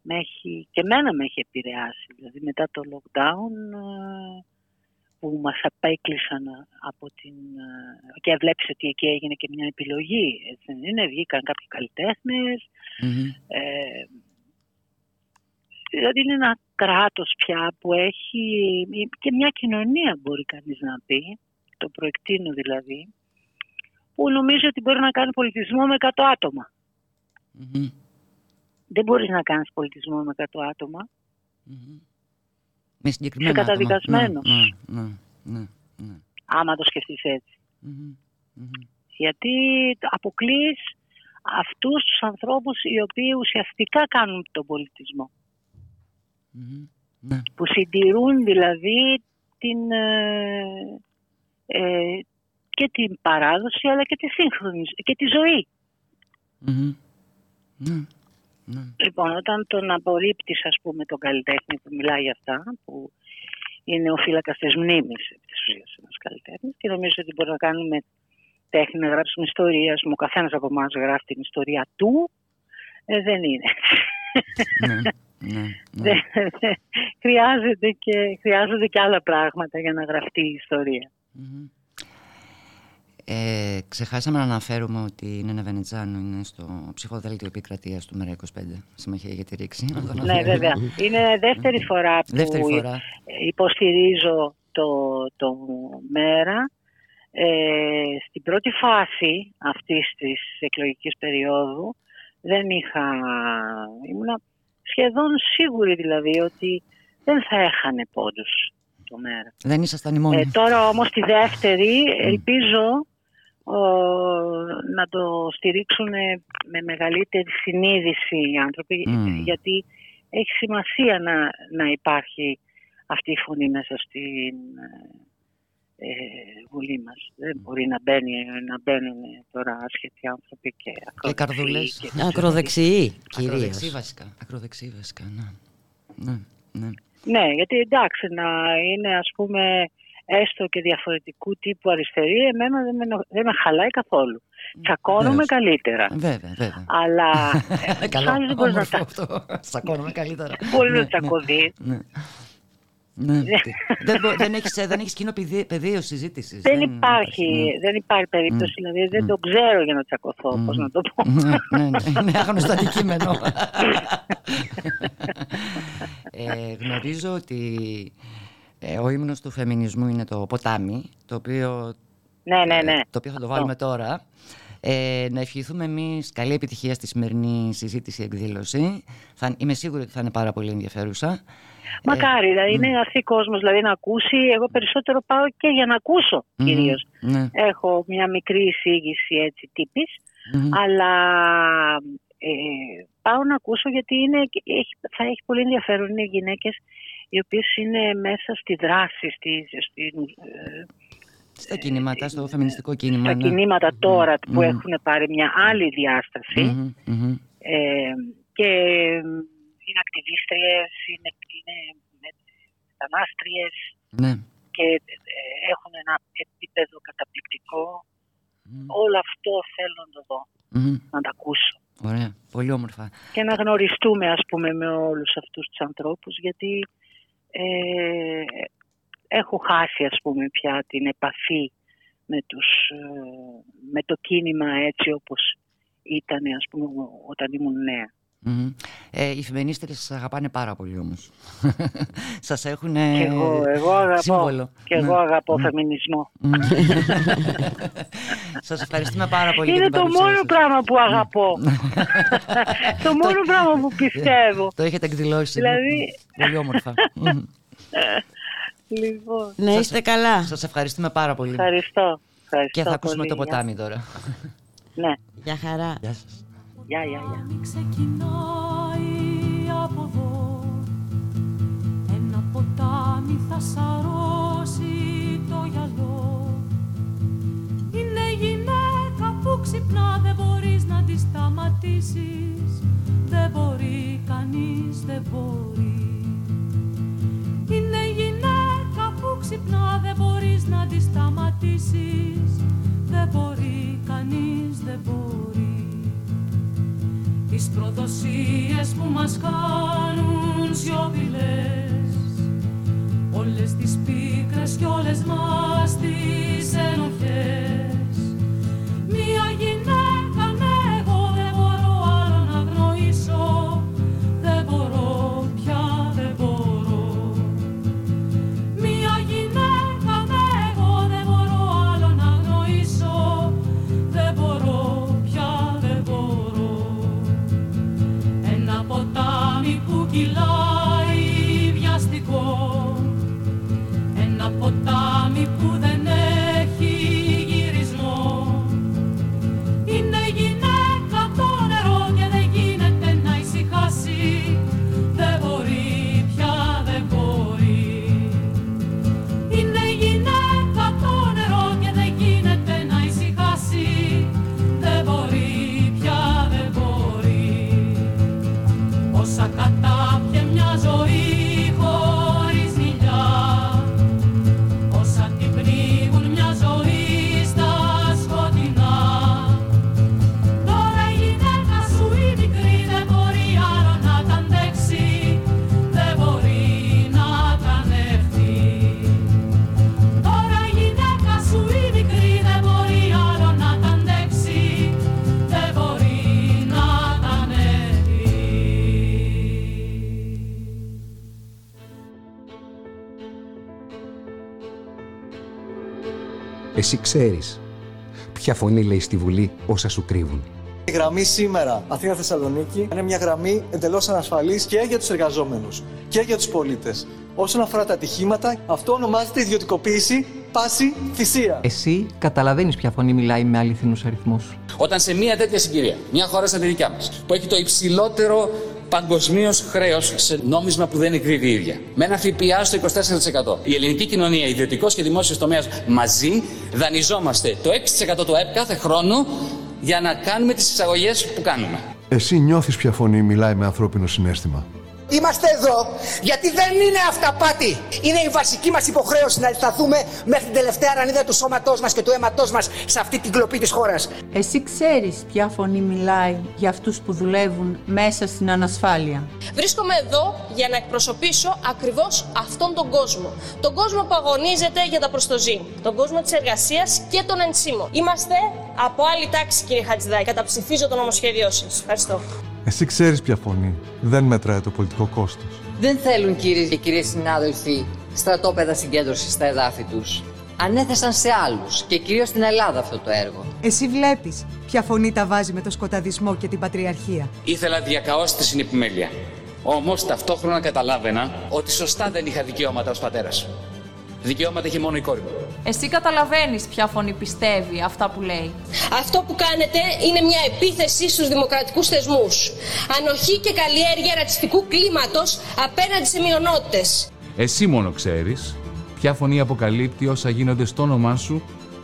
με έχει, και μένα με έχει επηρεάσει. Δηλαδή μετά το lockdown ε, που μας απέκλεισαν από την... Ε, και βλέπεις ότι εκεί έγινε και μια επιλογή. Έτσι δεν είναι, βγήκαν κάποιοι Ε, δηλαδή είναι ένα κράτος πια που έχει και μια κοινωνία μπορεί κανείς να πει, το προεκτείνω δηλαδή, που νομίζω ότι μπορεί να κάνει πολιτισμό με 100 ατομα δεν μπορείς να κάνεις πολιτισμό με 100 άτομα. Mm-hmm. Με συγκεκριμένα Είσαι καταδικασμένος. Ναι, ναι, ναι, ναι, Άμα το σκεφτείς έτσι. Γιατί αποκλείς αυτούς τους ανθρώπους οι οποίοι ουσιαστικά κάνουν τον πολιτισμό. Ναι. Που συντηρούν δηλαδή την, ε, ε, και την παράδοση αλλά και τη σύγχρονη και τη ζωή. Ναι. Ναι. Λοιπόν, όταν τον απορρίπτεις, ας πούμε, τον καλλιτέχνη που μιλάει για αυτά, που είναι ο φύλακας της μνήμης της ουσίας ενό καλλιτέχνης, και νομίζω ότι μπορεί να κάνουμε τέχνη να γράψουμε ιστορία. Ο καθένας από εμάς γράφει την ιστορία του. Ε, δεν είναι. Ναι, ναι, ναι. χρειάζεται και, χρειάζονται και άλλα πράγματα για να γραφτεί η ιστορία. Ε, ξεχάσαμε να αναφέρουμε ότι η Νένα Βενετζάνου είναι στο ψηφοδέλτιο επικρατείας του ΜΕΡΑ25. Συμμαχία για τη ρήξη. ναι, βέβαια. Είναι δεύτερη φορά που δεύτερη φορά. υποστηρίζω το, το ΜΕΡΑ. Ε, στην πρώτη φάση αυτής της εκλογικής περίοδου δεν είχα, ήμουν σχεδόν σίγουρη δηλαδή ότι δεν θα έχανε πόντους το μέρα. Δεν ήσασταν οι μόνοι. Ε, τώρα όμως τη δεύτερη ελπίζω ο, να το στηρίξουν με μεγαλύτερη συνείδηση οι άνθρωποι γιατί έχει σημασία να, να υπάρχει αυτή η φωνή μέσα στην ε, Βουλή μας. Δεν μπορεί να, μπαίνει, να μπαίνουν τώρα άσχετοι άνθρωποι και ακροδεξιοί. Και ακροδεξιοί, Ακροδεξιοί βασικά. Ακροδεξιοί βασικά, ναι. ναι. Ναι, ναι. γιατί εντάξει να είναι ας πούμε έστω και διαφορετικού τύπου αριστερή, εμένα δεν με, δεν με χαλάει καθόλου. Τσακώνομαι καλύτερα. Βέβαια, βέβαια. Αλλά Καλό, δεν μπορείς να τα... Τσακώνομαι καλύτερα. Μπορείς να τσακωθείς. Ναι. δεν, δεν, έχεις, δεν έχεις κοινό πεδίο συζήτησης. Δεν, δεν, υπάρχει, ναι. δεν υπάρχει περίπτωση, δηλαδή δεν το ξέρω για να τσακωθώ, mm. πώς να το πω. ναι, ναι, ναι, άγνωστο αντικείμενο. ε, γνωρίζω ότι ε, ο ύμνος του φεμινισμού είναι το ποτάμι, το οποίο, ναι, ναι, ναι. το οποίο θα το βάλουμε τώρα. Ε, να ευχηθούμε εμείς καλή επιτυχία στη σημερινή συζήτηση εκδήλωση. Θα, είμαι σίγουρη ότι θα είναι πάρα πολύ ενδιαφέρουσα. Μακάρι, δηλαδή mm. είναι έρθει κόσμος δηλαδή, να ακούσει. Εγώ περισσότερο πάω και για να ακούσω mm. κυρίως. Ναι. Έχω μια μικρή εισήγηση έτσι τύπης, αλλά ε, πάω να ακούσω γιατί είναι, έχει, θα έχει πολύ ενδιαφέρον. Είναι γυναίκες οι οποίες είναι μέσα στη δράση, στη, στη, ε, στα κινήματα, στο φεμινιστικό κίνημα. Στα ναι. κινήματα τώρα που έχουν πάρει μια άλλη διάσταση ε, και είναι ακτιβίστριες, είναι, είναι μετανάστριες ναι. και ε, έχουν ένα επίπεδο καταπληκτικό. Όλο αυτό θέλω να το δω, να το ακούσω. Ωραία, πολύ όμορφα. Και να γνωριστούμε ας πούμε με όλους αυτούς τους ανθρώπους γιατί ε, έχω χάσει ας πούμε πια την επαφή με, τους, ε, με το κίνημα έτσι όπως ήταν ας πούμε όταν ήμουν νέα. Mm-hmm. Ε, οι φεμινίστερες σας αγαπάνε πάρα πολύ όμως. σας έχουν και εγώ, εγώ αγαπώ, σύμβολο. Και εγώ αγαπώ φεμινισμό. σας ευχαριστούμε πάρα πολύ Είναι για την το μόνο σας. πράγμα που αγαπώ. το μόνο πράγμα που πιστεύω. Το έχετε εκδηλώσει. Δηλαδή... Πολύ όμορφα. Λοιπόν. Να είστε καλά. Σας ευχαριστούμε πάρα πολύ. Ευχαριστώ. Ευχαριστώ και θα ακούσουμε πολύ. το ποτάμι τώρα. Ναι. Γεια χαρά. Γεια σας. Γεια, γεια, γεια. ξεκινάει από εδώ. Ένα ποτάμι θα σαρώσει το γυαλό. Είναι γυναίκα που ξυπνά Δεν μπορείς να τη σταματήσεις. Δεν μπορεί κανείς, δεν μπορεί. Είναι γυναίκα που ξυπνά Δεν μπορείς να τη σταματήσεις. Δεν μπορεί κανείς, δεν μπορεί τις προδοσίες που μας κάνουν σιωπηλές. Όλες τις πίκρες κι όλες μας τις ενοχές. Μια γυναίκα ποτάμι που Εσύ ξέρεις ποια φωνή λέει στη Βουλή όσα σου κρύβουν. γραμμή σήμερα Αθήνα-Θεσσαλονίκη είναι μια γραμμή εντελώς ανασφαλής και για τους εργαζόμενους και για τους πολίτες. Όσον αφορά τα ατυχήματα, αυτό ονομάζεται ιδιωτικοποίηση πάση θυσία. Εσύ καταλαβαίνεις ποια φωνή μιλάει με αληθινούς αριθμούς. Όταν σε μια τέτοια συγκυρία, μια χώρα σαν τη δικιά μας, που έχει το υψηλότερο παγκοσμίως χρέος σε νόμισμα που δεν εκδίδει η ίδια, με ένα ΦΠΑ στο 24%, η ελληνική κοινωνία, ιδιωτικός και δημόσιος τομέας μαζί, δανειζόμαστε το 6% του ΑΕΠ κάθε χρόνο για να κάνουμε τις εισαγωγές που κάνουμε. Εσύ νιώθεις ποια φωνή μιλάει με ανθρώπινο συνέστημα; Είμαστε εδώ γιατί δεν είναι αυταπάτη. Είναι η βασική μας υποχρέωση να σταθούμε μέχρι την τελευταία ρανίδα του σώματός μας και του αίματός μας σε αυτή την κλοπή της χώρας. Εσύ ξέρεις ποια φωνή μιλάει για αυτούς που δουλεύουν μέσα στην ανασφάλεια. Βρίσκομαι εδώ για να εκπροσωπήσω ακριβώς αυτόν τον κόσμο. Τον κόσμο που αγωνίζεται για τα προστοζή. Τον κόσμο της εργασίας και των ενσύμων. Είμαστε από άλλη τάξη, κύριε Χατζηδάκη. Καταψηφίζω το νομοσχέδιό σας. Ευχαριστώ. Εσύ ξέρεις ποια φωνή δεν μετράει το πολιτικό κόστος. Δεν θέλουν κύριε και κυρίες συνάδελφοι στρατόπεδα συγκέντρωσης στα εδάφη τους. Ανέθεσαν σε άλλους και κυρίως στην Ελλάδα αυτό το έργο. Εσύ βλέπεις ποια φωνή τα βάζει με το σκοταδισμό και την πατριαρχία. Ήθελα διακαώς τη συνεπιμέλεια. Όμως ταυτόχρονα καταλάβαινα ότι σωστά δεν είχα δικαιώματα ως πατέρας. Δικαιώματα είχε μόνο η κόρη μου. Εσύ καταλαβαίνεις ποια φωνή πιστεύει αυτά που λέει. Αυτό που κάνετε είναι μια επίθεση στους δημοκρατικούς θεσμούς. Ανοχή και καλλιέργεια ρατσιστικού κλίματος απέναντι σε μειονότητες. Εσύ μόνο ξέρεις ποια φωνή αποκαλύπτει όσα γίνονται στο όνομά σου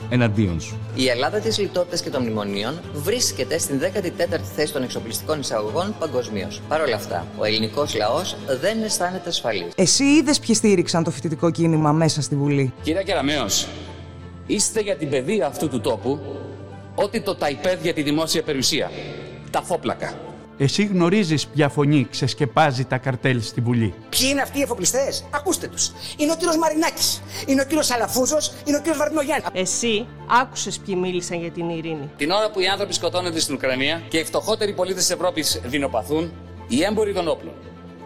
εναντίον σου. Η Ελλάδα της λιτότητας και των μνημονίων βρίσκεται στην 14η θέση των εξοπλιστικών εισαγωγών παγκοσμίως. Παρ' όλα αυτά, ο ελληνικός λαός δεν αισθάνεται ασφαλής. Εσύ είδες ποιοι στήριξαν το φοιτητικό κίνημα μέσα στη Βουλή; Κυρία Κεραμέως, είστε για την παιδεία αυτού του τόπου ότι το ταϊπέδ για τη δημόσια περιουσία. Τα φόπλακα. Εσύ γνωρίζεις ποια φωνή ξεσκεπάζει τα καρτέλ στη Βουλή. Ποιοι είναι αυτοί οι εφοπλιστές, ακούστε τους. Είναι ο κύριος Μαρινάκης, είναι ο κύριος Αλαφούζος, είναι ο κύριος Βαρδινογιάννη. Εσύ άκουσες ποιοι μίλησαν για την ειρήνη. Την ώρα που οι άνθρωποι σκοτώνονται στην Ουκρανία και οι φτωχότεροι πολίτες της Ευρώπης δεινοπαθούν, οι έμποροι των όπλων,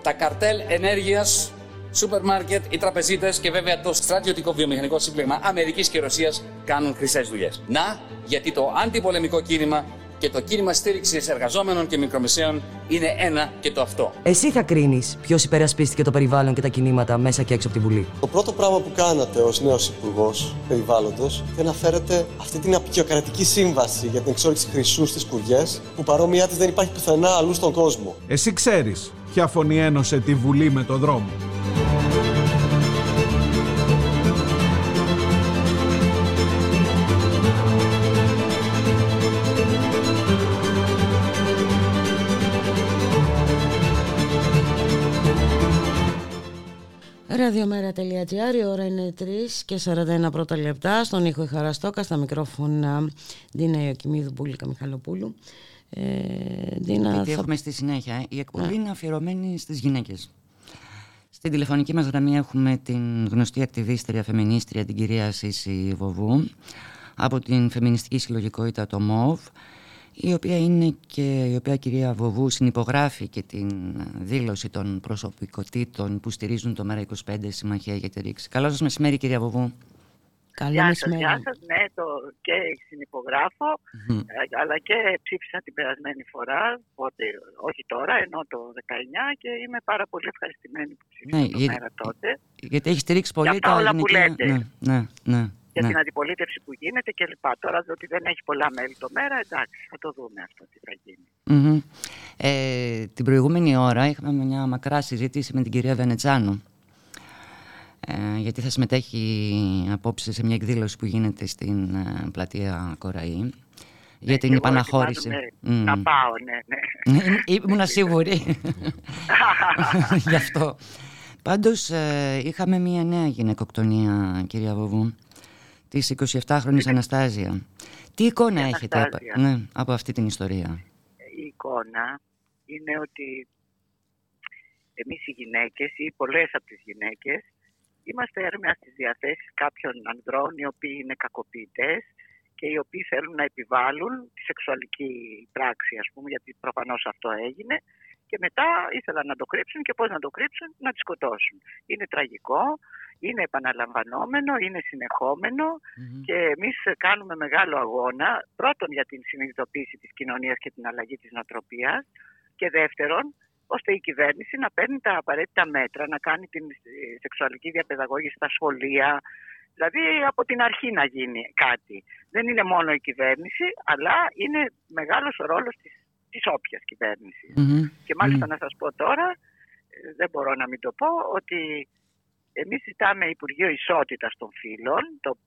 τα καρτέλ ενέργειας, σούπερ μάρκετ, οι τραπεζίτες και βέβαια το στρατιωτικό βιομηχανικό σύμπλεγμα Αμερικής και Ρωσίας κάνουν χρυσές δουλειές. Να, γιατί το αντιπολεμικό κίνημα και το κίνημα στήριξης εργαζόμενων και μικρομεσαίων είναι ένα και το αυτό. Εσύ θα κρίνεις ποιος υπερασπίστηκε το περιβάλλον και τα κινήματα μέσα και έξω από τη Βουλή. Το πρώτο πράγμα που κάνατε ως νέος υπουργός περιβάλλοντος είναι να φέρετε αυτή την απεικιοκρατική σύμβαση για την εξόριξη χρυσού στις κουριές που παρόμοιά της δεν υπάρχει πουθενά αλλού στον κόσμο. Εσύ ξέρεις ποια φωνή ένωσε τη Βουλή με το δρόμο. Ραδιομέρα.gr, η ώρα είναι 3 και 41 πρώτα λεπτά. Στον ήχο η Χαραστόκα, στα μικρόφωνα Ντίνα Ιωκημίδου Μπούλικα Μιχαλοπούλου. Ε, Ντίνα, Γιατί θα- έχουμε στη συνέχεια. Η εκπομπή Ναι. είναι αφιερωμένη στις γυναίκες. Στην τηλεφωνική μας γραμμή έχουμε την γνωστή ακτιβίστρια φεμινίστρια την κυρία Σύση Βοβού από την φεμινιστική συλλογικότητα το ΜΟΒ η οποία είναι και η οποία κυρία Βοβού συνυπογράφει και την δήλωση των προσωπικότητων που στηρίζουν το ΜΕΡΑ25 Συμμαχία για τη Ρήξη. Καλό σας μεσημέρι κυρία Βοβού. Καλό Γεια σας, μεσημέρι. γεια σας. Ναι, το και συνυπογράφω, Μμμ. ε, αλλά και ψήφισα την περασμένη φορά, οπότε, όχι τώρα, ενώ το 19 και είμαι πάρα πολύ ευχαριστημένη που ψήφισα Ναι, το γιατί- μέρα τότε. Γιατί έχεις στηρίξει πολύ αυτά τα όλα που γυναικεία- λέτε. Ναι, ναι, ναι, Για ναι. την αντιπολίτευση που γίνεται κλπ. Τώρα ότι δεν έχει πολλά μέλη το μέρα, εντάξει, θα το δούμε αυτό τι θα γίνει. Μμμ. Ε, την προηγούμενη ώρα είχαμε μια μακρά συζήτηση με την κυρία Βενετσάνου ε, γιατί θα συμμετέχει απόψε σε μια εκδήλωση που γίνεται στην ε, πλατεία Κοραή για την Ναι, Και εγώ επαναχώρηση. ετοιμάζομαι Μμ. Να πάω, ναι, ναι. Ήμουνα σίγουρη γι' αυτό. Πάντως ε, είχαμε μια νέα γυναικοκτονία κυρία Βοβού της 27χρονης Αναστάζια. Τι εικόνα Η έχετε από, Αναστάζια. ναι, από αυτή την ιστορία; η εικόνα είναι ότι εμείς οι γυναίκες ή πολλές από τις γυναίκες είμαστε έρμεας στις διαθέσεις κάποιων ανδρών οι οποίοι είναι κακοποιητές και οι οποίοι θέλουν να επιβάλλουν τη σεξουαλική πράξη ας πούμε γιατί προφανώς αυτό έγινε και μετά ήθελαν να το κρύψουν και πώς να το κρύψουν, να τη σκοτώσουν. Είναι τραγικό, είναι επαναλαμβανόμενο, είναι και εμείς κάνουμε μεγάλο αγώνα πρώτον για την συνειδητοποίηση της κοινωνίας και την αλλαγή της νοοτροπίας και δεύτερον ώστε η κυβέρνηση να παίρνει τα απαραίτητα μέτρα, να κάνει την σεξουαλική διαπαιδαγώγηση στα σχολεία, δηλαδή από την αρχή να γίνει κάτι. Δεν είναι μόνο η κυβέρνηση, αλλά είναι μεγάλος ο ρόλος της, της όποιας Και μαλιστα να σας πω τώρα, ε, δεν μπορώ να μην το πω, ότι εμείς ζητάμε Υπουργείο Ισότητας των Φύλων, το,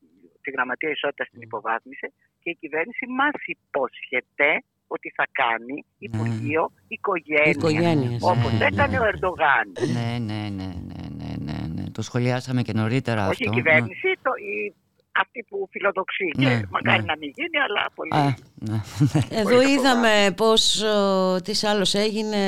τη Γραμματεία Ισότητας την υποβάθμισε και η κυβέρνηση μας υπόσχεται ότι θα κάνει Υπουργείο ναι. Οικογένειας. Όπως έκανε ο Ερντογάν. Ναι, ναι, ναι, ναι, ναι, ναι, ναι. Το σχολιάσαμε και νωρίτερα Όχι αυτό. Όχι η κυβέρνηση, το, η, αυτή που φιλοδοξεί. Ναι, και μακάρι ναι. να μην γίνει, αλλά πολύ. Α, ναι. Εδώ είδαμε πώς ο, τι άλλος έγινε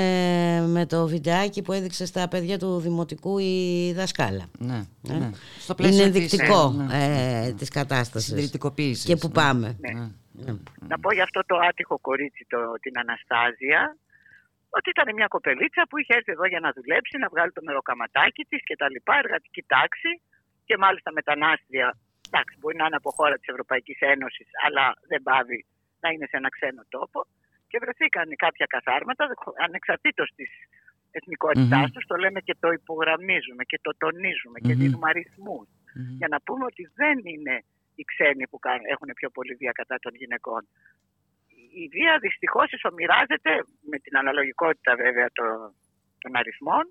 με το βιντεάκι που έδειξε στα παιδιά του Δημοτικού η δασκάλα. Ναι, ε; ναι. Στο Είναι ενδεικτικό της, ναι, ε, της κατάστασης. Και που πάμε. Ναι. Ναι. Να πω για αυτό το άτυχο κορίτσι, το, την Αναστάζια, ότι ήταν μια κοπελίτσα που είχε έρθει εδώ για να δουλέψει, να βγάλει το μεροκαματάκι της και τα λοιπά, εργατική τάξη και μάλιστα μετανάστρια. Εντάξει, μπορεί να είναι από χώρα της Ευρωπαϊκής Ένωσης, αλλά δεν πάβει να είναι σε ένα ξένο τόπο. Και βρεθήκαν κάποια καθάρματα, ανεξαρτήτως της εθνικότητάς mm-hmm. τους, το λέμε και το υπογραμμίζουμε και το τονίζουμε και δίνουμε αριθμούς. Για να πούμε ότι δεν είναι οι ξένοι που έχουν πιο πολύ βία κατά των γυναικών. Η βία δυστυχώς ισομοιράζεται με την αναλογικότητα βέβαια των αριθμών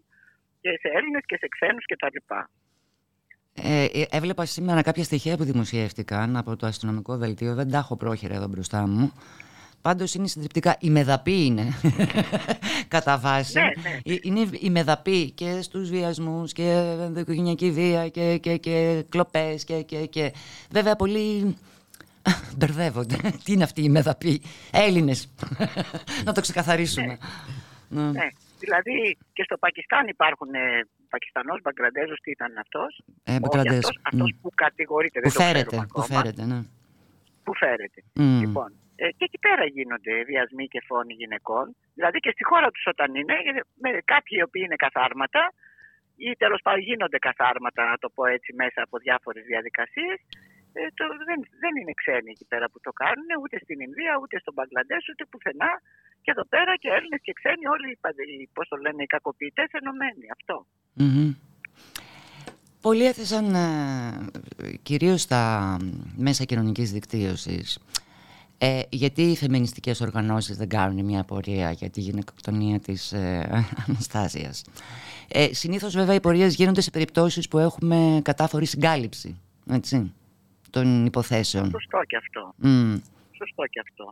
και σε Έλληνες και σε ξένους κτλ. Ε, ε, έβλεπα σήμερα κάποια στοιχεία που δημοσιεύτηκαν από το αστυνομικό δελτίο. Δεν τα έχω πρόχειρα εδώ μπροστά μου. Πάντως είναι συντριπτικά. Η μεδαπή είναι κατά βάση. Ναι, ναι. Ε, είναι η μεδαπή και στους βιασμούς και ενδοοικογενειακή βία και, και, και κλοπές και, και, και. Βέβαια πολλοί μπερδεύονται. Τι είναι αυτή η μεδαπή; Έλληνες. Να το ξεκαθαρίσουμε. Ναι. ναι. Ναι. Δηλαδή και στο Πακιστάν υπάρχουν ε, Πακιστανός, Μπαγκραντέζος, τι ήταν αυτός; Ε, αυτός, αυτός που κατηγορείται. Που φέρεται, που φέρεται, ναι. Που φέρεται. Λοιπόν, ε, και εκεί πέρα γίνονται βιασμοί και φόνοι γυναικών. Δηλαδή και στη χώρα τους όταν είναι, ε, με κάποιοι οι οποίοι είναι καθάρματα ή τέλος πάντων γίνονται καθάρματα, να το πω έτσι, μέσα από διάφορες διαδικασίες. Ε, το, δεν, δεν είναι ξένοι εκεί πέρα που το κάνουν, ούτε στην Ινδία, ούτε στον Μπαγκλαντές, ούτε πουθενά. Και εδώ πέρα και Έλληνες και ξένοι, όλοι οι, πώς το λένε, οι κακοποιητές ενωμένοι. Αυτό. Mm-hmm. Πολλοί έθεσαν ε, κυρίως στα μέσα κοινωνικής δικτύωσης ε, γιατί οι φεμινιστικές οργανώσεις δεν κάνουν μια πορεία για τη γυναικοκτονία της ε, Αναστάσιας. Ε, συνήθως βέβαια οι πορείες γίνονται σε περιπτώσεις που έχουμε κατάφορη συγκάλυψη έτσι, των υποθέσεων. Σωστό και αυτό. Σωστό και αυτό.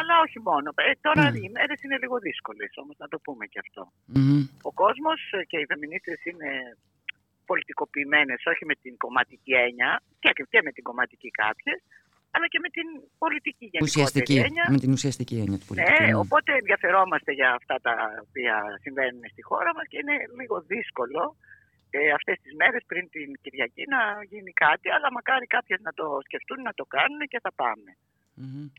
Αλλά όχι μόνο. Ε, τώρα mm. οι μέρε είναι λίγο δύσκολε όμως, να το πούμε και αυτό. Ο κόσμος και οι φεμινίστε είναι πολιτικοποιημένες, όχι με την κομματική έννοια και, και με την κομματική κάποιες, αλλά και με την πολιτική ουσιαστική, έννοια. Με την ουσιαστική έννοια του πολιτικού. Ναι, ναι, οπότε ενδιαφερόμαστε για αυτά τα οποία συμβαίνουν στη χώρα μας και είναι λίγο δύσκολο ε, αυτές τις μέρες πριν την Κυριακή να γίνει κάτι, αλλά μακάρι κάποιες να το σκεφτούν, να το κάνουν και θα παμε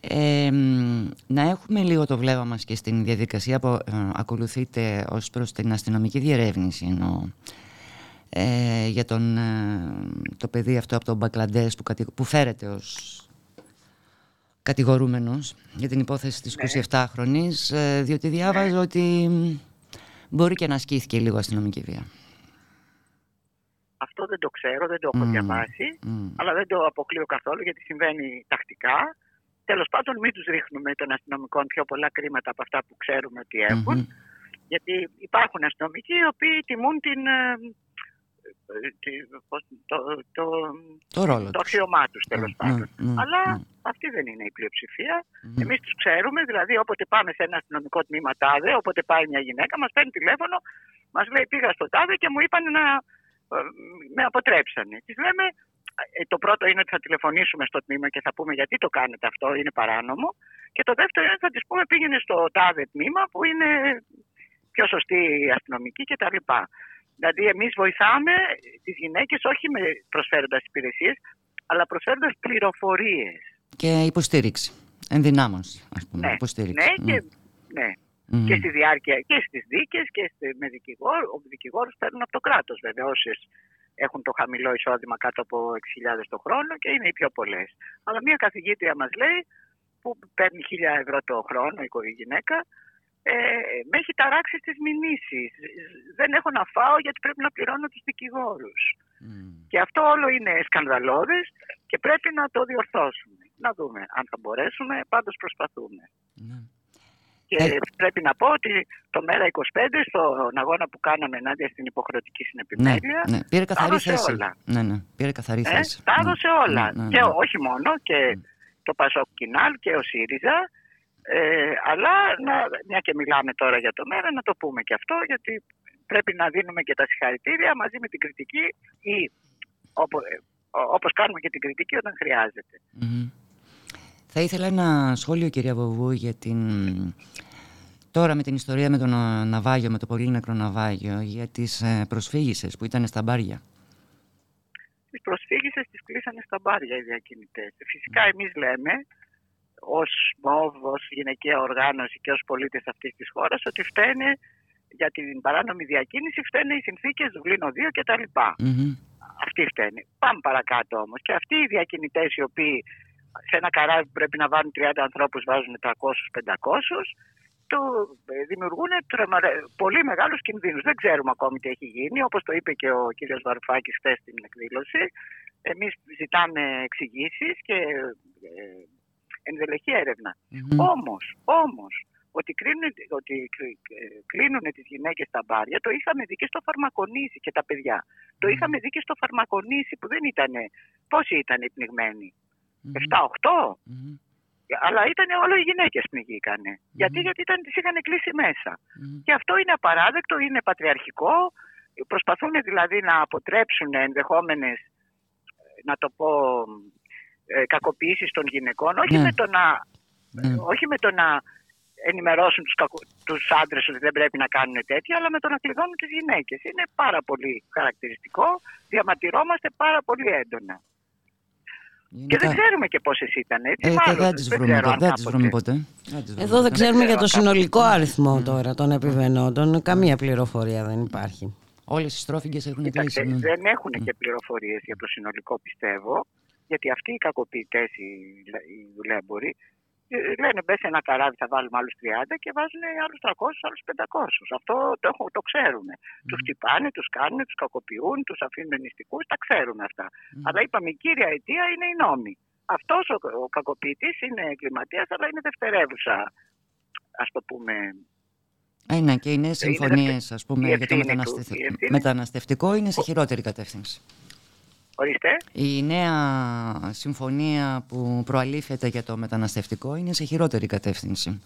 Ε, να έχουμε λίγο το βλέμμα μας και στην διαδικασία που ε, ακολουθείτε ως προς την αστυνομική διερεύνηση εννοώ ε, για τον, ε, το παιδί αυτό από τον Μπαγκλαντές που, που φέρεται ως κατηγορούμενος για την υπόθεση της 27χρονης ναι. ε, διότι διάβαζα ότι μπορεί και να ασκήθηκε λίγο αστυνομική βία. Αυτό δεν το ξέρω, δεν το έχω διαβάσει, αλλά δεν το αποκλείω καθόλου γιατί συμβαίνει τακτικά. Τέλος πάντων μην τους ρίχνουμε των αστυνομικών πιο πολλά κρίματα από αυτά που ξέρουμε ότι έχουν. Γιατί υπάρχουν αστυνομικοί οι οποίοι τιμούν την, το, το, το, ρόλο το αξιωμά τους τέλος mm, πάντων. Mm, mm, Αλλά αυτή δεν είναι η πλειοψηφία. Mm. Εμείς τους ξέρουμε, δηλαδή όποτε πάμε σε ένα αστυνομικό τμήμα τάδε, όποτε πάει μια γυναίκα, μας παίρνει τηλέφωνο, μας λέει πήγα στο τάδε και μου είπαν να ε, με αποτρέψανε. Της λέμε, ε, το πρώτο είναι ότι θα τηλεφωνήσουμε στο τμήμα και θα πούμε γιατί το κάνετε αυτό, είναι παράνομο. Και το δεύτερο είναι ότι θα της πούμε πήγαινε στο τάδε τμήμα που είναι πιο σωστή αστυνομική κτλ. Δηλαδή, εμείς βοηθάμε τις γυναίκες όχι με προσφέροντας υπηρεσίες, αλλά προσφέροντας πληροφορίες. Και υποστήριξη. Ενδυνάμωση, ας πούμε. Ναι, υποστήριξη. ναι, και Ναι. Και στη διάρκεια και στις δίκες και στη, με δικηγόρου. Ο δικηγόρος παίρνουν από το κράτος βέβαια. Όσες έχουν το χαμηλό εισόδημα κάτω από 6.000 το χρόνο και είναι οι πιο πολλές. Αλλά μια καθηγήτρια μας λέει που παίρνει 1.000 ευρώ το χρόνο η γυναίκα, ε, με έχει ταράξει στις μηνύσεις. Δεν έχω να φάω γιατί πρέπει να πληρώνω τους δικηγόρους. Και αυτό όλο είναι σκανδαλώδες και πρέπει να το διορθώσουμε. Να δούμε αν θα μπορέσουμε, πάντως προσπαθούμε. Ναι. Και Ε. πρέπει να πω ότι το ΜΕΡΑ 25 στον αγώνα που κάναμε ενάντια στην υποχρεωτική Ναι, συνεπιμέλεια ναι, πήρε καθαρή τα έδωσε θέση. όλα. Ναι, ναι, πήρε καθαρή Ε, θέση. τα Ναι. έδωσε όλα. Ναι, ναι, Και ναι. όχι μόνο και το Πασόκ Κινάλ και ο ΣΥΡΙΖΑ. Ε, αλλά να, μια και μιλάμε τώρα για το μέρα να το πούμε και αυτό γιατί πρέπει να δίνουμε και τα συγχαρητήρια μαζί με την κριτική ή όπως, ε, ο- όπως κάνουμε και την κριτική όταν χρειάζεται. Μμμ. Θα ήθελα ένα σχόλιο κυρία Βοβού για την... Τώρα με την ιστορία με τον ε, ναυάγιο, με το πολύ νεκρό ναυάγιο, για τις ε, προσφύγησες που ήταν στα μπάρια. Τις προσφύγησες τις κλείσανε στα μπάρια οι διακινητές. Φυσικά εμείς λέμε ως ΜΟΒ, ως γυναικεία οργάνωση και ως πολίτες αυτής της χώρας ότι φταίνε για την παράνομη διακίνηση φταίνε οι συνθήκες Δουβλίνο 2 κτλ. Μμμ. Αυτοί φταίνε. Πάμε παρακάτω όμως. Και αυτοί οι διακινητές οι οποίοι σε ένα καράβι που πρέπει να βάλουν 30 ανθρώπους βάζουν 300-500, το ε, δημιουργούν τρεμα- πολύ μεγάλους κινδύνους. Δεν ξέρουμε ακόμη τι έχει γίνει. Όπως το είπε και ο κ. Βαρουφάκης χθες στην εκδήλωση, εμείς ζητάμε εξηγήσεις και ε, ενδελεχή έρευνα. Όμως, όμως, ότι κλείνουν, ότι ε, κλείνουν τις γυναίκες στα μπάρια, το είχαμε δει και στο φαρμακονήσι και τα παιδιά. Το είχαμε δει και στο φαρμακονήσι που δεν ήταν, πόσοι ήταν οι πνιγμένοι, 7-8, αλλά ήταν όλο οι γυναίκες πνιγήκανε. Γιατί, γιατί ήταν, τις είχαν κλείσει μέσα. Και αυτό είναι απαράδεκτο, είναι πατριαρχικό, προσπαθούν δηλαδή να αποτρέψουν ενδεχόμενες, ε, να το πω, ε, κακοποιήσεις των γυναικών, όχι, Ναι. με το να, όχι με το να ενημερώσουν τους, κακο... τους άντρες ότι δεν πρέπει να κάνουν τέτοια, αλλά με το να κλειδώνουν τις γυναίκες. Είναι πάρα πολύ χαρακτηριστικό, διαμαρτυρόμαστε πάρα πολύ έντονα. Και δεν ξέρουμε και πόσες ήταν, έτσι, Ε, και μάλλον, δεν τις δεν βρούμε ξέρω ποτέ. αν Δεν τις κάποτε. βρούμε ποτέ. Δεν τις βρούμε Εδώ δεν ποτέ. ξέρουμε για το ξέρω, συνολικό αριθμό τώρα των επιβενόντων. Καμία πληροφορία δεν υπάρχει. Όλες οι στρόφιγγες έχουν Κοίταξε, κλείσει. ναι. δεν έχουν και πληροφορίες για το συνολικό, πιστεύω, γιατί αυτοί οι κακοποιητές, οι, οι δουλέμποροι, ε, λένε μπες σε ένα καράβι θα βάλουμε άλλους 30 και βάζουν άλλους 300, άλλους 500. Αυτό το, έχω, το ξέρουμε. Τους χτυπάνε, τους κάνουν, τους κακοποιούν, τους αφήνουν νηστικούς, τα ξέρουμε αυτά. Αλλά είπαμε η κύρια αιτία είναι οι νόμοι. Αυτός ο, ο κακοποιητής είναι εγκληματίας, αλλά είναι δευτερεύουσα, ας το πούμε, Ε, ναι, και οι νέε Είναι συμφωνίες, δευτε- ας πούμε, η για το ευθύνη του, μεταναστευ- η ευθύνη- μεταναστευτικό είναι σε χειρότερη κατεύθυνση. Ορίστε. Η νέα συμφωνία που προαλήφεται για το μεταναστευτικό είναι σε χειρότερη κατεύθυνση.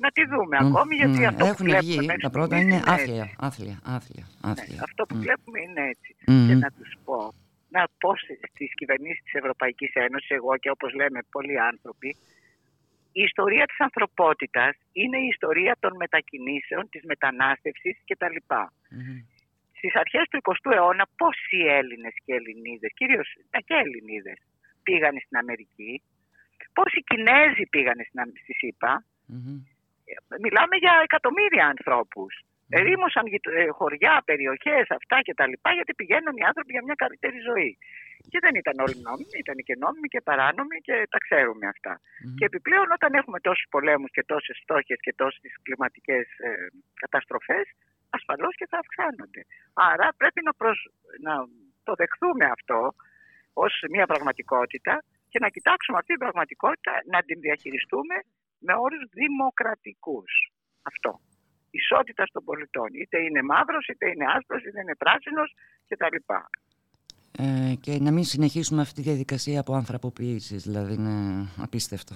να τη δούμε Μμ, ακόμη, γιατί μμ, αυτό που Έχουν βλέπουμε βγει, μέχρι τα πρώτα στιγμής είναι έτσι. άθλια, άθλια, άθλια, άθλια. Αυτό που Μμ. βλέπουμε είναι έτσι. Μμμ. Και να τους πω, να πω στις κυβερνήσεις της Ευρωπαϊκής Ένωσης, εγώ και όπως λέμε πολλοί άνθρωποι, η ιστορία της ανθρωπότητας είναι η ιστορία των μετακινήσεων, της μετανάστευσης κτλ. Στις αρχές του 20ου αιώνα πόσοι Έλληνες και Ελληνίδες, κυρίως ε, και Ελληνίδες, πήγανε στην Αμερική, πόσοι Κινέζοι πήγανε στην, Αμ- στη ΣΥΠΑ, μιλάμε για εκατομμύρια ανθρώπους. Ρήμωσαν γειτο- ε, χωριά, περιοχές, αυτά και τα λοιπά, γιατί πηγαίνουν οι άνθρωποι για μια καλύτερη ζωή. Και δεν ήταν όλοι νόμιμοι, ήταν και νόμιμοι και παράνομοι και τα ξέρουμε αυτά. Και επιπλέον όταν έχουμε τόσους πολέμους και τόσες φτώχειες και τόσες κλιματικές ε, καταστροφές, ασφαλώς και θα αυξάνονται. Άρα πρέπει να, προσ- να το δεχθούμε αυτό ως μια πραγματικότητα και να κοιτάξουμε αυτή την πραγματικότητα να την διαχειριστούμε με όρους δημοκρατικούς. Αυτό. Ισότητα των πολιτών. Είτε είναι μαύρος, είτε είναι άσπρος, είτε είναι πράσινος κτλ. Ε, και να μην συνεχίσουμε αυτή τη διαδικασία από ανθρωποποίησης, δηλαδή είναι απίστευτο.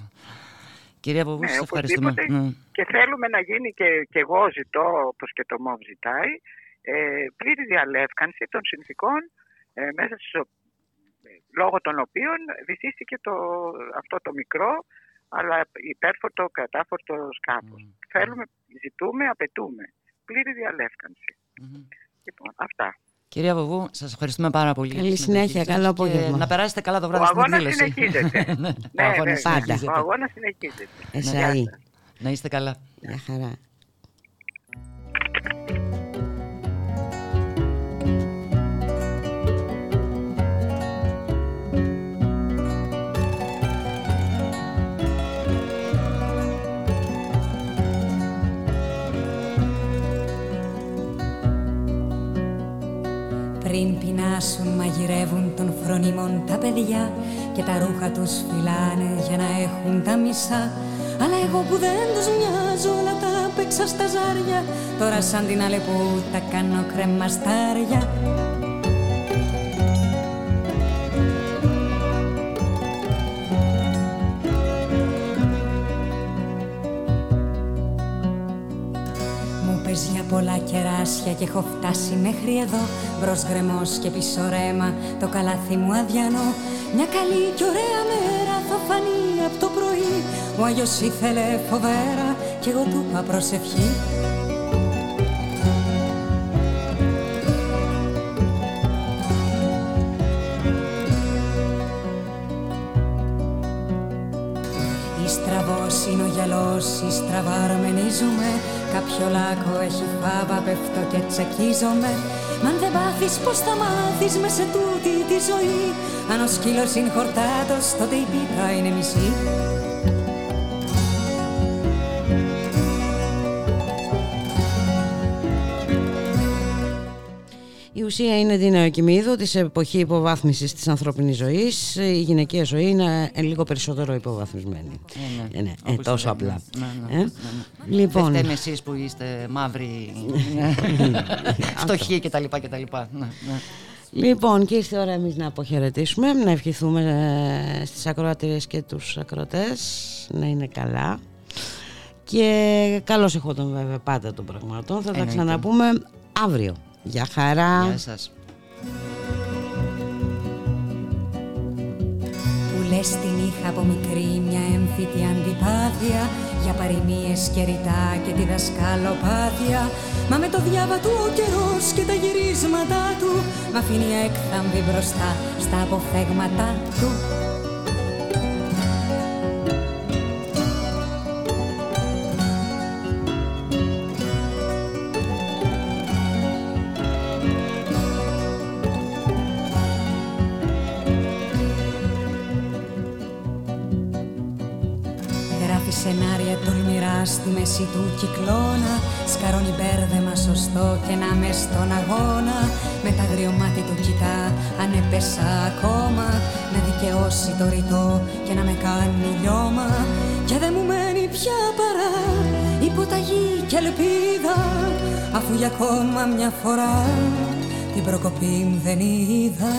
Κυρία Βοβού, σας ευχαριστούμε. Ναι, οπωσδήποτε. Ναι. Και θέλουμε να γίνει και, και εγώ ζητώ, όπως και το ΜΟΒ ζητάει, ε, πλήρη διαλεύκανση των συνθήκων ε, μέσα στις, ο- ε, λόγω των οποίων βυθίστηκε το, αυτό το μικρό αλλά υπέρφορτο, κατάφορτο σκάφος. Θέλουμε, ζητούμε, απαιτούμε πλήρη διαλεύκανση. Λοιπόν, αυτά. Κυρία Βοβού, σας ευχαριστούμε πάρα πολύ. για τη Καλή συμμετοχή συνέχεια, σας καλό και απόγευμα. Να περάσετε καλά το Ο βράδυ στην αγώνας εκδήλωση. συνεχίζεται. Ναι, ναι, ο αγώνας ναι, συνεχίζεται. ο αγώνας συνεχίζεται. Εσαΐ. Να είστε καλά. Γεια χαρά. Πριν πεινάσουν μαγειρεύουν των φρονιμών τα παιδιά και τα ρούχα τους φυλάνε για να έχουν τα μισά. Αλλά εγώ που δεν τους μοιάζω όλα τα παίξα στα ζάρια. Τώρα σαν την άλλη που τα κάνω κρεμαστάρια για πολλά κεράσια και έχω φτάσει μέχρι εδώ. Μπρος γκρεμός και πίσω ρέμα, το καλάθι μου αδιανό. Μια καλή και ωραία μέρα θα φανεί από το πρωί. Ο Άγιος ήθελε φοβέρα κι εγώ του είπα προσευχή είναι ο γυαλός, ή στραβά αρμενίζουμε Κάποιο λάκκο έχει φάβα, πέφτω και τσακίζομαι Μ' αν δεν πάθεις πως θα μάθεις με σε τούτη τη ζωή; Αν ο σκύλος είναι χορτάτος, τότε η πίτα είναι μισή ουσία είναι την νεοκοιμίδου της εποχή υποβάθμισης της ανθρώπινης ζωής. Η γυναικεία ζωή είναι λίγο περισσότερο υποβαθμισμένη. Ε, ναι. Ε, ναι, ε, Όπως τόσο το απλά. λέμε. Ναι, ναι, Ε, ναι, ναι. Λοιπόν, Δεν φταίμε εσείς που είστε μαύροι, φτωχοί κτλ. κτλ. Ναι, ναι. Λοιπόν, και ήρθε η ώρα εμείς να αποχαιρετήσουμε, να ευχηθούμε ε, στις ακροατήρες και τους ακροτές να είναι καλά. Και καλώς εχόταν βέβαια πάντα των πραγματών. Θα τα Εννοείται. ξαναπούμε αύριο. Γεια χαρά. Γεια σας. Που λες την είχα από μικρή μια έμφυτη αντιπάθεια Για παροιμίες και ρητά και τη δασκαλοπάθεια Μα με το διάβα του ο καιρός και τα γυρίσματα του Μ' αφήνει έκθαμβη μπροστά στα αποφέγματα του σενάρια τολμηρά στη μέση του κυκλώνα. Σκαρώνει μπέρδεμα σωστό και να μες στον αγώνα. Με τα αγριομάτι του κοιτά αν έπεσα ακόμα. Να δικαιώσει το ρητό και να με κάνει λιώμα. Και δεν μου μένει πια παρά υποταγή και ελπίδα. Αφού για ακόμα μια φορά την προκοπή μου δεν είδα